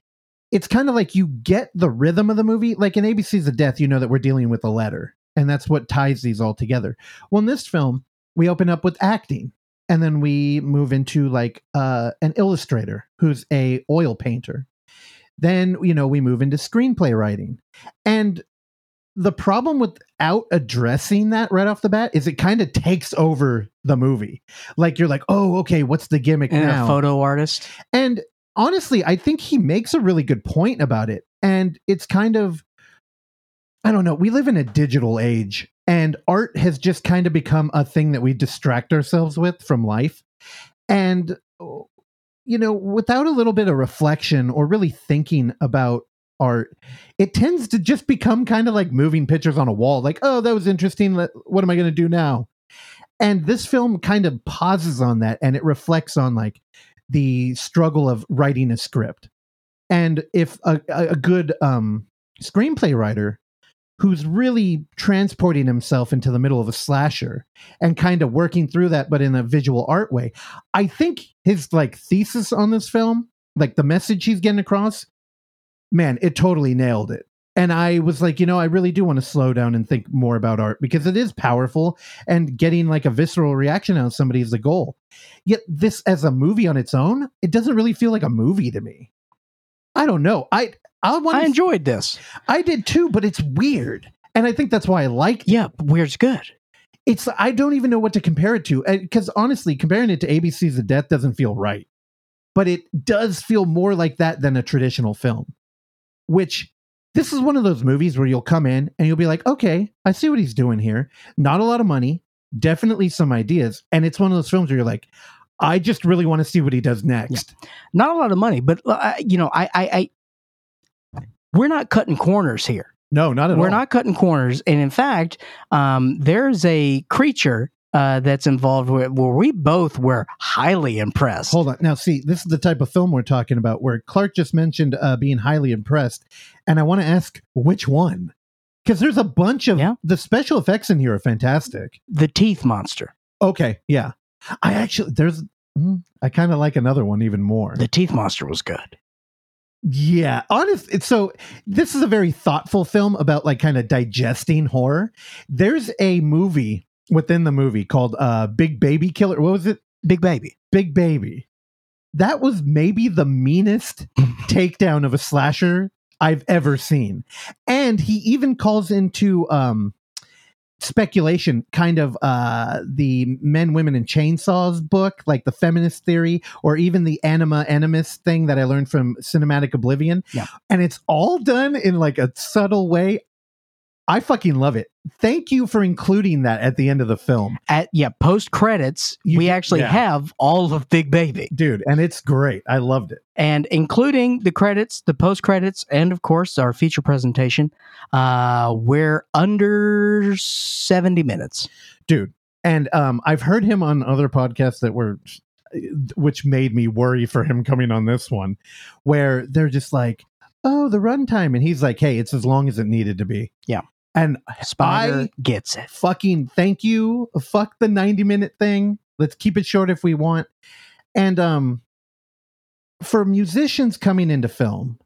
Speaker 2: it's kind of like you get the rhythm of the movie. Like in abc's of death you know that we're dealing with a letter and that's what ties these all together. Well in this film we open up with acting and then we move into like uh, an illustrator who's a oil painter. Then you know we move into screenplay writing. And the problem without addressing that right off the bat is it kind of takes over the movie like you're like oh okay what's the gimmick
Speaker 1: And
Speaker 2: now
Speaker 1: a photo artist.
Speaker 2: and honestly, I think he makes a really good point about it. And it's kind of, I don't know, we live in a digital age and art has just kind of become a thing that we distract ourselves with from life. And, oh, you know, without a little bit of reflection or really thinking about art, it tends to just become kind of like moving pictures on a wall. Like, oh, that was interesting. What am I going to do now? And this film kind of pauses on that and it reflects on like, the struggle of writing a script. And if a, a good um, screenplay writer who's really transporting himself into the middle of a slasher and kind of working through that, but in a visual art way, I think his like thesis on this film, like the message he's getting across, man, it totally nailed it. And I was like, you know, I really do want to slow down and think more about art because it is powerful and getting like a visceral reaction out of somebody is the goal. Yet this as a movie on its own, it doesn't really feel like a movie to me. I don't know. I I
Speaker 1: I enjoyed this.
Speaker 2: I did too, but it's weird. And I think that's why I like it.
Speaker 1: Yeah, weird's good.
Speaker 2: It's I don't even know what to compare it to because honestly, comparing it to ABC's The Death doesn't feel right. But it does feel more like that than a traditional film. Which this is one of those movies where you'll come in and you'll be like, okay, I see what he's doing here. Not a lot of money, definitely some ideas. And it's one of those films where you're like, I just really want to see what he does next.
Speaker 1: Not a lot of money, but uh, you know, I, I, I, we're not cutting corners here.
Speaker 2: No, not at all.
Speaker 1: We're not cutting corners, and in fact, um, there's a creature uh, that's involved where, where we both were highly impressed.
Speaker 2: Hold on. Now, see, this is the type of film we're talking about where Clark just mentioned uh, being highly impressed. And I want to ask which one? Because there's a bunch of
Speaker 1: Yeah.
Speaker 2: the special effects in here are fantastic.
Speaker 1: The teeth monster.
Speaker 2: Okay. Yeah. I actually, there's, mm, I kind of like another one even more.
Speaker 1: The teeth monster was good.
Speaker 2: Yeah, honest. So this is a very thoughtful film about like kind of digesting horror. There's a movie within the movie called uh Big Baby Killer. What was it?
Speaker 1: Big baby.
Speaker 2: Big Baby. that was maybe the meanest *laughs* takedown of a slasher I've ever seen. And he even calls into um speculation kind of uh the men women and chainsaws book like the feminist theory or even the anima animus thing that i learned from cinematic oblivion
Speaker 1: Yeah.
Speaker 2: and it's all done in like a subtle way i fucking love it thank you for including that at the end of the film
Speaker 1: At yeah, post credits, we actually
Speaker 2: yeah.
Speaker 1: have all of Big Baby.
Speaker 2: dude and it's great i loved it
Speaker 1: and including the credits, the post credits, and of course our feature presentation. Uh, we're under seventy minutes.
Speaker 2: dude and um i've heard him on other podcasts that were which made me worry for him coming on this one where they're just like oh the runtime and he's like hey it's as long as it needed to be
Speaker 1: Yeah.
Speaker 2: And
Speaker 1: Spider
Speaker 2: I-
Speaker 1: gets it.
Speaker 2: fucking thank you fuck the 90 minute thing let's keep it short if we want and um for musicians coming into film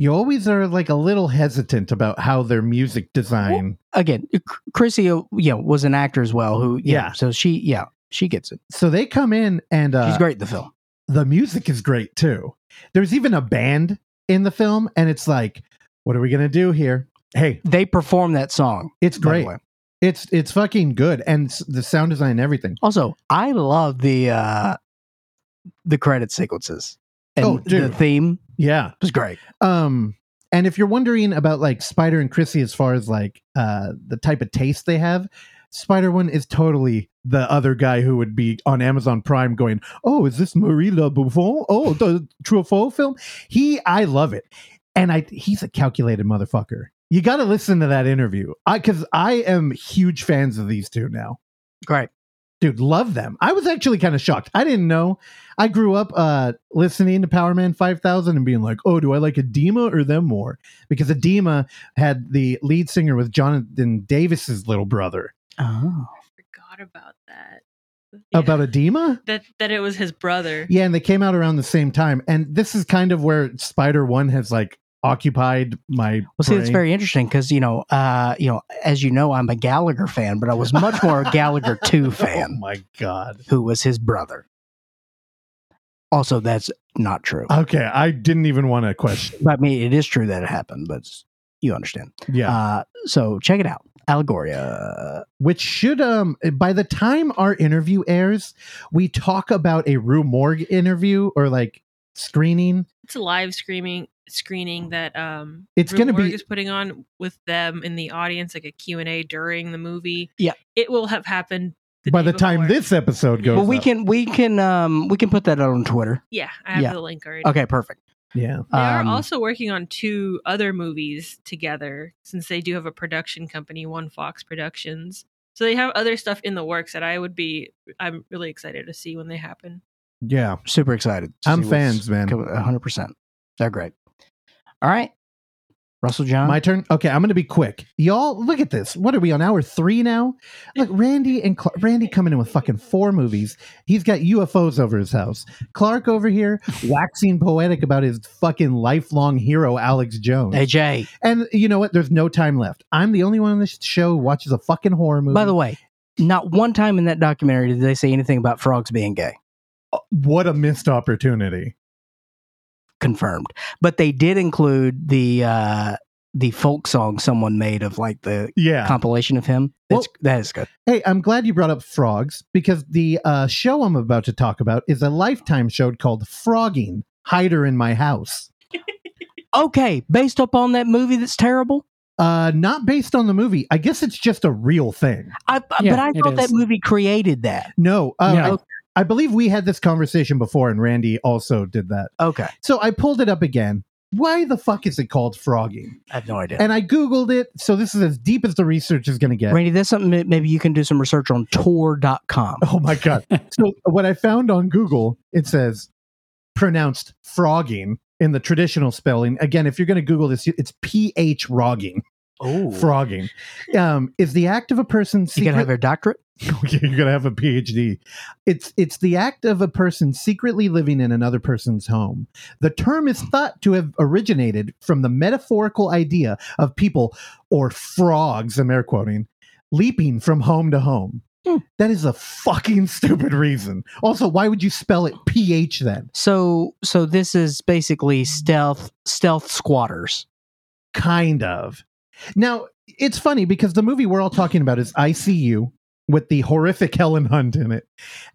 Speaker 2: you always are like a little hesitant about how their music design
Speaker 1: Again, C- Chrissy, uh, yeah, was an actor as well. Who, yeah,
Speaker 2: Yeah.
Speaker 1: so she, yeah, she gets it.
Speaker 2: so they come in and uh
Speaker 1: She's great in the film.
Speaker 2: the music is great too. There's even a band in the film, and it's like, what are we gonna do here? Hey,
Speaker 1: They perform that song.
Speaker 2: it's great. It's it's fucking good, and the sound design and everything.
Speaker 1: Also, I love the uh the credit sequences. And
Speaker 2: Oh,
Speaker 1: the theme
Speaker 2: Yeah.
Speaker 1: was great.
Speaker 2: Um, and if you're wondering about like Spider and Chrissy as far as like uh the type of taste they have, Spider One is totally the other guy who would be on Amazon Prime going, "Oh, is this Marie Le Buffon? Oh, the Truffaut film." He, I love it, and I he's a calculated motherfucker. You got to listen to that interview, I because I am huge fans of these two now.
Speaker 1: Great.
Speaker 2: Dude, love them. I was actually kind of shocked. I didn't know. I grew up uh listening to Powerman 5000 and being like, "Oh, do I like Adema or them more?" Because Adema had the lead singer with Jonathan Davis's little brother.
Speaker 1: Oh.
Speaker 4: I Forgot about that.
Speaker 2: About Adema? *laughs*
Speaker 4: that that it was his brother.
Speaker 2: Yeah, and they came out around the same time. And this is kind of where Spider One has like occupied my.
Speaker 1: Well, see, it's
Speaker 2: brain.
Speaker 1: very interesting because you know, uh, you know, as you know, I'm a Gallagher fan, but I was much more a *laughs* Gallagher
Speaker 2: 2
Speaker 1: fan,
Speaker 2: my god.
Speaker 1: who was his brother. Also, that's not true.
Speaker 2: Okay, I didn't even want to question.
Speaker 1: I mean, it is true that it happened, but you understand.
Speaker 2: Yeah.
Speaker 1: Uh, so check it out, Allegoria.
Speaker 2: which should um by the time our interview airs we talk about a rue morgue interview or like screening
Speaker 4: It's a live screening screening that um
Speaker 2: It's
Speaker 4: Rue
Speaker 2: gonna be-
Speaker 4: Morgue is putting on with them in the audience like a Q&A during the movie.
Speaker 1: Yeah.
Speaker 4: It will have happened
Speaker 2: by
Speaker 4: day
Speaker 2: the time this episode goes
Speaker 1: Well, we
Speaker 2: up.
Speaker 1: can we can um we can put that out on Twitter.
Speaker 4: Yeah, I have
Speaker 1: Yeah.
Speaker 4: the link already.
Speaker 1: Okay, perfect.
Speaker 2: yeah
Speaker 4: They are
Speaker 1: Um,
Speaker 4: also working on two other movies together since they do have a production company, One Fox Productions. So they have other stuff in the works that I would be I'm really excited to see when they happen.
Speaker 2: Yeah
Speaker 1: super excited.
Speaker 2: I'm fans, man.
Speaker 1: 100%. They're great. All right. Russell John.
Speaker 2: my turn okay i'm gonna be quick y'all look at this what are we on hour three now look randy and Cl- randy coming in with fucking four movies he's got ufos over his house clark over here waxing poetic about his fucking lifelong hero alex jones
Speaker 1: AJ.
Speaker 2: And you know what there's no time left i'm the only one on this show who watches a fucking horror movie
Speaker 1: By the way, not one time in that documentary did they say anything about frogs being gay.
Speaker 2: What a missed opportunity.
Speaker 1: Confirmed. But they did include the uh the folk song someone made of like the
Speaker 2: Yeah.
Speaker 1: compilation of him.
Speaker 2: Well-
Speaker 1: that is good.
Speaker 2: hey, I'm glad you brought up frogs because the uh, show I'm about to talk about is a lifetime show called Phrogging Hider in My House. *laughs*
Speaker 1: Okay, based upon that movie that's terrible.
Speaker 2: Uh, not based on the movie. I guess it's just a real thing.
Speaker 1: I,
Speaker 3: Yeah,
Speaker 1: but I
Speaker 3: it
Speaker 1: thought that movie created that.
Speaker 2: No, uh,
Speaker 3: Yeah.
Speaker 2: I, I believe we had this conversation before, and Randy also did that.
Speaker 1: Okay,
Speaker 2: So I pulled it up again. Why the fuck is it called frogging?
Speaker 1: I have no idea.
Speaker 2: And I googled it. So this is as deep as the research is going to get.
Speaker 1: Randy, that's something that maybe you can do some research on tour.com.
Speaker 2: Oh my god! *laughs* so what I found on Google, it says pronounced frogging in the traditional spelling. Again, if you're going to Google this, it's P H rogging.
Speaker 1: Oh,
Speaker 2: Frogging um, is the act of a person.
Speaker 1: you
Speaker 2: Secret-
Speaker 1: gotta have your doctorate. *laughs*
Speaker 2: You're gonna have a PhD. It's it's the act of a person secretly living in another person's home. The term is thought to have originated from the metaphorical idea of people or frogs, I'm air quoting, leaping from home to home.
Speaker 1: Hmm.
Speaker 2: That is a fucking stupid reason. Also, why would you spell it PH then?
Speaker 1: So so this is basically stealth stealth squatters.
Speaker 2: Kind of. Now, it's funny because the movie we're all talking about is I See You with the horrific Helen Hunt in it.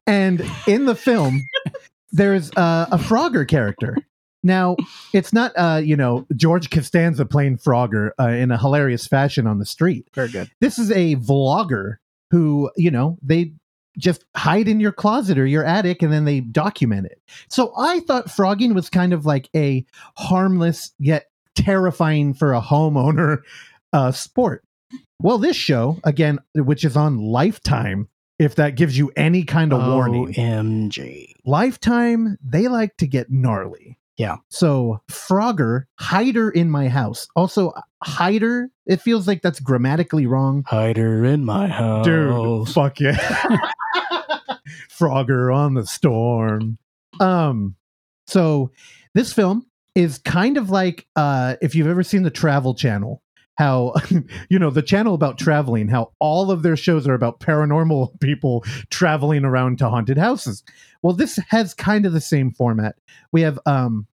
Speaker 2: And in the film, *laughs* there's uh, a Frogger character. Now, it's not, uh, you know, George Costanza playing Frogger uh, in a hilarious fashion on the street.
Speaker 1: Very good.
Speaker 2: This is a vlogger who, you know, they just hide in your closet or your attic and then they document it. So I thought frogging was kind of like a harmless yet terrifying for a homeowner uh, sport. Well, this show, again, which is on Lifetime, if that gives you any kind of warning,
Speaker 1: OMG.
Speaker 2: Lifetime, they like to get gnarly.
Speaker 1: Yeah.
Speaker 2: So Frogger, hider in my house. Also, hider, it feels like that's grammatically wrong.
Speaker 1: Hider in my house.
Speaker 2: Dude, fuck yeah. *laughs* Frogger on the storm. Um, so this film is kind of like uh if you've ever seen the Travel Channel, how *laughs* you know the channel about traveling, how all of their shows are about paranormal *laughs* people traveling around to haunted houses. Well, this has kind of the same format. We have um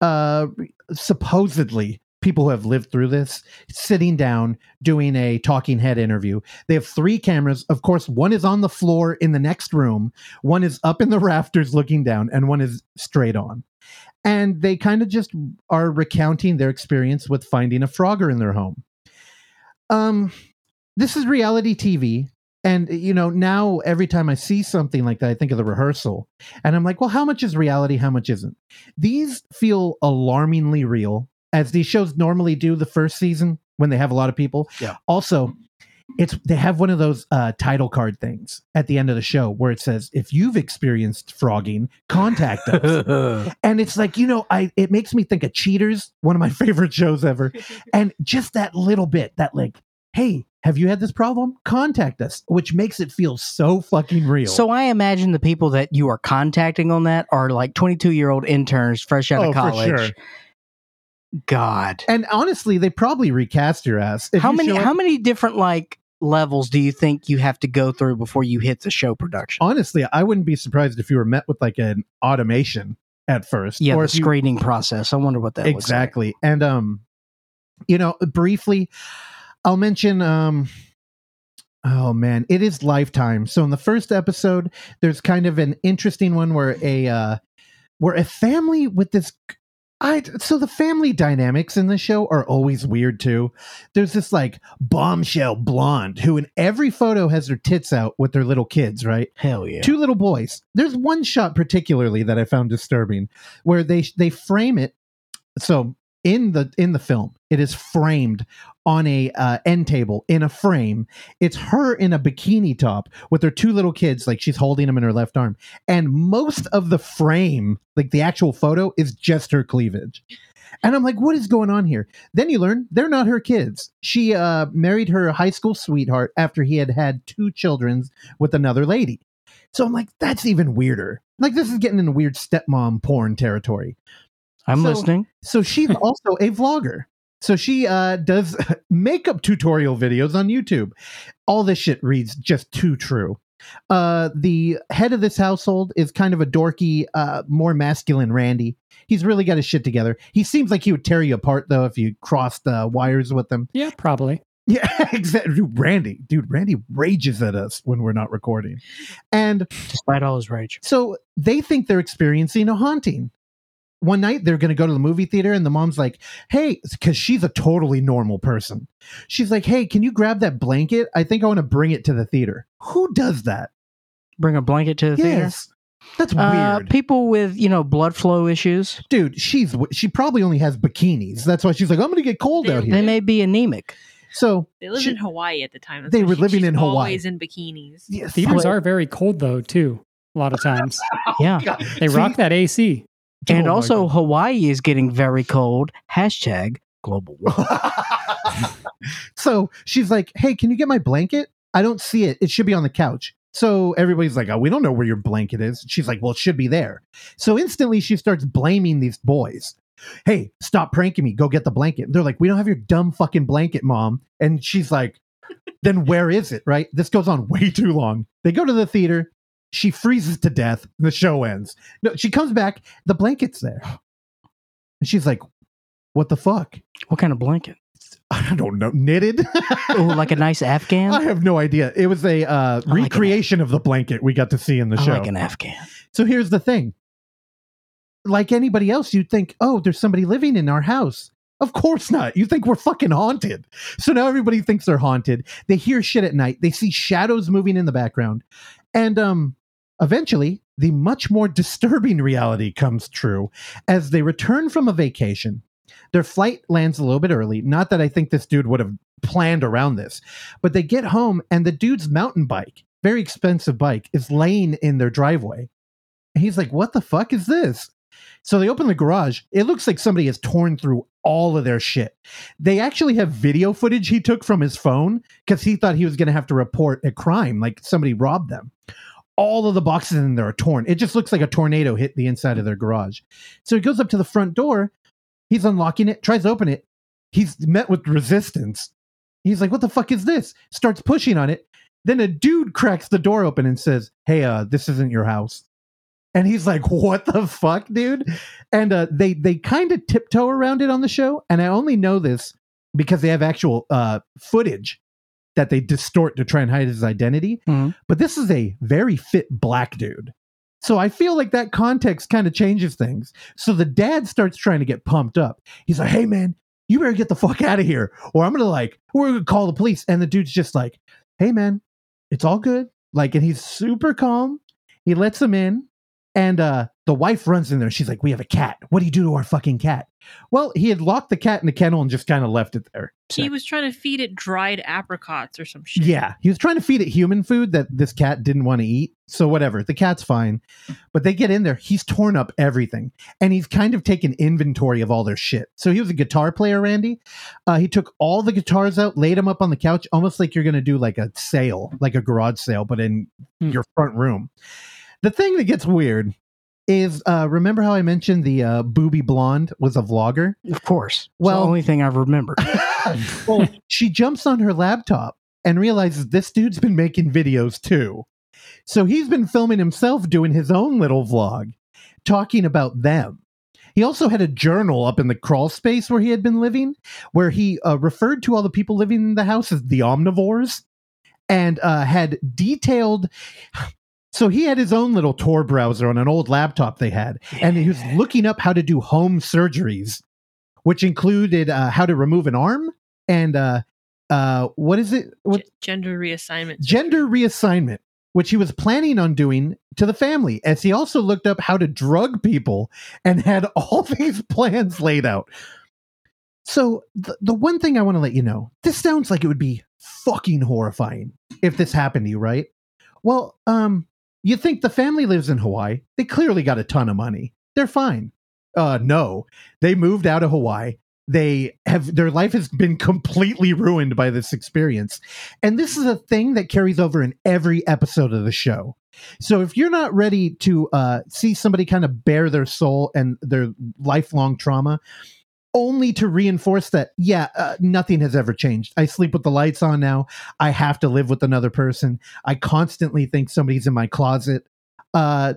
Speaker 2: uh supposedly people who have lived through this sitting down doing a talking head interview. They have three cameras. Of course, one is on the floor in the next room, one is up in the rafters looking down, and one is straight on. And they kind of just are recounting their experience with finding a frogger in their home. Um, this is reality TV. And, you know, now every time I see something like that, I think of the rehearsal. And I'm like, well, how much is reality? How much isn't? These feel alarmingly real, as these shows normally do the first season when they have a lot of people.
Speaker 1: Yeah.
Speaker 2: Also, it's they have one of those uh, title card things at the end of the show where it says, if you've experienced frogging, contact us. *laughs* and it's like, you know, I it makes me think of Cheaters, one of my *laughs* favorite shows ever. *laughs* And just that little bit, that like, hey, have you had this problem? Contact us, which makes it feel so fucking real.
Speaker 1: so I imagine the people that you are contacting on that are like 22 year old interns fresh out
Speaker 2: Oh,
Speaker 1: of
Speaker 2: for
Speaker 1: college. God.
Speaker 2: and honestly, they probably recast your ass. If
Speaker 1: how
Speaker 2: you
Speaker 1: many
Speaker 2: up-
Speaker 1: how many different like levels do you think you have to go through before you hit the show production?
Speaker 2: honestly, I wouldn't be surprised if you were met with like an automation at first.
Speaker 1: yeah,
Speaker 2: or
Speaker 1: the
Speaker 2: if you-
Speaker 1: screening process. I wonder what that looks like.
Speaker 2: exactly. And um, you know, briefly, I'll mention um. Oh man, it is lifetime. So in the first episode, there's kind of an interesting one where a uh where a family with this I so the family dynamics in the show are always weird too. There's this like bombshell blonde who in every photo has her tits out with their little kids, right?
Speaker 1: Hell yeah.
Speaker 2: two little boys. There's one shot particularly that I found disturbing where they they frame it. So in the in the film, it is framed on a uh, end table in a frame. It's her in a bikini top with her two little kids, like she's holding them in her left arm, and most of the frame, like the actual photo, is just her cleavage. And I'm like, what is going on here? Then you learn they're not her kids. She uh, married her high school sweetheart after he had had two children with another lady. So I'm like, that's even weirder. Like this is getting into weird stepmom porn territory.
Speaker 1: I'm
Speaker 2: so-
Speaker 1: listening.
Speaker 2: So she's *laughs* also a vlogger. So she uh, does *laughs* makeup tutorial videos on YouTube. All this shit reads just too true. Uh, the head of this household is kind of a dorky, uh, more masculine Randy. He's really got his shit together. He seems like he would tear you apart though if you crossed uh, wires with him.
Speaker 3: Yeah, probably.
Speaker 2: Yeah, *laughs* exactly. Dude, Randy, dude, Randy rages at us when we're not recording, and
Speaker 1: Despite all his rage.
Speaker 2: so they think they're experiencing a haunting. One night they're going to go to the movie theater, and the mom's like, Hey, because she's a totally normal person. She's like, Hey, can you grab that blanket? I think I want to bring it to the theater. Who does that?
Speaker 1: Bring a blanket to the theater.
Speaker 2: Yes. That's
Speaker 1: Uh,
Speaker 2: weird.
Speaker 1: people with you know blood flow issues.
Speaker 2: Dude, she's she probably only has bikinis. That's why she's like, I'm going to get cold
Speaker 4: They-
Speaker 2: out here.
Speaker 1: They may be anemic.
Speaker 2: So
Speaker 4: They lived
Speaker 2: she-
Speaker 4: in Hawaii at the time. That's
Speaker 2: They were
Speaker 4: she-
Speaker 2: living
Speaker 4: she's
Speaker 2: in Hawaii.
Speaker 4: Always in bikinis.
Speaker 2: yes,
Speaker 3: Theaters are very cold though, too. A lot of times *laughs*
Speaker 1: Yeah.
Speaker 3: they
Speaker 2: See?
Speaker 3: rock that AC.
Speaker 1: And
Speaker 2: Oh
Speaker 1: also
Speaker 2: God.
Speaker 1: Hawaii is getting very cold. Hashtag global warming. *laughs* *laughs*
Speaker 2: so she's like, "Hey, can you get my blanket? I don't see it. It should be on the couch." So everybody's like, "Oh, we don't know where your blanket is." She's like, "Well, it should be there." So instantly she starts blaming these boys. Hey, stop pranking me. Go get the blanket. They're like, "We don't have your dumb fucking blanket, mom." And she's like, then where is it? Right? This goes on *laughs* way too long. They go to the theater. She freezes to death. The show ends. No, she comes back. The blanket's there. And she's like, "What the fuck?"
Speaker 1: What kind of blanket? *laughs*
Speaker 2: I don't know. Knitted?
Speaker 1: Oh, like a nice *laughs* Afghan?
Speaker 2: I have no idea. It was a uh,
Speaker 1: like an-
Speaker 2: recreation of the blanket we got to see in the
Speaker 1: I
Speaker 2: show.
Speaker 1: like an Afghan.
Speaker 2: So here's the thing. Like anybody else, you'd think, oh, there's somebody living in our house. Of course not. You think we're fucking haunted. So now everybody thinks they're haunted. They hear shit at night. They see shadows moving in the background. And um eventually, the much more disturbing reality comes true as they return from a vacation. Their flight lands a little bit early. Not that I think this dude would have planned around this, but they get home and the dude's mountain bike, very expensive bike, is laying in their driveway. And he's like, What the fuck is this? So they open the garage. It looks like somebody has torn through all of their shit. They actually have video footage he took from his phone because he thought he was going to have to report a crime, like somebody robbed them. All of the boxes in there are torn. It just looks like a tornado hit the inside of their garage. So he goes up to the front door. He's unlocking it, tries to open it. He's met with resistance. He's like, What the fuck is this? Starts pushing on it. Then a dude cracks the door open and says, Hey, uh, this isn't your house. And he's like, *laughs* "What the fuck, dude?" And uh, they they kind of tiptoe around it on the show, and I only know this because they have actual uh, footage that they distort to try and hide his identity.
Speaker 1: Mhm.
Speaker 2: But this is a very fit black dude, so I feel like that context kind of changes things. So the dad starts trying to get pumped up. He's like, "Hey, man, you better get the fuck out of here, or I'm gonna like we're gonna call the police." And the dude's just like, "Hey, man, it's all good." Like, and he's super calm. He lets him in. And uh, the wife runs in there. She's like, "We have a cat. What do you do to our fucking cat?" Well, he had locked the cat in the kennel and just kind of left it there.
Speaker 4: He was trying to feed it dried apricots or some shit.
Speaker 2: Yeah, he was trying to feed it human food that this cat didn't want to eat. So whatever, the cat's fine. But they get in there. He's torn up everything, and he's kind of taken inventory of all their shit. So he was a guitar player, Randy. Uh, he took all the guitars out, laid them up on the couch, almost like you're going to do like a sale, like a garage sale, but in
Speaker 3: Hmm.
Speaker 2: your front room. The thing that gets weird is uh, remember how I mentioned the uh, booby blonde was a vlogger?
Speaker 1: Of course. Well, only thing I've remembered. *laughs* *laughs*
Speaker 2: well, she jumps on her laptop and realizes this dude's been making videos too. So he's been filming himself doing his own little vlog talking about them. He also had a journal up in the crawl space where he had been living, where he uh, referred to all the people living in the house as the omnivores and uh, had detailed. So he had his own little Tor browser on an old laptop they had, and he was looking up how to do home surgeries, which included uh, how to remove an arm and uh, uh, what is it? What
Speaker 4: gender reassignment.
Speaker 2: gender reassignment, which he was planning on doing to the family, as he also looked up how to drug people and had *laughs* all these plans laid out. So, the, the one thing I want to let you know this sounds like it would be fucking horrifying if this happened to you, right? Well, um, you think the family lives in Hawaii. They clearly got a ton of money. They're fine. Uh, no, they moved out of Hawaii. They have their life has been completely ruined by this experience. And this is a thing that carries over in every episode of the show. So if you're not ready to uh, see somebody kind of bare their soul and their lifelong trauma, only to reinforce that, yeah, uh, nothing has ever changed. I sleep with the lights on now. I have to live with another person. I constantly think somebody's in my closet. Uh,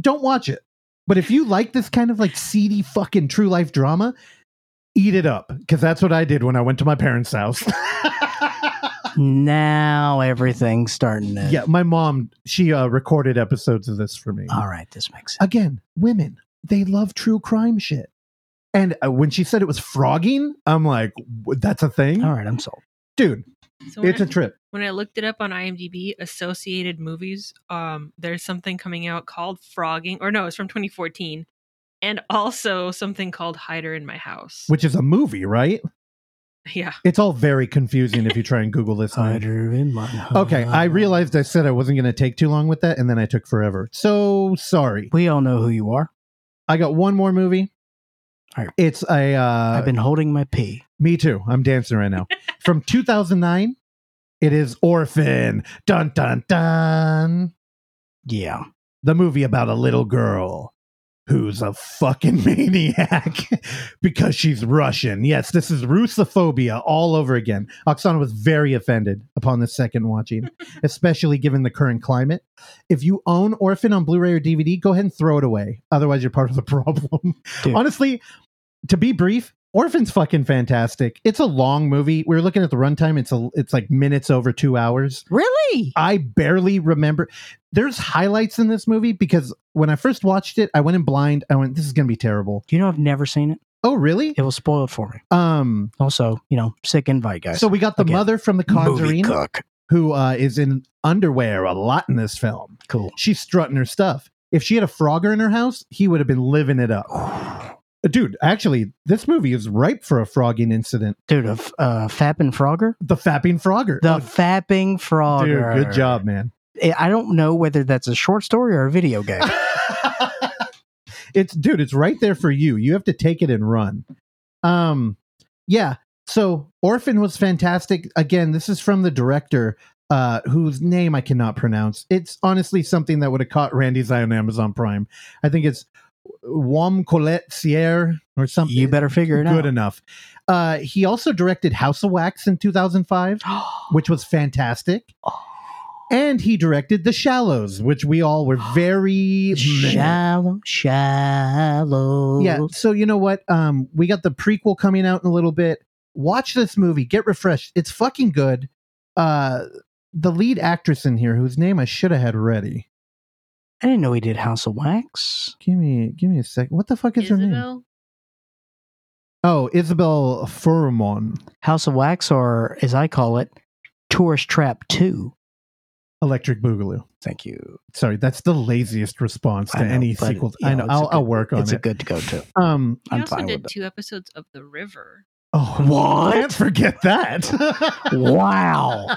Speaker 2: don't watch it. But if you like this kind of like seedy fucking true life drama, eat it up because that's what I did when I went to my parents' house. *laughs*
Speaker 1: now everything's starting to.
Speaker 2: yeah, my mom she uh, recorded episodes of this for me.
Speaker 1: All right, this makes sense.
Speaker 2: Again, women they love true crime shit. And uh, when she said it was frogging, I'm like, that's a thing,
Speaker 1: All right, I'm sold.
Speaker 2: dude.
Speaker 4: So
Speaker 2: It's a
Speaker 4: I-
Speaker 2: trip.
Speaker 4: when I looked it up on IMDb, associated movies, um, there's something coming out called Frogging, or no, it's from 2014, and also something called Hider in My House.
Speaker 2: Which is a movie, right? *laughs*
Speaker 4: yeah,
Speaker 2: It's all very confusing if you try and Google this. line.
Speaker 1: Hider in my house. *laughs*
Speaker 2: Okay, I realized I said I wasn't going to take too long with that, and then I took forever. So sorry.
Speaker 1: We all know who you are.
Speaker 2: I got one more movie.
Speaker 1: All right.
Speaker 2: It's a. Uh,
Speaker 1: I've been holding my pee.
Speaker 2: Me too. I'm dancing right now. *laughs* From 2009, it is Orphan. Dun dun dun.
Speaker 1: Yeah.
Speaker 2: The movie about a little girl who's a fucking *laughs* maniac because she's Russian. Yes, this is Russophobia all over again. Oksana was very offended upon the second watching, *laughs* especially given the current climate. If you own Orphan on Blu ray or DVD, go ahead and throw it away. Otherwise, you're part of the *laughs* problem.
Speaker 1: Dude.
Speaker 2: Honestly, to be brief, Orphan's fucking fantastic. It's a long movie. We were looking at the runtime. It's a it's like minutes over two hours.
Speaker 1: Really?
Speaker 2: I barely remember. There's highlights in this movie because when I first watched it, I went in blind. I went, "This is gonna be terrible."
Speaker 1: You know, I've never seen it.
Speaker 2: Oh, really?
Speaker 1: It was spoiled for me.
Speaker 2: Um.
Speaker 1: Also, you know, sick invite, guys.
Speaker 2: So we got the
Speaker 1: Again,
Speaker 2: mother from the Conjuring,
Speaker 1: cook.
Speaker 2: who uh, is in underwear a lot in this film.
Speaker 1: Cool.
Speaker 2: She's strutting her stuff. If she had a Frogger in her house, he would have been living it up. *sighs* Uh, Dude, actually, this movie is ripe for a frogging incident.
Speaker 1: Dude, a f- uh, fapping frogger?
Speaker 2: The fapping Frogger.
Speaker 1: The
Speaker 2: Oh,
Speaker 1: fapping frogger.
Speaker 2: dude, good job, man.
Speaker 1: I- I don't know whether that's a short story or a video *laughs* game.
Speaker 2: it's dude, it's right there for you. You have to take it and run. Um, yeah. So Orphan was fantastic. Again, this is from the director, uh, whose name I cannot pronounce. It's honestly something that would have caught Randy's eye on Amazon Prime. I think it's Wam Colette Sierre or something.
Speaker 1: you better figure it
Speaker 2: Good
Speaker 1: out.
Speaker 2: Good enough. Uh, he also directed House of Wax in 2005, *gasps* which was fantastic. And he directed The Shallows, which we all were *gasps* very
Speaker 1: shallow, shallow.
Speaker 2: yeah. So you know what? Um, we got the prequel coming out in a little bit. Watch this movie. Get refreshed. It's fucking good. Uh, the lead actress in here, whose name I should have had ready.
Speaker 1: I didn't know he did House of Wax.
Speaker 2: Give me, give me a second. What the fuck is her name? Oh, Isabelle Fuhrman,
Speaker 1: House of Wax, or as I call it, Tourist Trap 2.
Speaker 2: Electric Boogaloo.
Speaker 1: Thank you.
Speaker 2: Sorry, that's the laziest response to
Speaker 1: know,
Speaker 2: any
Speaker 1: but,
Speaker 2: sequel. I
Speaker 1: know,
Speaker 2: know.
Speaker 1: it's a
Speaker 2: I'll, I'll work on
Speaker 1: It's
Speaker 2: it.
Speaker 1: It's a good to go to.
Speaker 2: um.
Speaker 4: He
Speaker 1: I'm
Speaker 4: also
Speaker 1: fine
Speaker 4: did
Speaker 1: with it.
Speaker 4: two episodes of The River.
Speaker 2: Oh,
Speaker 1: What?
Speaker 2: Can't forget that. *laughs*
Speaker 1: Wow.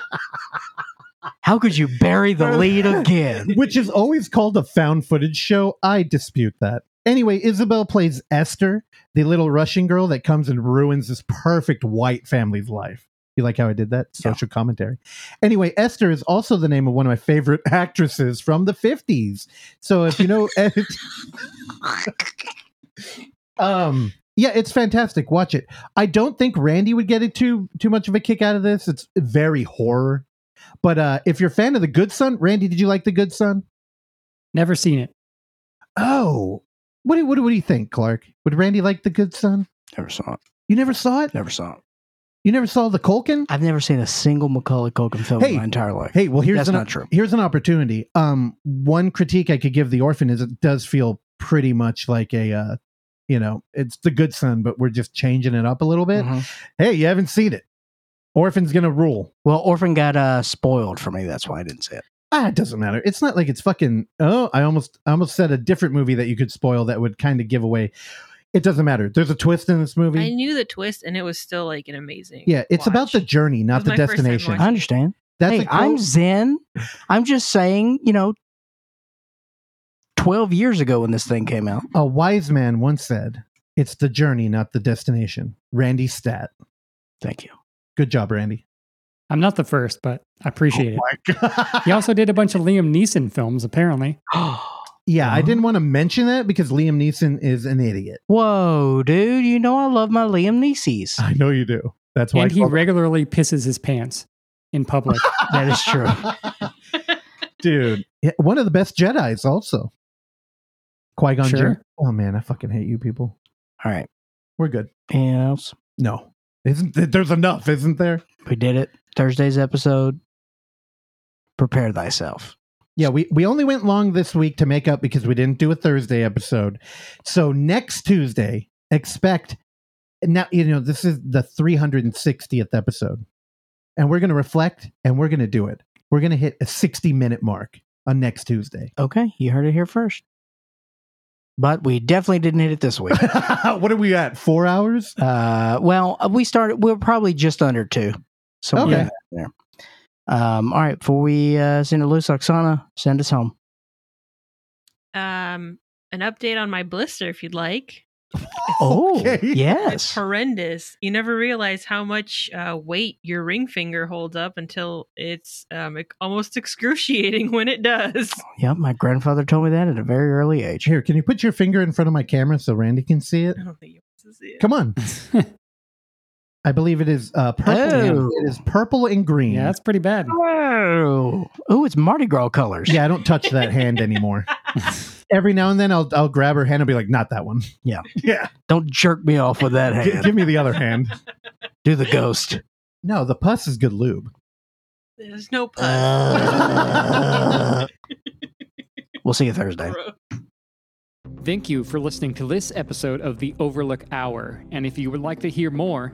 Speaker 1: How could you bury the lead again?
Speaker 2: which is always called a found footage show. I dispute that. Anyway, Isabelle plays Esther, the little Russian girl that comes and ruins this perfect white family's life. You like how I did that?
Speaker 1: Yeah.
Speaker 2: Social commentary. Anyway, Esther is also the name of one of my favorite *laughs* actresses from the 50s. So if you know *laughs* um yeah, it's fantastic. Watch it. I don't think Randy would get it too too much of a kick out of this. It's very horror. But uh if you're a fan of The Good Son, Randy, did you like The Good Son?
Speaker 3: Never seen it.
Speaker 2: Oh, what do, what do, what do you think, Clark? Would Randy like The Good Son?
Speaker 1: Never saw it.
Speaker 2: You never saw it?
Speaker 1: Never saw it.
Speaker 2: You never saw The Culkin?
Speaker 1: I've never seen a single Macaulay Culkin film
Speaker 2: Hey,
Speaker 1: in my entire life.
Speaker 2: Hey, well here's
Speaker 1: That's
Speaker 2: an
Speaker 1: not true.
Speaker 2: here's an opportunity. Um, one critique I could give The Orphan is it does feel pretty much like a, uh, you know, it's The Good Son, but we're just changing it up a little bit.
Speaker 1: Mhm.
Speaker 2: Hey, you haven't seen it. Orphan's gonna rule.
Speaker 1: Well, Orphan got uh, spoiled for me. That's why I didn't see it.
Speaker 2: Ah, it doesn't matter. It's not like it's fucking. Oh, I almost, I almost said a different movie that you could spoil that would kind of give away. It doesn't matter. There's a twist in this movie.
Speaker 4: I knew the twist, and it was still like an amazing.
Speaker 2: yeah, it's about the journey, not the
Speaker 4: my first time
Speaker 2: destination.
Speaker 1: I understand.
Speaker 2: That's
Speaker 1: hey,
Speaker 2: a quote-
Speaker 1: I'm Zen. I'm just saying, you know, 12 years ago when this thing came out.
Speaker 2: A wise man once said, "It's the journey, not the destination." Randy Stat.
Speaker 1: Thank you.
Speaker 2: Good job, Randy.
Speaker 3: I'm not the first, but I appreciate oh it.
Speaker 2: it. *laughs*
Speaker 3: He also did a bunch of Liam Neeson films, apparently. *gasps* *gasps* *gasps*
Speaker 2: yeah, I didn't uh-huh. want to mention that because Liam Neeson is an idiot.
Speaker 1: Whoa, dude. You know I love my Liam Neese's.
Speaker 2: I know you do. That's why.
Speaker 3: And he
Speaker 2: called-
Speaker 3: regularly pisses his pants in public. *laughs*
Speaker 1: That is true. *laughs*
Speaker 2: dude. One of the best Jedi's, also. Qui Gon
Speaker 3: Sure.
Speaker 2: Jinn. Oh man, I fucking hate you people.
Speaker 1: All right.
Speaker 2: We're good.
Speaker 1: Anything else?
Speaker 2: No, isn't th- there's enough, isn't there?
Speaker 1: We did it. Thursday's episode. Prepare thyself.
Speaker 2: Yeah, we, we only went long this week to make up because we didn't do a Thursday episode. So next Tuesday, expect now you know this is the 360th episode. And we're gonna reflect and we're gonna do it. We're gonna hit a 60 minute mark on next Tuesday.
Speaker 1: Okay. You heard it here first. But we definitely didn't hit it this week. *laughs*
Speaker 2: what are we at? Four hours?
Speaker 1: uh, well, we started, we are probably just under two. So
Speaker 2: Okay.
Speaker 1: there. Um, all right. Before we uh, send it loose, Oksana, send us home.
Speaker 4: Um, an update on my blister, if you'd like. *laughs*
Speaker 1: Oh,
Speaker 2: Okay.
Speaker 4: It's
Speaker 1: yes.
Speaker 4: horrendous. You never realize how much uh, weight your ring finger holds up until it's um, ec- almost *laughs* excruciating when it does.
Speaker 1: Yep, my grandfather told me that at a very early age.
Speaker 2: Here, can you put your finger in front of my camera so Randy can see it?
Speaker 4: I don't think you want to see it.
Speaker 2: Come on. *laughs* I believe it is uh, purple.
Speaker 1: Oh.
Speaker 2: It is purple and green.
Speaker 3: Yeah, that's pretty bad.
Speaker 1: Whoa. Oh, it's Mardi Gras colors.
Speaker 2: Yeah, I don't touch that hand anymore. *laughs* Every now and then, I'll I'll grab her hand and be like, "Not that one."
Speaker 1: Yeah.
Speaker 2: yeah.
Speaker 1: Don't jerk me off with that
Speaker 2: G-
Speaker 1: hand.
Speaker 2: give me the other hand.
Speaker 1: Do the ghost.
Speaker 2: No, the pus is good lube.
Speaker 4: There's no pus.
Speaker 1: Uh, we'll see you Thursday.
Speaker 3: Thank you for listening to this episode of the Overlook Hour. And if you would like to hear more,